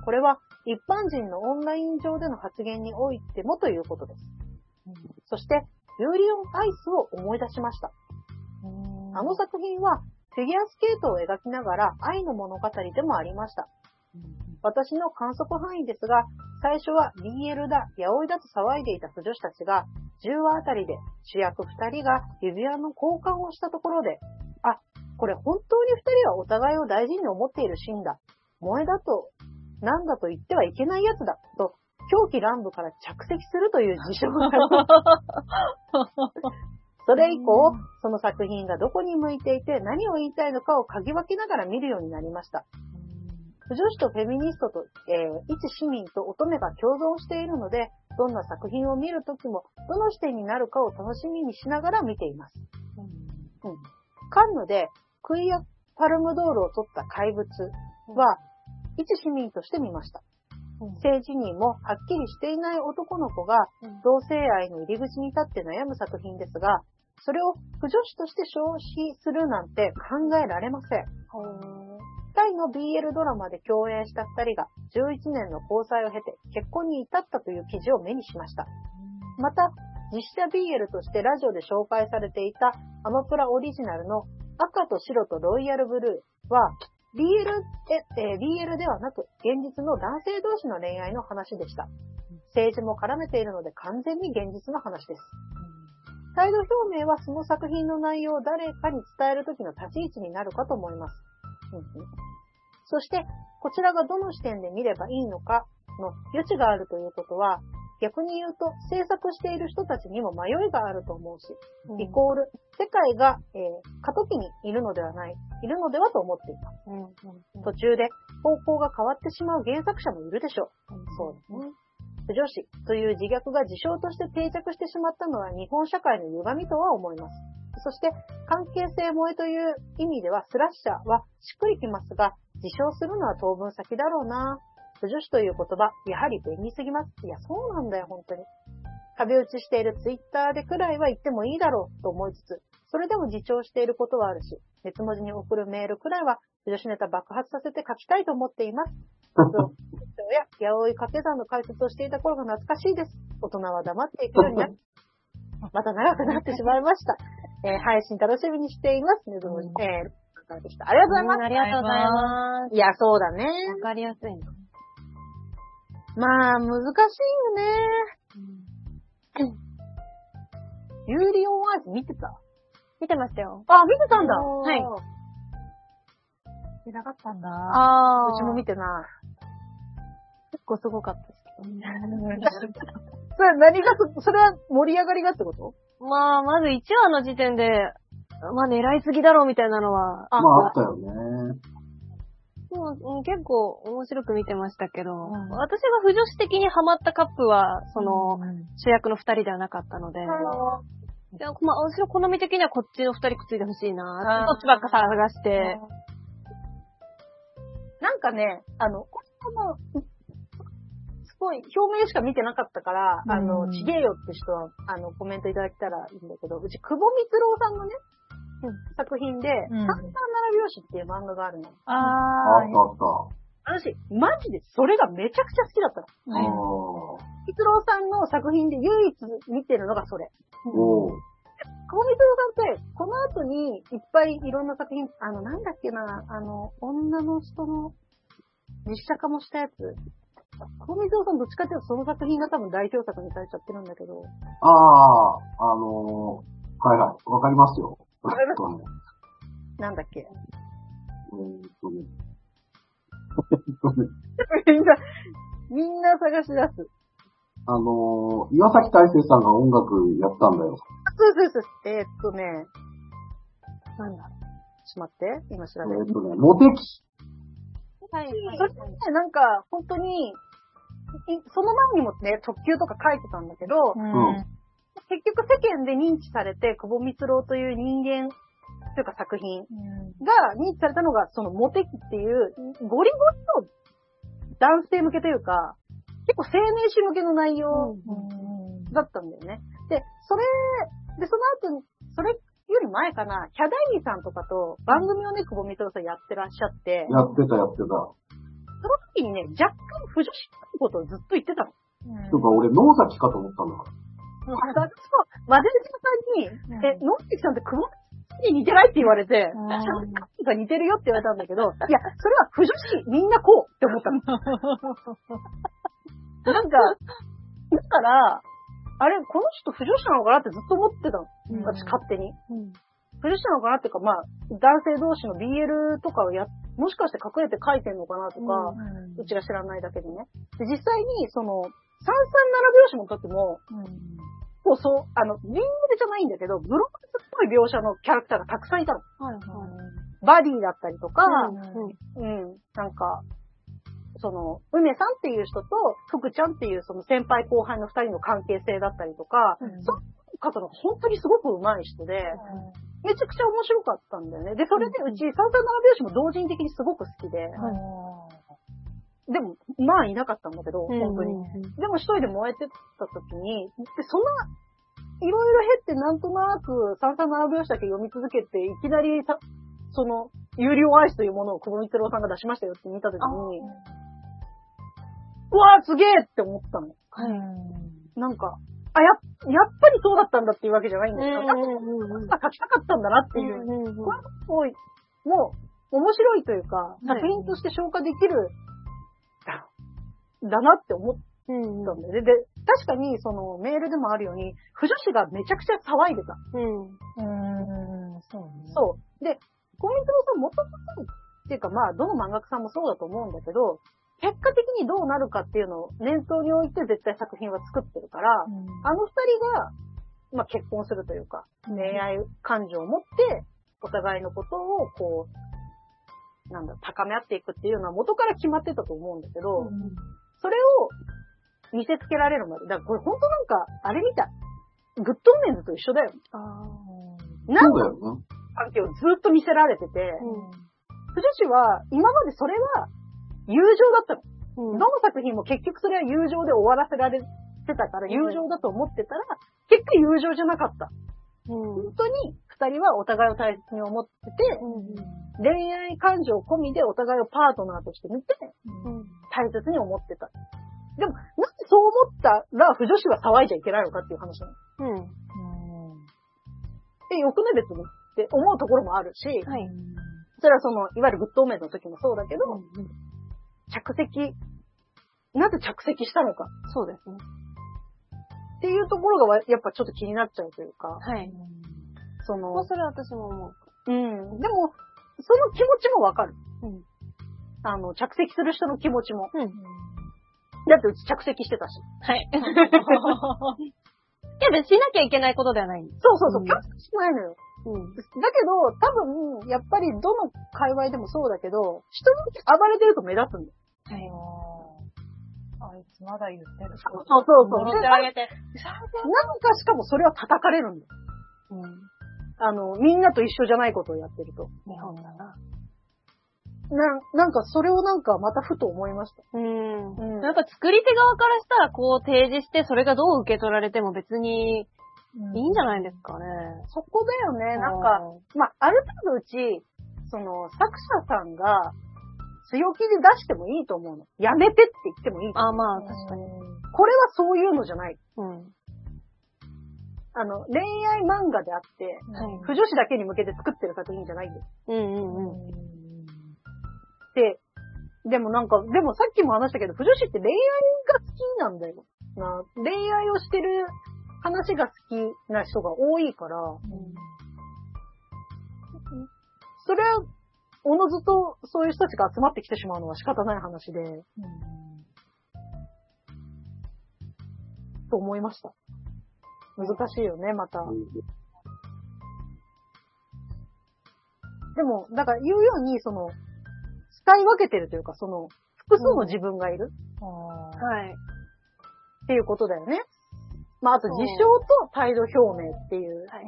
これは一般人のオンライン上での発言においてもということです。そして、ユーリオンアイスを思い出しました。あの作品はフィギュアスケートを描きながら愛の物語でもありました。私の観測範囲ですが、最初は BL だ、ヤオイだと騒いでいた女子たちが、10話あたりで主役2人が指輪の交換をしたところで、あ、これ本当に2人はお互いを大事に思っているシーンだ。萌えだと、なんだと言ってはいけないやつだ。と、狂気乱舞から着席するという事象があります。<laughs> それ以降、その作品がどこに向いていて何を言いたいのかを嗅ぎ分けながら見るようになりました。不女子とフェミニストと、えー一市民と乙女が共存しているので、どんな作品を見るときも、どの視点になるかを楽しみにしながら見ています。うん。カンヌでクイア・パルムドールを取った怪物は、一市民として見ました。性自認もはっきりしていない男の子が同性愛の入り口に立って悩む作品ですが、それを不女子として消費するなんて考えられません。タイの BL ドラマで共演した二人が11年の交際を経て結婚に至ったという記事を目にしました。また、実写 BL としてラジオで紹介されていたアマプラオリジナルの赤と白とロイヤルブルーは BL で、え BL ではなく現実の男性同士の恋愛の話でした。政治も絡めているので完全に現実の話です。態度表明はその作品の内容を誰かに伝えるときの立ち位置になるかと思います。そして、こちらがどの視点で見ればいいのかの余地があるということは、逆に言うと制作している人たちにも迷いがあると思うし、イコール、世界が、えー過渡期にいるのではない、いるのではと思っています。途中で方向が変わってしまう原作者もいるでしょう。そうですね。女子という自虐が自称として定着してしまったのは日本社会の歪みとは思います。そして、関係性萌えという意味ではスラッシャーはしっくりきますが、自称するのは当分先だろうな。不女子という言葉、やはり便利すぎます。いや、そうなんだよ、本当に。壁打ちしているツイッターでくらいは言ってもいいだろうと思いつつ、それでも自重していることはあるし、熱文字に送るメールくらいは、不女子ネタ爆発させて書きたいと思っています。そうや、八百掛け算の解説をしていた頃が懐かしいです。大人は黙っていくようにな <laughs> また長くなってしまいました。えー配信楽しみにしています。ねえーでした。ありがとうございます。
ありがとうございま
いや、そうだね。
す。わかりやすいの。
まあ、難しいよね。ユーリオンアイス見てた？
見てましたよ。
あ、見てたんだ。
はい。
見なかったんだ。
あ
うちも見てない。
結構すごかったですけど。<laughs>
それ何がそ、それは盛り上がりがってこと？
まあ、まず1話の時点で、まあ狙いすぎだろうみたいなのは、
あ
まああったよね。
もううん結構面白く見てましたけど、私が不女子的にハマったカップは、その、主役の二人ではなかったので、でまあ、私の好み的にはこっちの二人くっついてほしいな。
あー。
どっちばっか探して、
なんかね、あの、これも、すごい、表面しか見てなかったから、あの、
うん
ちげえよって人は、あの、コメントいただけたらいいんだけど、うち、久保光郎さんのね、作品で、
うん
三三七拍子っていう漫画があるの。
あ
あったあった。
私、マジでそれがめちゃくちゃ好きだったの。
ああ。
光郎さんの作品で唯一見てるのがそれ。
おう。
久保光郎さんって、この後にいっぱいいろんな作品、あの、なんだっけな、あの、女の人の実写化もしたやつ。久保光郎さんどっちかっていうとその作品が多分代表作にされちゃってるんだけど。
ああ、あのー、はいはい。わかりますよ。
わかります
えっとね
なんだっけ？
えーっとね。えっとね
みんな、みんな探し出す。
あのー、岩崎大成さんが音楽やったんだよ。
そうそうそう。えーっとね、なんだ？ちょって、今調べる。
えーっとね、モテキ。
はい。
それね、なんか、本当に、いその前にもね、特急とか書いてたんだけど、
うん
結局世間で認知されて、久保光郎という人間というか作品が認知されたのが、そのモテキっていう、ゴリゴリの男性向けというか、結構青年誌向けの内容だったんだよね。で、それ、で、その後に、それより前かな、キャダイニさんとかと番組をね、久保光郎さんやってらっしゃって、
やってたやってた。
その時にね、若干不女子ってことをずっと言ってたの。
とか俺、野崎かと思ったんだから。
そう、マゼルジャさんに、え、野崎さんって久保に似てないって言われて、
うん
ちゃんとが似てるよって言われたんだけど、いや、それは不女子みんなこうって思ったの。<laughs> なんか、だから、あれ、この人不女子なのかなってずっと思ってたの。
うん
私勝手に。不女子なのかなっていうか、まあ、男性同士の BL とかをや、もしかして隠れて書いてんのかなとか、うちが知らないだけでね。で、実際に、その、三三七拍子の時も、こうそう、あの、リングでじゃないんだけど、ブロックっぽい描写のキャラクターがたくさんいたの。
はいはい。
バディだったりとか、
うん
うん、なんか、その、梅さんっていう人と、福ちゃんっていうその先輩後輩の二人の関係性だったりとか、その方が本当にすごく上手い人で、めちゃくちゃ面白かったんだよね。で、それでうち三三七拍子も同人的にすごく好きで、でも、まあいなかったんだけど、本当に。でも一人で燃えてた時に、で、そんな、いろいろ経ってなんとなく三三七拍子だけ読み続けて、いきなりさ、その、有料アイスというものを久保光郎さんが出しましたよって見た時に、うわーすげえって思ったの。なんか、あ、や、やっぱりそうだったんだっていうわけじゃないんだけど、やっぱ書きたかったんだなっていう、これすごい、もう、面白いというか、
い。
作品として消化できる、だだなって思ったんだよね。で、で確かに、その、メールでもあるように、不女子がめちゃくちゃ騒いでた。そう。で、小水郎さんもともと、っていうかまあ、どの漫画家さんもそうだと思うんだけど、結果的にどうなるかっていうのを念頭に置いて絶対作品は作ってるから、あの二人が、まあ結婚するというか、恋愛感情を持って、お互いのことを、こう、なんだ、高め合っていくっていうのは元から決まってたと思うんだけど、それを見せつけられるまで。だからこれ本当なんか、あれみたい。グッドメンズと一緒だよ。なんか。関係をずっと見せられてて、不女子は、今までそれは友情だったの。どの作品も結局それは友情で終わらせられてたから、友情だと思ってたら、結局友情じゃなかった。本当に二人はお互いを大切に思ってて、恋愛感情込みでお互いをパートナーとして見て、大切に思ってた。でも、なんでそう思ったら、不女子は騒いじゃいけないのかっていう話なの。え、よくね別にって思うところもあるし、
はい。
それはその、いわゆるグッドオメンの時もそうだけど、着席、なぜ着席したのか
そうですね。
っていうところがわやっぱちょっと気になっちゃうというか、
はい。
その
もう、それは私も思う。
うん。でも、その気持ちもわかる。
うん。
あの、着席する人の気持ちも。
うん。
だってうち着席してたし。
はい。<laughs> いや、別にしなきゃいけないことではない。
そうそうそう、
うん
強制しないのよ。
うん。
だけど、多分、やっぱりどの界隈でもそうだけど、人に暴れてると目立つんだよ。
あいつまだ言ってる。
そうそうそう。
戻って
で
あげて。
なんかしかもそれは叩かれるんだよ。
うん。
あの、みんなと一緒じゃないことをやってると。
日本だな。
な、なんかそれをなんかまたふと思いました。
うん。
うん
やっぱ作り手側からしたらこう提示して、それがどう受け取られても別にいいんじゃないですかね。
そこだよね。なんか、まあ、ある程度うち、その、作者さんが強気で出してもいいと思うの。やめてって言ってもいいと思う。
あ、まあ、確かに。
これはそういうのじゃない。
うん。
あの、恋愛漫画であって、
はい。
不女子だけに向けて作ってる作品じゃないんです。
うんうんうん。
で、でもなんか、でもさっきも話したけど、不女子って恋愛が好きなんだよ。な恋愛をしてる話が好きな人が多いから、それは、おのずとそういう人たちが集まってきてしまうのは仕方ない話で、と思いました。難しいよね、また。でも、だから言うように、その、使い分けてるというか、その、複数の自分がいる
はい。
っていうことだよね。まあ、あと自称と態度表明っていう。
はい。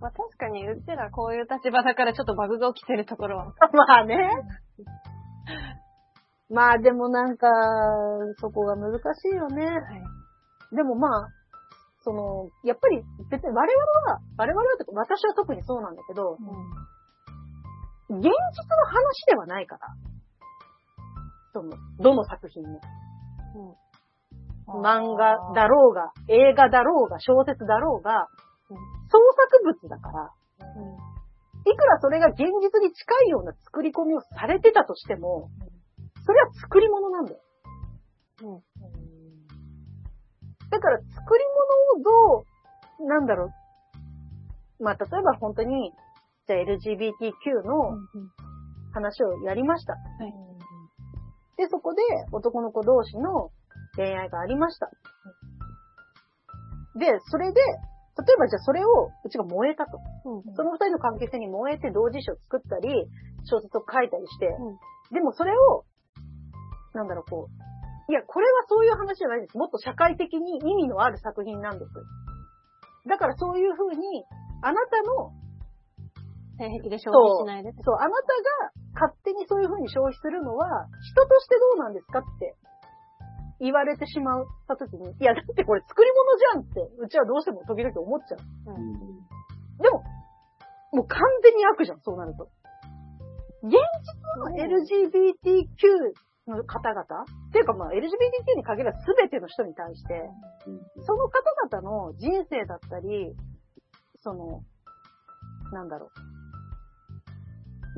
まあ確かに、うちらこういう立場だからちょっとバグが起きてるところは。<laughs>
まあね。まあでもなんか、そこが難しいよね。でもまあ、その、やっぱり別に我々は、我々はというか私は特にそうなんだけど、現実の話ではないから。その、どの作品も。漫画だろうが、映画だろうが、小説だろうが、
うん
創作物だから、いくらそれが現実に近いような作り込みをされてたとしても、それは作り物なんだよ。
うん
だから作り物をどう、なんだろう。まあ、例えば本当に、じゃあ LGBTQ の話をやりました。で、そこで男の子同士の恋愛がありました。で、それで、例えばじゃあそれをうちが燃えたと。
うん
その二人の関係性に燃えて同時書を作ったり、小説を書いたりして、
うん
でもそれを、なんだろう、こう、いや、これはそういう話じゃないです。もっと社会的に意味のある作品なんです。だからそういう風に、あなたの、
性癖で消費しないで。
そう、あなたが勝手にそういう風に消費するのは、人としてどうなんですかって言われてしまった時に、いや、だってこれ作り物じゃんって、うちはどうしても時々思っちゃう。でも、もう完全に悪じゃん、そうなると。現実の LGBTQ の方々っていうかまあ LGBTQ に限らず全ての人に対して、その方々の人生だったり、その、なんだろう。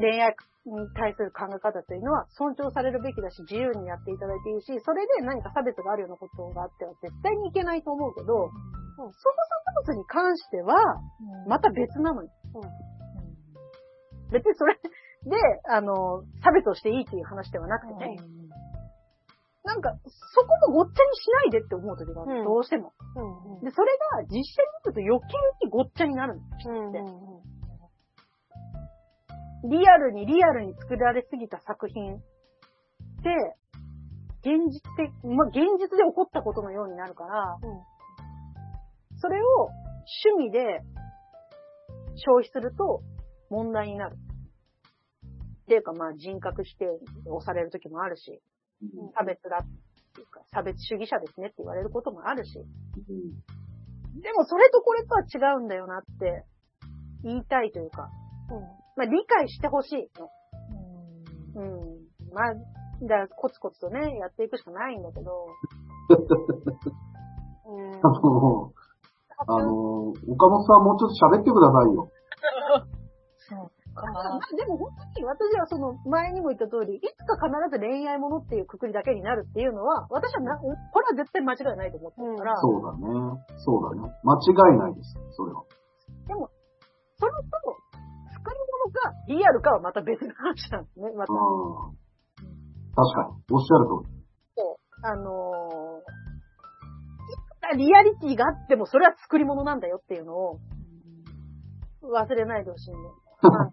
恋愛に対する考え方というのは尊重されるべきだし、自由にやっていただいていいし、それで何か差別があるようなことがあっては絶対にいけないと思うけど、その作物に関しては、また別なのよ。別にそれで、あの、差別をしていいっていう話ではなくてね。なんか、そこもごっちゃにしないでって思う時がある、
うん。
どうしても。
うん。
で、それが実写になると余計にごっちゃになる
ん。
でリアルにリアルに作られすぎた作品。って、現実的、まあ、現実で起こったことのようになるから、それを趣味で消費すると問題になる。っていうかまあ人格指定をされる時もあるし、差別だっていうか、差別主義者ですねって言われることもあるし、でもそれとこれとは違うんだよなって言いたいというか、まあ理解してほしいの。うん。まあ、だからコツコツとね、やっていくしかないんだけど、
うん
あの、<laughs> あの、岡本さんもうちょっと喋ってくださいよ。
でも本当に私はその前にも言った通り、いつか必ず恋愛ものっていうくくりだけになるっていうのは、私はな、これは絶対間違いないと思ってるから、
そうだね。そうだね。間違いないです。それは。
でも、それと、作り物かリアルかはまた別の話なんですね、また。
うん。確かに。おっしゃる通り。
あのー、リアリティがあってもそれは作り物なんだよっていうのを忘れないでほしいんで。<laughs> まあ、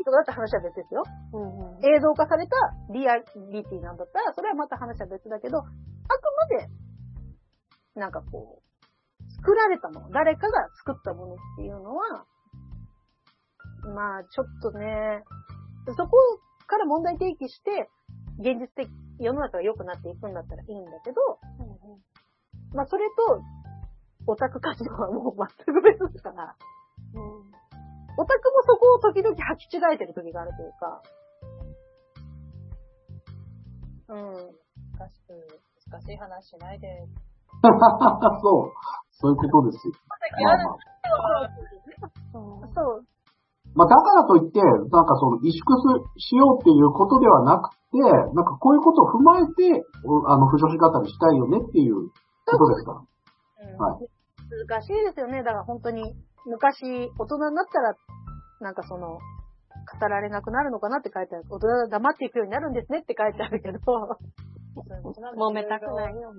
人だって話は別ですよ。
うんうん。
映像化されたリアリティなんだったら、それはまた話は別だけど、あくまで、なんかこう、作られたもの、誰かが作ったものっていうのは、まあ、ちょっとね、そこから問題提起して、現実的、世の中が良くなっていくんだったらいいんだけど、まあ、それと、オタク活動はもう全く別ですから、オタクもそこを時々履き違えてる時があるというか、うん。
難しく、難しい話しないで。<laughs>
そう。そういうことですよ。まあまあ。<laughs>
そう。
まあ、だからといって、なんかその、萎縮すしようっていうことではなくて、なんかこういうことを踏まえて、おあの、不女子語りしたいよねっていうことですから。はい。
難しいですよね。だから本当に、昔、大人になったら、なんかその、語られなくなるのかなって書いてある。大人は黙っていくようになるんですねって書いてあるけど、
揉めたくないよ。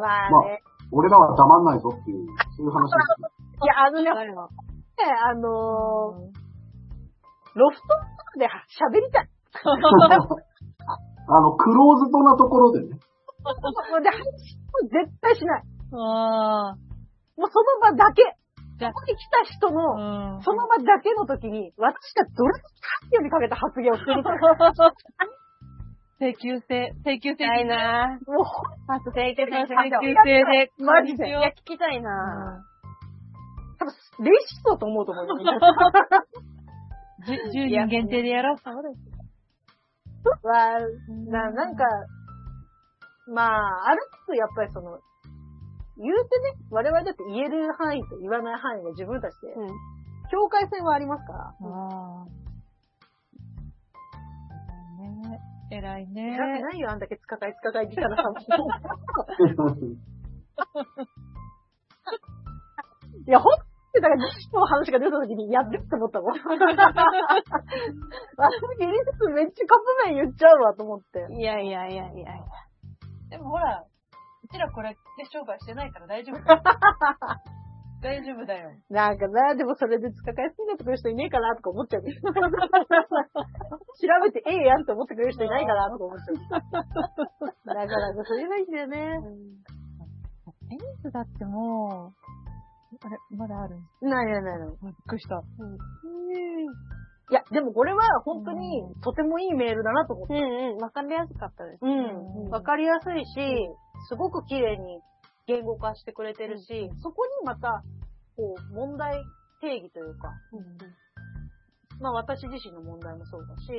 まあ
まあ
ね。
俺らは黙んないぞっていう、そういう話ですよ。<laughs>
いや、あのね、あのーロフトとかで喋りたい。
あの、クローズドなところでね。
で、話も絶対しない。
あ
もうその場だけ。ここに来た人
あ。
の、
うん。
その場だけの時に、私がどれだけ発表にかけた発言をするか。
請求制、請求制。
ないな
もう、
ぁ。請求
請求
制
制で。
マジで
いや、聞きたいな
多分、レイシストだと思うと思う
10 <laughs> 人限定でやろう。
そうです。
は、な、なんか、まあ、ある程度やっぱりその、言うてね、我々だって言える範囲と言わない範囲が自分たちで、
うん。
境界線はありますから。
ああ。ね偉いね。
偉くないよ、あんだけつかかいつかかいって言ったらさ。<laughs> いや、ほんだから、西の話が出た時に、やってって思ったもん。<laughs> 私、ギリスめっちゃカップ麺言っちゃうわ、と思って。
いやいやいやいやいや。
でもほら、うちらこれで商売してないから大丈夫。<laughs> 大丈夫だよ。
なんかな、でもそれでつかかいすぎなってくれる人いねえかなとか思っちゃう。調べてええやんって思ってくれる人いないかなとか思っちゃう。<laughs> だから、それがいいんだよね。
テニスだってもう、あれ、まだある
ないないないない。
びっくりした。
いや、でもこれは本当にとてもいいメールだなと思って。
うんうん。わかりやすかったです。
うん。わかりやすいし、すごく綺麗に言語化してくれてるし、そこにまた、こう、問題定義というか、まあ私自身の問題もそうだし、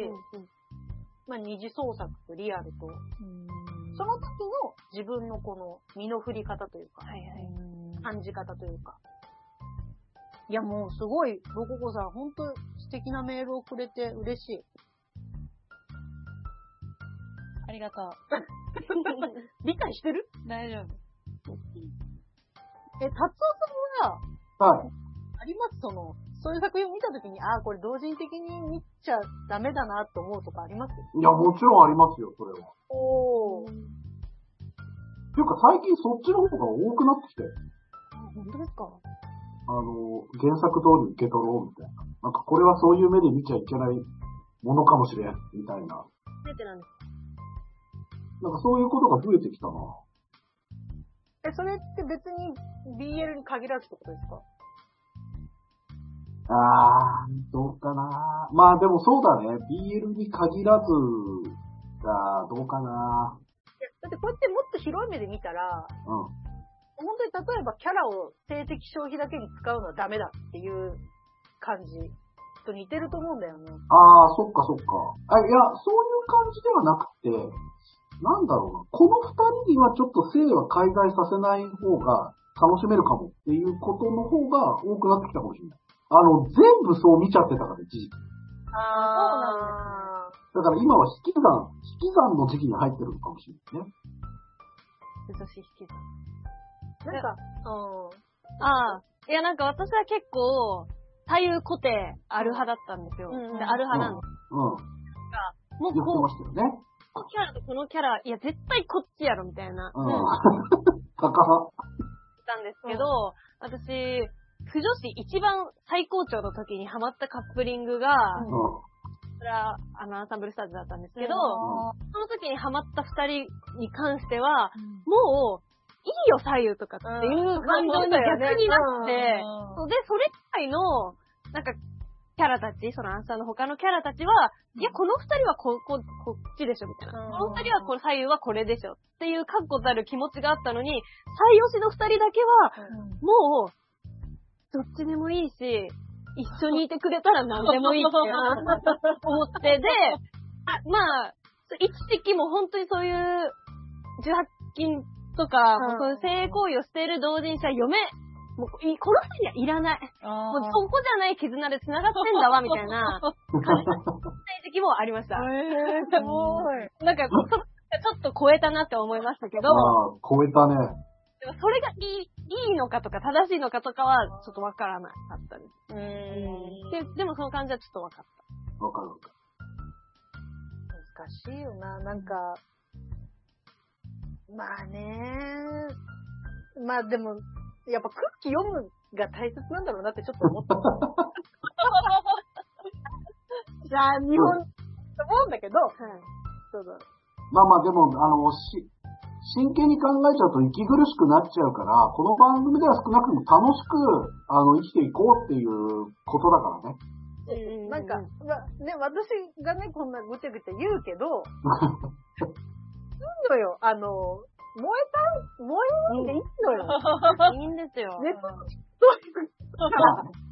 まあ二次創作とリアルと、その時の自分のこの身の振り方というか、
はいはい。
感じ方というか。いやもうすごい、ロココさん、本当素敵なメールをくれて嬉しい。
ありがとう。<laughs>
理解してる？
大丈夫。
え、達夫さんは、
はい。
あります？その、そういう作品を見たときに、ああ、これ同人的に見ちゃダメだなと思うとかあります？
いや、もちろんありますよ、それは。
おー。
っていうか最近そっちの方が多くなってきて、
本当ですか？
あの、原作通り受け取ろうみたいな。なんかこれはそういう目で見ちゃいけないものかもしれん、みたいな。
出てなんです
なんかそういうことが増えてきたな。
え、それって別に BL に限らずってことですか？
あー、どうかな。まあでもそうだね。BL に限らず、あーどうかな。
いやだってこうやってもっと広い目で見たら、
うん。
本当に例えばキャラを性的消費だけに使うのはダメだっていう感じと似てると思うんだよね。
あー、そっかそっか。あ、いや、そういう感じではなくて、なんだろうな。この二人にはちょっと性は介在させない方が楽しめるかもっていうことの方が多くなってきたかもしれない。あの、全部そう見ちゃってたから、一時期。
あ
だから今は引き算、引き算の時期に入ってるのかもしれないね。
女子引き算。
ーなんか、うん。
ああ。いや、なんか私は結構、左右固定ある派だったんですよ。
うんうん
である派なんです。
うん。
もう
言って
こう
ね。
このキャラとこのキャラ、いや、絶対こっちやろ、みたいな、
うん。<laughs> 高派。
たんですけど、私、不女子一番最高潮の時にハマったカップリングが、
うん。
それは、あの、アンサンブルスターズだったんですけど、
うん
その時にハマった二人に関しては、もう、いいよ、左右とかっていう感情に逆になって、そうで、それ以外の、なんか、キャラたち、そのアンサーの他のキャラたちは、いや、この二人はこ、こ、こっちでしょ、みたいな。
うん
この二人はこれ、左右はこれでしょ。っていう確固たる気持ちがあったのに、最推しの二人だけは、もう、どっちでもいいし、一緒にいてくれたら何でもいいって思って、で、<laughs> まあ、一時期も本当にそういう、18禁とか、
うん
そういう性行為をしている同人誌は嫁、もういこの二人にはいらない。もうそこじゃない絆で繋がってんだわ、みたいな、感じの時期もありました。
えー、すごい。<laughs>
なんか、そちょっと超えたなって思いましたけど、
ああ、超えたね。
でもそれがいい、いいのかとか正しいのかとかはちょっとわからなかったです。
うーん。
ででもその感じはちょっとわかっ
わかるわかる。
難しいよな、なんか。まあね。まあでも、やっぱ空気読むが大切なんだろうなってちょっと思った。<laughs> じゃあ、日本、思うんだけど、
た。はい。
そうだ。
まあまあでも、あの、し、真剣に考えちゃうと息苦しくなっちゃうから、この番組では少なくとも楽しく、あの、生きていこうっていうことだからね。
うん
なんか、まあね、私がね、こんなぐちゃぐちゃ言うけど、<laughs> いいのよ。あの、燃えた、燃えないでいいのよ。
いいんですよ。
ね、そういう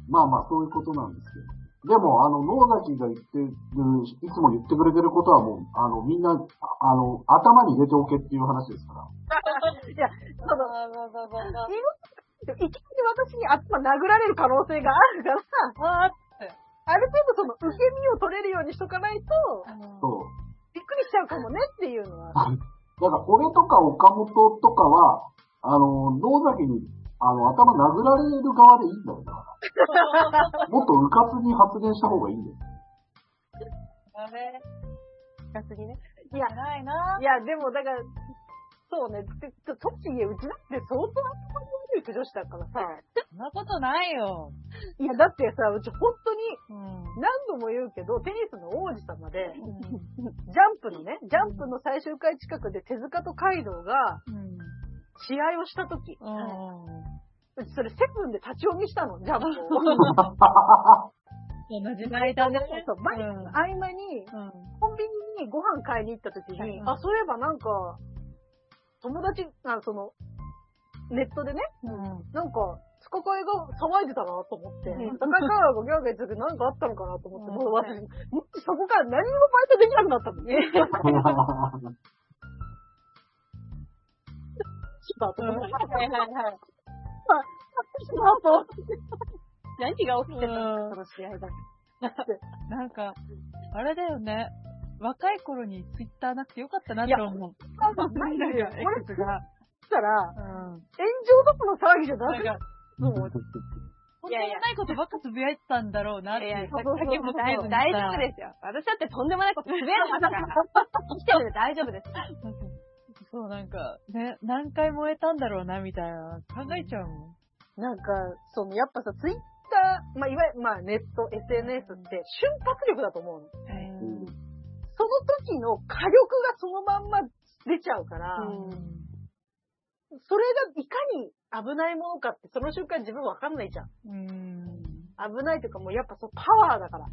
まあまあ、そういうことなんですけど。でも、あの、野崎が言ってる、いつも言ってくれてることはもう、あの、みんな、あの、頭に入れておけっていう話ですから。<laughs>
いや、その、いきなり私に頭殴られる可能性があるから。ある程度その受け身を取れるようにしとかないと、くりしちゃうかもねっていうのは。
だから、俺とか岡本とかは、あの、野崎に、あの、頭殴られる側でいいんだよ、だから。もっとうかつに発言した方がいいんだよ。
あれ？
逆にね。
いや、
偉いな。
いや、でもだから、そうね、でととちげうちだって相当頭の悪い女子だからさ、
そんなことないよ。
いや、だってさ、うち本当に
うん。
何度も言うけど、テニスの王子様で、ジャンプのね、ジャンプの最終回近くで手塚とカイドウが
うん。
試合をした時、
うん。
うちそれセブンで立ち読みしたの、ジャンプを。
その時代だね。
そう、バイ
うん
の合間に、
うん。
コンビニにご飯買いに行った時に、
うん
あ、そういえばなんか、友達、あその、ネットでね、
うん。
なんか、スカカイが騒いでたなと思って、
うん
スカカイからがギャーギャー言ってなんかあったのかなと思って、
うん
もう私、もしそこから何にもバイトできなくなったのね。<laughs> したと思 <laughs> って。
はいはいはい。
したと思って。
何が起きてたの
うん
その試合だ。
なんか、あれだよね。若い頃にツイッターなくてよかったなって思う。
なんか、ないんだよ。これ
が。
したら、
うん。
炎上どころの騒ぎじゃなくて、もう、
本当にないことばっかつぶやいてたんだろうなって。
いやいや、
そうそうそう
大丈夫大丈夫ですよ。私だってとんでもないことつぶやいてましたから。生きてるんで大丈夫です。
そう、なんか、ね、何回燃えたんだろうな、みたいな。考えちゃうもん。
なんか、その、やっぱさ、ツイッター、まあ、いわゆる、まあ、ネット、SNS って瞬発力だと思うの。
うん
その時の火力がそのまんま出ちゃうから、それがいかに危ないものかって、その瞬間自分わかんないじゃん。
うん。
危ないというか、もうやっぱそう、パワーだから。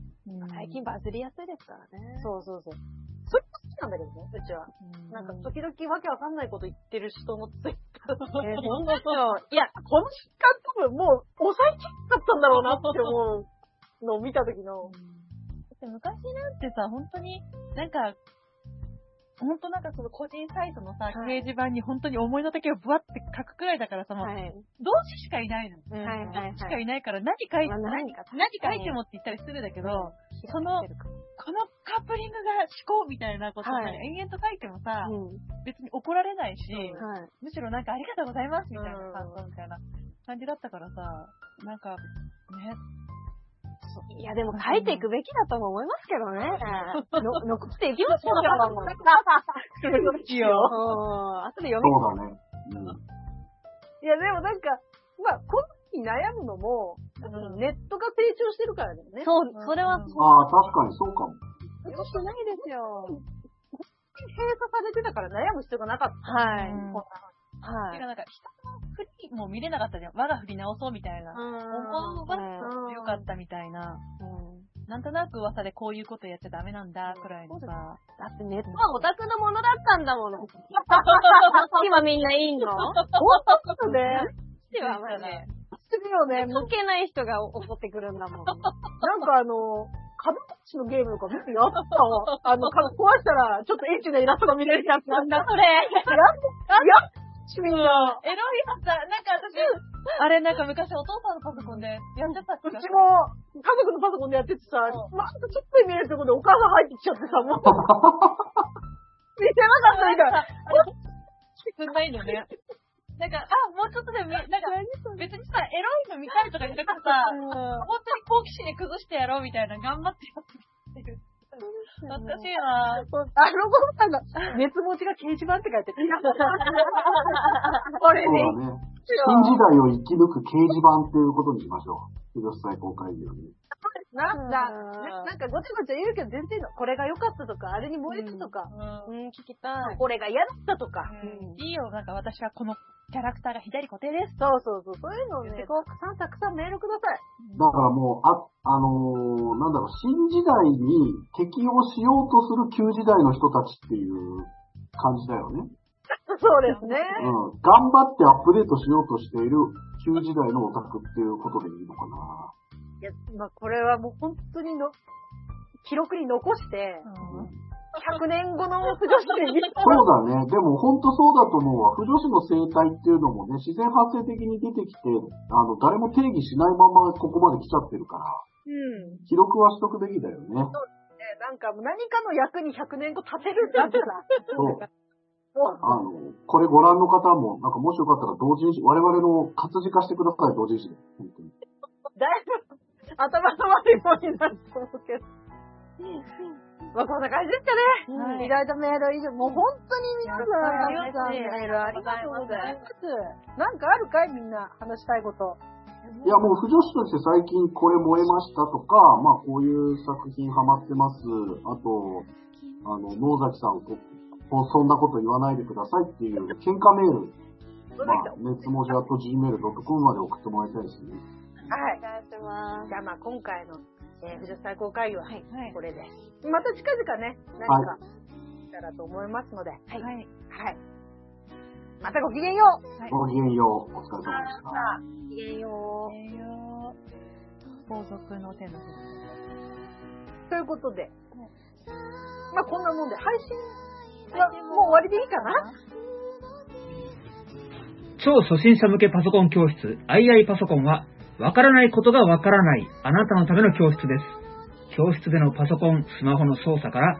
最近バズりやすいですからね。
そうそうそう。それも好きなんだけどね、うちは。
うん、
なんか、時々わけわかんないこと言ってる人のツイッター
えー、ほんとそう。いや、
この瞬間多分もう抑えきっかったんだろうなって思うのを見た時の、
で昔なんてさ、本当に、なんか、本当なんかその個人サイトのさ、
はい
掲示板に本当に思いの丈をブワって書くくらいだからさ、もう、
はい。
同志しかいないの。
はいはいはい
しかいないから何書いて、
まあ何か
何書いてもって言ったら失礼だけど、その、このカップリングが思考みたいなことを
はい
延々と書いてもさ、
うん。
別に怒られないし、
はい。
むしろなんかありがとうございますみたいな
うん
感想みたいな感じだったからさ、なんか、ね、
いや、でも書いていくべきだとも思いますけどね。の残していきましょうよ。で読み
そうだね。うん。
いや、でもなんか、まあ、この時悩むのも、ネットが成長してるからだよね。
そう、それはそう。
ああ、確かにそうかも。
よくないですよ。
閉鎖されてたから悩む必要がなかった。
はい。
うん
こん
はい。
てかなんか、人の振りも見れなかったじゃん。我が振り直そうみたいな。思うわ
うん
よかったみたいな。なんとなく噂でこういうことやっちゃダメなんだ、くらいのさ。
だってネットはオタクのものだったんだもの。今みんないいの？
なので、
ではね。
するよね。もう
関係ない人が怒ってくるんだもん。
なんかあの、カブトムシのゲームとか見てやったわ。<laughs> あの、か壊したら、ちょっとエッチなイラストが見れるやつなんだ。
それ。
やっ、やっちみんな。
エロいやつだ。なんか私、あれなんか昔お父さんのパソコンでやっちゃったっけ
うちも、家族のパソコンでやっててさ、まあ、ちょっと見えるところでお母さん入ってきちゃってさ、もう。<laughs> 見せなかったみたい。
すんないのね。なんか、あ、もうちょっとでなんか、別にさ、エロいの見たいとかじゃなくてさ、本当に好奇心で崩してやろうみたいな、頑張ってやってる。懐かしいな
あの子さんが、熱持ちが掲示板って書いてる。<laughs> これ
そう
ね、
だね。新時代を生き抜く掲示板っていうことにしましょう。広瀬最高会議はね。
なんだ、
うん
なんかごちゃごちゃ言うけど全然いいの。これが良かったとか、あれに燃えたとか、
う
うん、聞きたい。
これが嫌だったとか。
ん。いいよ、なんか私はこのキャラクターが左固定です。
そうそうそう、そういうのをね、たくさんたくさんメールください。
だからもう、あ、あのーなんだろう、新時代に適応しようとする旧時代の人たちっていう感じだよね。
そうですね。
うん。頑張ってアップデートしようとしている旧時代のオタクっていうことでいいのかな。
いや、まあ、これはもう本当にの、記録に残して、100年後の不女子で <laughs>
そうだね。でも本当そうだと思うわ。不女子の生態っていうのもね、自然発生的に出てきて、あの、誰も定義しないままここまで来ちゃってるから、
うん。
記録はしとくべきだよね。
ねなんか何かの役に100年後立てるんだったら、
そうあの、これご覧の方も、なんかもしよかったら同人誌、我々の活字化してください、同人誌で。本当に。<laughs>
だいぶ頭の悪い方になると思うけど。まあこんな感じですかね。
はい
意外とメール以上、もう本当に皆さん、
あり
皆さん
がとうございます
メールありがとうございます。なんかあるかいみんな話したいこと。
いや、もう、不女子として最近これ燃えましたとか、まあ、こういう作品ハマってます。あと、あの、野崎さん、そんなこと言わないでくださいっていう喧嘩メール、まあ、熱文字あと gmail.com まで送ってもらいたいですね。
はい。
します。
じゃあまあ今回の、えー、不女子最高会議は
はい。
これで。また近々ね、何か、したらと思いますので、はい。
はい。
はい。またごきげんよう
ごきげんよう。お疲れ様でした。
ごきげんよう。
栄養、皇族の手の
ということで、まあこんなもんで、配信はもう終わりでいいかな？
超初心者向けパソコン教室 II パソコンは、わからないことがわからないあなたのための教室です。教室でのパソコン、スマホの操作から、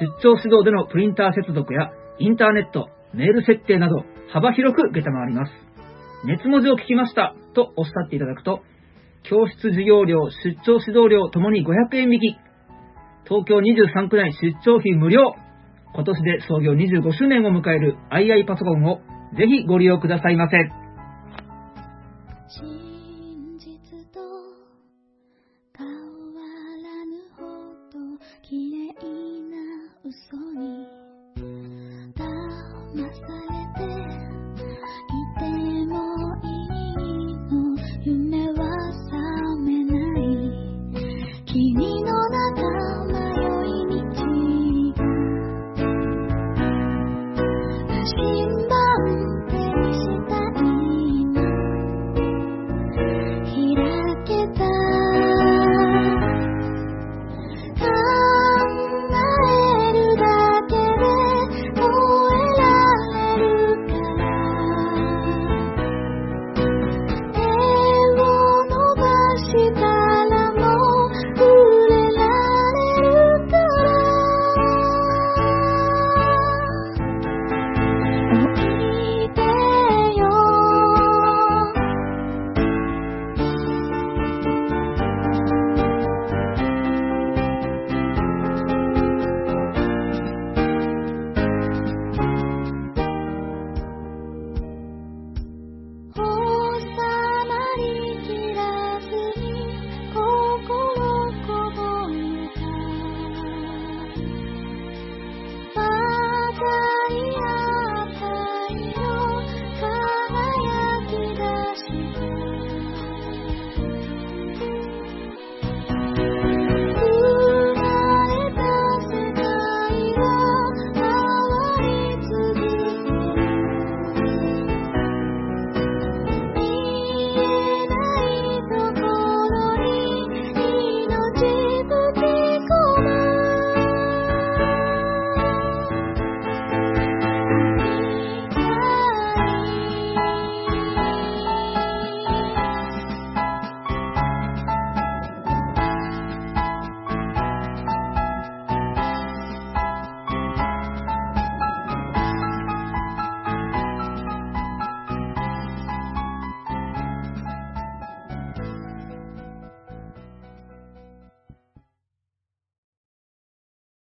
出張指導でのプリンター接続や、インターネット、メール設定など、幅広く受けたまわります。熱文字を聞きましたとおっしゃっていただくと、教室授業料、出張指導料ともに500円引き。東京23区内出張費無料。今年で創業25周年を迎える II パソコンをぜひご利用くださいませ。